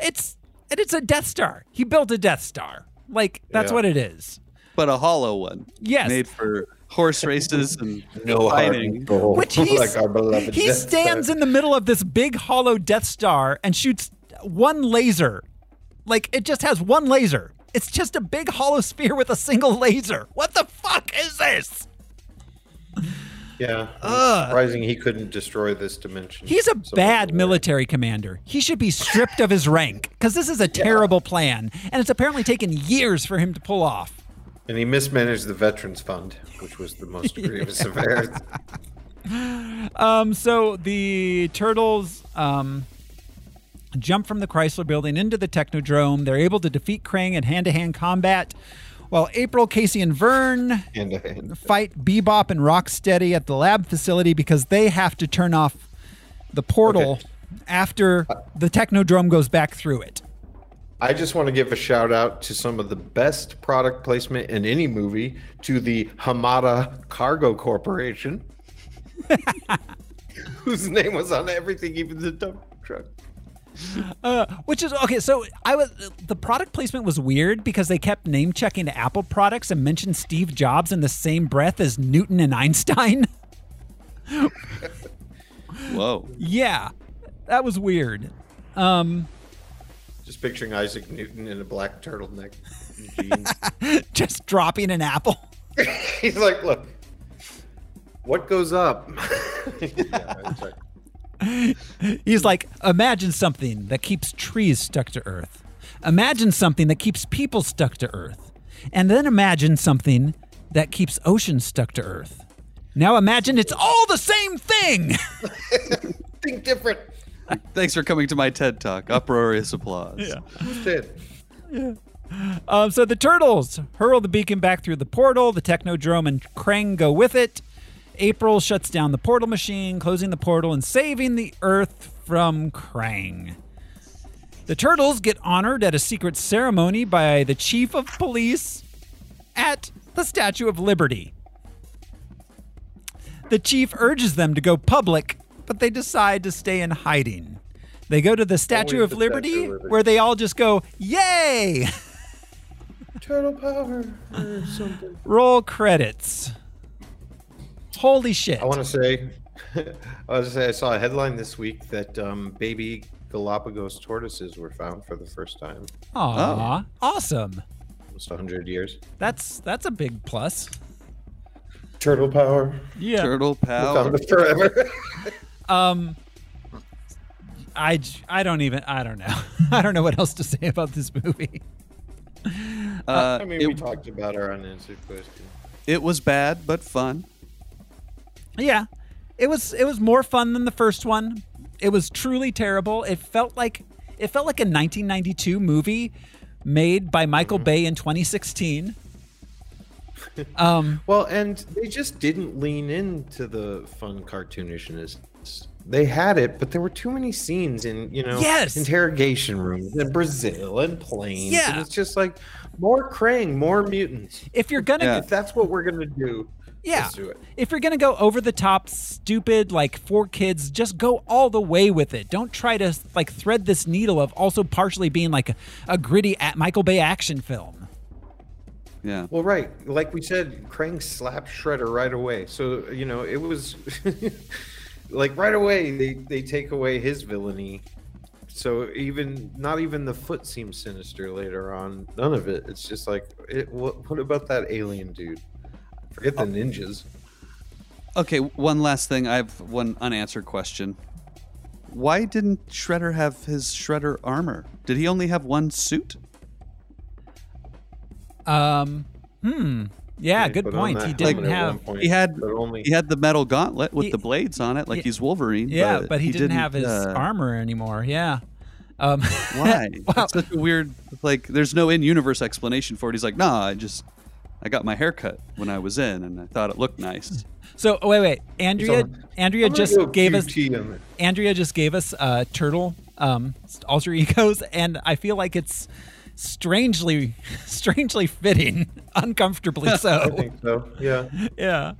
It's and it's a Death Star. He built a Death Star. Like that's Yeah. what it is. But a hollow one. Yes. Made for horse races and No heart fighting. Which he's, like our beloved he Death stands Star. in the middle of this big hollow Death Star and shoots one laser. Like it just has one laser. It's just a big hollow sphere with a single laser. What the fuck is this? Yeah. Ugh. surprising he couldn't destroy this dimension. He's a bad military commander. He should be stripped of his rank because this is a terrible plan, and it's apparently taken years for him to pull off. And he mismanaged the Veterans Fund, which was the most grievous affair. Um, so the turtles um, jump from the Chrysler building into the Technodrome. They're able to defeat Krang in hand-to-hand combat, while April, Casey, and Vern Hand to hand. fight Bebop and Rocksteady at the lab facility because they have to turn off the portal Okay. after the Technodrome goes back through it. I just want to give a shout out to some of the best product placement in any movie to the Hamada Cargo Corporation, whose name was on everything, even the dump truck. Uh, which is okay. So I was the product placement was weird because they kept name checking Apple products and mentioned Steve Jobs in the same breath as Newton and Einstein. Whoa. yeah, that was weird. Um, Just picturing Isaac Newton in a black turtleneck and jeans. just dropping an apple. He's like, look, what goes up? yeah, it's like, He's like, imagine something that keeps trees stuck to Earth. Imagine something that keeps people stuck to Earth. And then imagine something that keeps oceans stuck to Earth. Now imagine it's all the same thing. think different. Thanks for coming to my TED Talk. Uproarious applause. Yeah. Who's dead? Um, so the turtles hurl the beacon back through the portal. The Technodrome and Krang go with it. April shuts down the portal machine, closing the portal and saving the Earth from Krang. The turtles get honored at a secret ceremony by the chief of police at the Statue of Liberty. The chief urges them to go public, but they decide to stay in hiding. They go to the Statue of the Statue Liberty, of Liberty. where they all just go, Yay! Turtle power or something. Roll credits. Holy shit. I want to say, I want to say, I saw a headline this week that um, baby Galapagos tortoises were found for the first time. Aw, awesome. Almost 100 years. That's that's a big plus. Turtle power. Yeah. Turtle power. Found it forever. Um I j- I don't even I don't know. I don't know what else to say about this movie. Uh, I mean, it, we talked about our unanswered question. it was bad, but fun. Yeah. It was it was more fun than the first one. It was truly terrible. It felt like it felt like a 1992 movie made by Michael Bay in 2016. Um Well, and they just didn't lean into the fun cartoonishness. They had it, but there were too many scenes in, you know, Yes. interrogation rooms in Brazil and planes. Yeah. And it's just like more Krang, more mutants. if you're going to Yeah. If that's what we're gonna do, Yeah. let's do it. If you're going to go over the top, stupid, like for kids, just go all the way with it. Don't try to like thread this needle of also partially being like a, a gritty a- Michael Bay action film. Yeah. Well, right, like we said, Krang slapped Shredder right away. So you know, it was like right away they they take away his villainy. So even not even the foot seems sinister later on. None of it. It's just like, it, what, what about that alien dude? Forget the ninjas. Okay, one last thing. I have one unanswered question. Why didn't Shredder have his Shredder armor? Did he only have one suit? Um, hmm. Yeah, They good point. He didn't have. one point, He had only he had the metal gauntlet with He- the blades on it, like He- he's Wolverine. Yeah, but he, didn't, have his uh, armor anymore. Yeah. Um, Why? wow. That's such a weird. Like, there's no in-universe explanation for it. He's like, nah, I just I got my hair cut when I was in, and I thought it looked nice. So oh, wait, wait. Andrea, on- Andrea just gave us. QT on. Andrea just gave us uh, turtle um, alter egos, and I feel like it's strangely, strangely fitting, uncomfortably I so. think so. Yeah. yeah.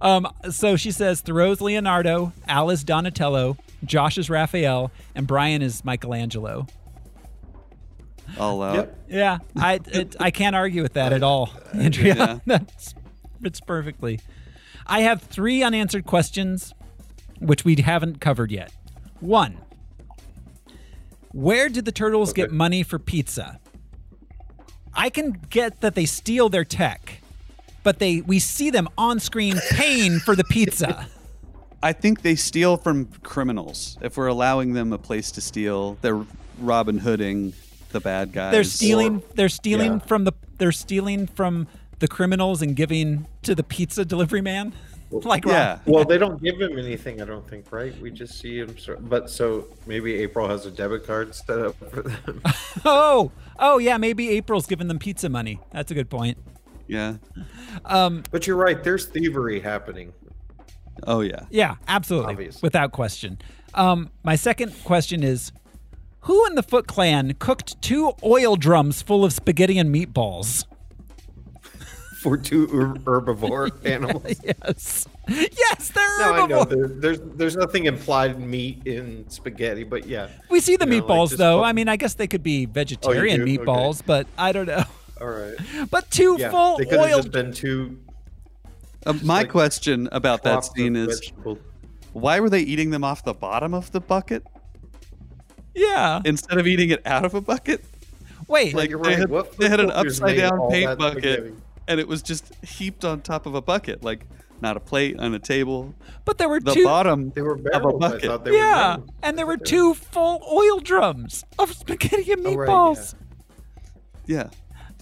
Um, so she says Thoreau's Leonardo, Al is Donatello, Josh is Raphael, and Brian is Michelangelo. All out. Yep. Yeah, I it, I can't argue with that at all, Andrea. Yeah. That's it's perfectly. I have three unanswered questions, which we haven't covered yet. One, where did the turtles get money for pizza? I can get that they steal their tech, but they we see them on screen paying for the pizza. I think they steal from criminals. If we're allowing them a place to steal, they're Robin Hooding the bad guys. They're stealing. They're stealing yeah. from the. They're stealing from the criminals and giving to the pizza delivery man. Like Yeah. Well, they don't give him anything, I don't think, right? We just see him. But so maybe April has a debit card set up for them. Oh, oh yeah, maybe April's giving them pizza money. That's a good point. Yeah. Um, but you're right. There's thievery happening. Oh yeah. Yeah, absolutely, Obvious. without question. Um, my second question is, who in the Foot Clan cooked two oil drums full of spaghetti and meatballs? For two herbivore animals. Yes, yes, they're No, I know there, there's there's nothing implied meat in spaghetti, but yeah. We see the You know, like meatballs though. put- I mean, I guess they could be vegetarian do? Okay. meatballs, but I don't know. All right. But two Yeah, full they could have just been two. Uh, my like question about that scene is vegetable- why were they eating them off the bottom of the bucket yeah. instead of eating it out of a bucket? Wait. Like you're they right. had, What they had an upside down paint bucket spaghetti? and it was just heaped on top of a bucket, like not a plate on a table. but there were The two. bottom They were of a barrels. I bucket. thought they yeah, were drums. and there were two full oil drums of spaghetti and Oh, right, meatballs. Yeah.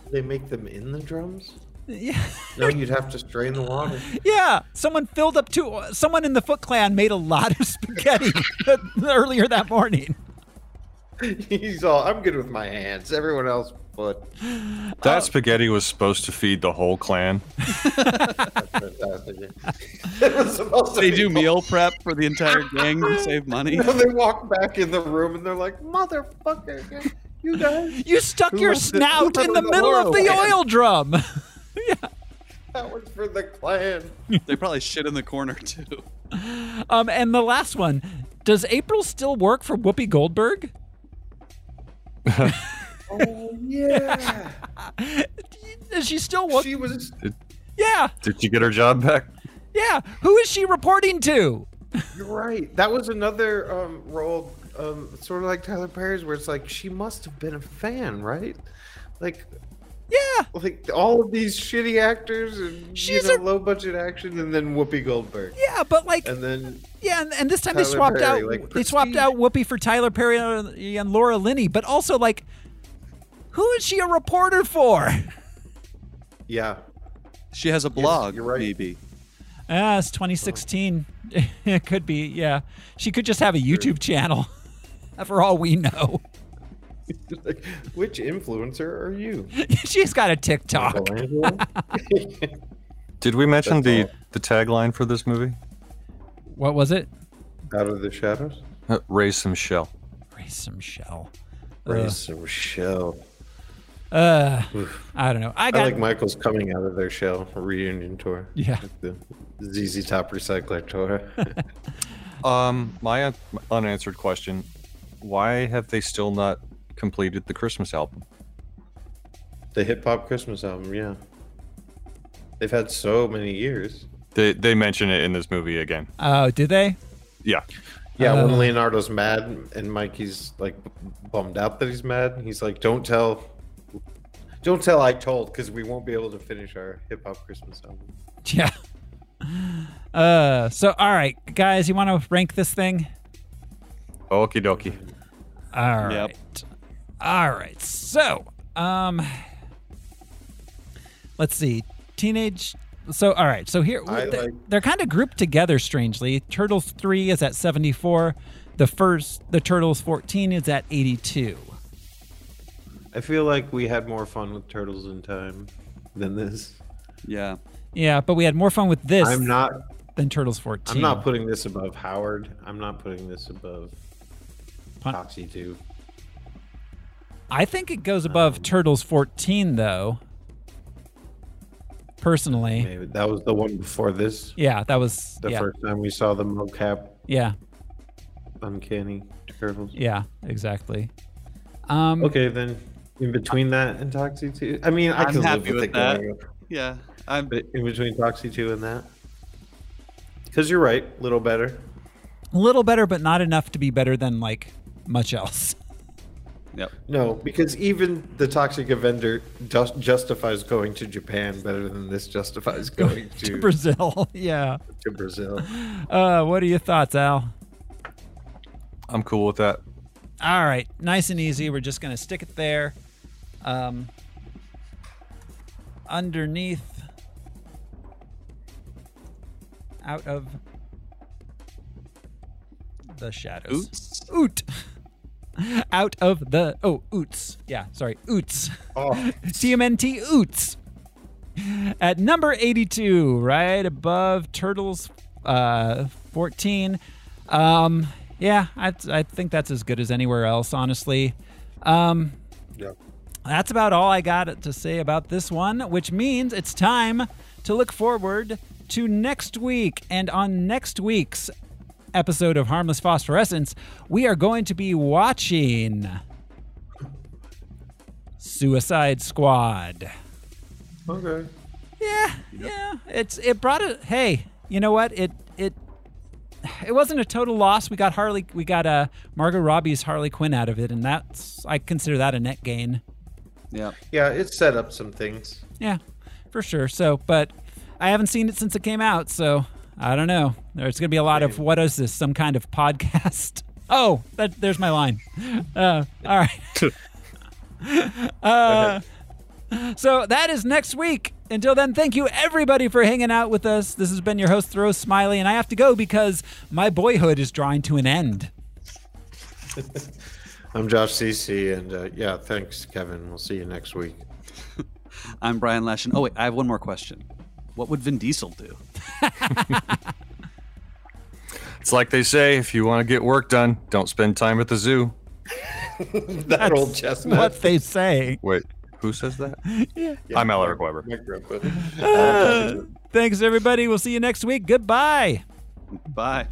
Did they make them in the drums? yeah. No, you'd have to strain the water. Yeah, someone filled up two. Someone in the Foot Clan made a lot of spaghetti earlier that morning. He's all, I'm good with my hands. Everyone else, foot. That spaghetti was supposed to feed the whole clan. That's fantastic. it was supposed to They do full. meal prep for the entire gang to save money. And they walk back in the room and they're like, motherfucker, you guys, You stuck Who your snout in left the middle of the oil? oil drum. Yeah. That was for the clan. They probably shit in the corner too. Um, and the last one: Does April still work for Whoopi Goldberg? Oh, yeah. Is she still work? she was, Yeah, Did she get her job back? yeah. Who is she reporting to? you're right. That was another um, role, um, sort of like Tyler Perry's, where it's like, she must have been a fan, right? Like, Yeah, like all of these shitty actors and She's you know, a- low budget action, and then Whoopi Goldberg, yeah, but like, and then yeah, and, and this time they swapped Perry, out. like they swapped out Whoopi for Tyler Perry and Laura Linney, but also like, who is she a reporter for? yeah, She has a blog, you're right. maybe. Ah, it's 2016. it could be. Yeah, she could just have a YouTube channel. For all we know, like, which influencer are you? she's got a TikTok. Did we mention That's the, all. the tagline for this movie? What was it? Out of the shadows. Uh, Raise some shell. Raise some shell. Raise some shell. Uh, I don't know. I I like Michael's coming out of their shell reunion tour. Yeah. Like the ZZ Top Recycler tour. Um, my un- unanswered question: Why have they still not completed the Christmas album? the hip hop Christmas album, yeah. They've had so many years. They they mention it in this movie again. Oh, did they? Yeah, Yeah, Uh. when Leonardo's mad and Mikey's like bummed out that he's mad, he's like, "Don't tell, don't tell I told, because we won't be able to finish our hip hop Christmas album." Yeah. Uh. So, all right, guys, you want to rank this thing? okie dokie. All right. Yep. All right. So, um, let's see. Teenage. So, all right. So here I they're, like- they're kind of grouped together strangely. Turtles three is at seventy four. The first, the Turtles fourteen is at eighty two. I feel like we had more fun with Turtles in Time than this. Yeah. Yeah, but we had more fun with this I'm not. than Turtles 14. I'm not putting this above Howard. I'm not putting this above Pun- Toxie 2. I think it goes above Turtles 14 though. Personally. Maybe that was the one before this. Yeah, that was The yeah. first time we saw the mocap Yeah. uncanny turtles. Yeah, exactly. Um Okay, then in between that and Toxie 2. I mean, I I'm can live with, with that. going. Yeah. I'm But in between Toxie 2 and that. Because you're right, little better. a little better but not enough to be better than like much else. Yep. No, because even the Toxic Avenger just justifies going to Japan better than this justifies going to, to Brazil. yeah. to Brazil. Uh what are your thoughts, Al? I'm cool with that. All right, nice and easy. We're just gonna stick it there. Um, underneath, out of the shadows. Oots. Oot. Out of the oh oots. Yeah, sorry, oots. Oh, TMNT oots. At number 82, right above Turtles uh 14. Um yeah, I I think that's as good as anywhere else, honestly. Um yeah. that's about all I got to say about this one, which means it's time to look forward to next week. And on next week's episode of Harmless Phosphorescence, we are going to be watching Suicide Squad. Okay. Yeah, yeah. It's it brought it. Hey, you know what? It it it wasn't a total loss. We got Harley. We got uh, Margot Robbie's Harley Quinn out of it, and that's I consider that a net gain. Yeah. Yeah, it set up some things. Yeah, for sure. So, but I haven't seen it since it came out, so I don't know. There's going to be a lot of what is this? Some kind of podcast? Oh, that, there's my line. Uh, all right. uh, so that is next week. Until then, thank you everybody for hanging out with us. This has been your host, Rose Smiley, and I have to go because my boyhood is drawing to an end. I'm Josh CC, and uh, yeah, thanks, Kevin. We'll see you next week. I'm Brian Lashin. Oh wait, I have one more question. What would Vin Diesel do? It's like they say, if you want to get work done, don't spend time at the zoo. that old chestnut. What they say. Wait, who says that? Yeah. I'm Alaric Weber. Uh, thanks, everybody. We'll see you next week. Goodbye. Bye.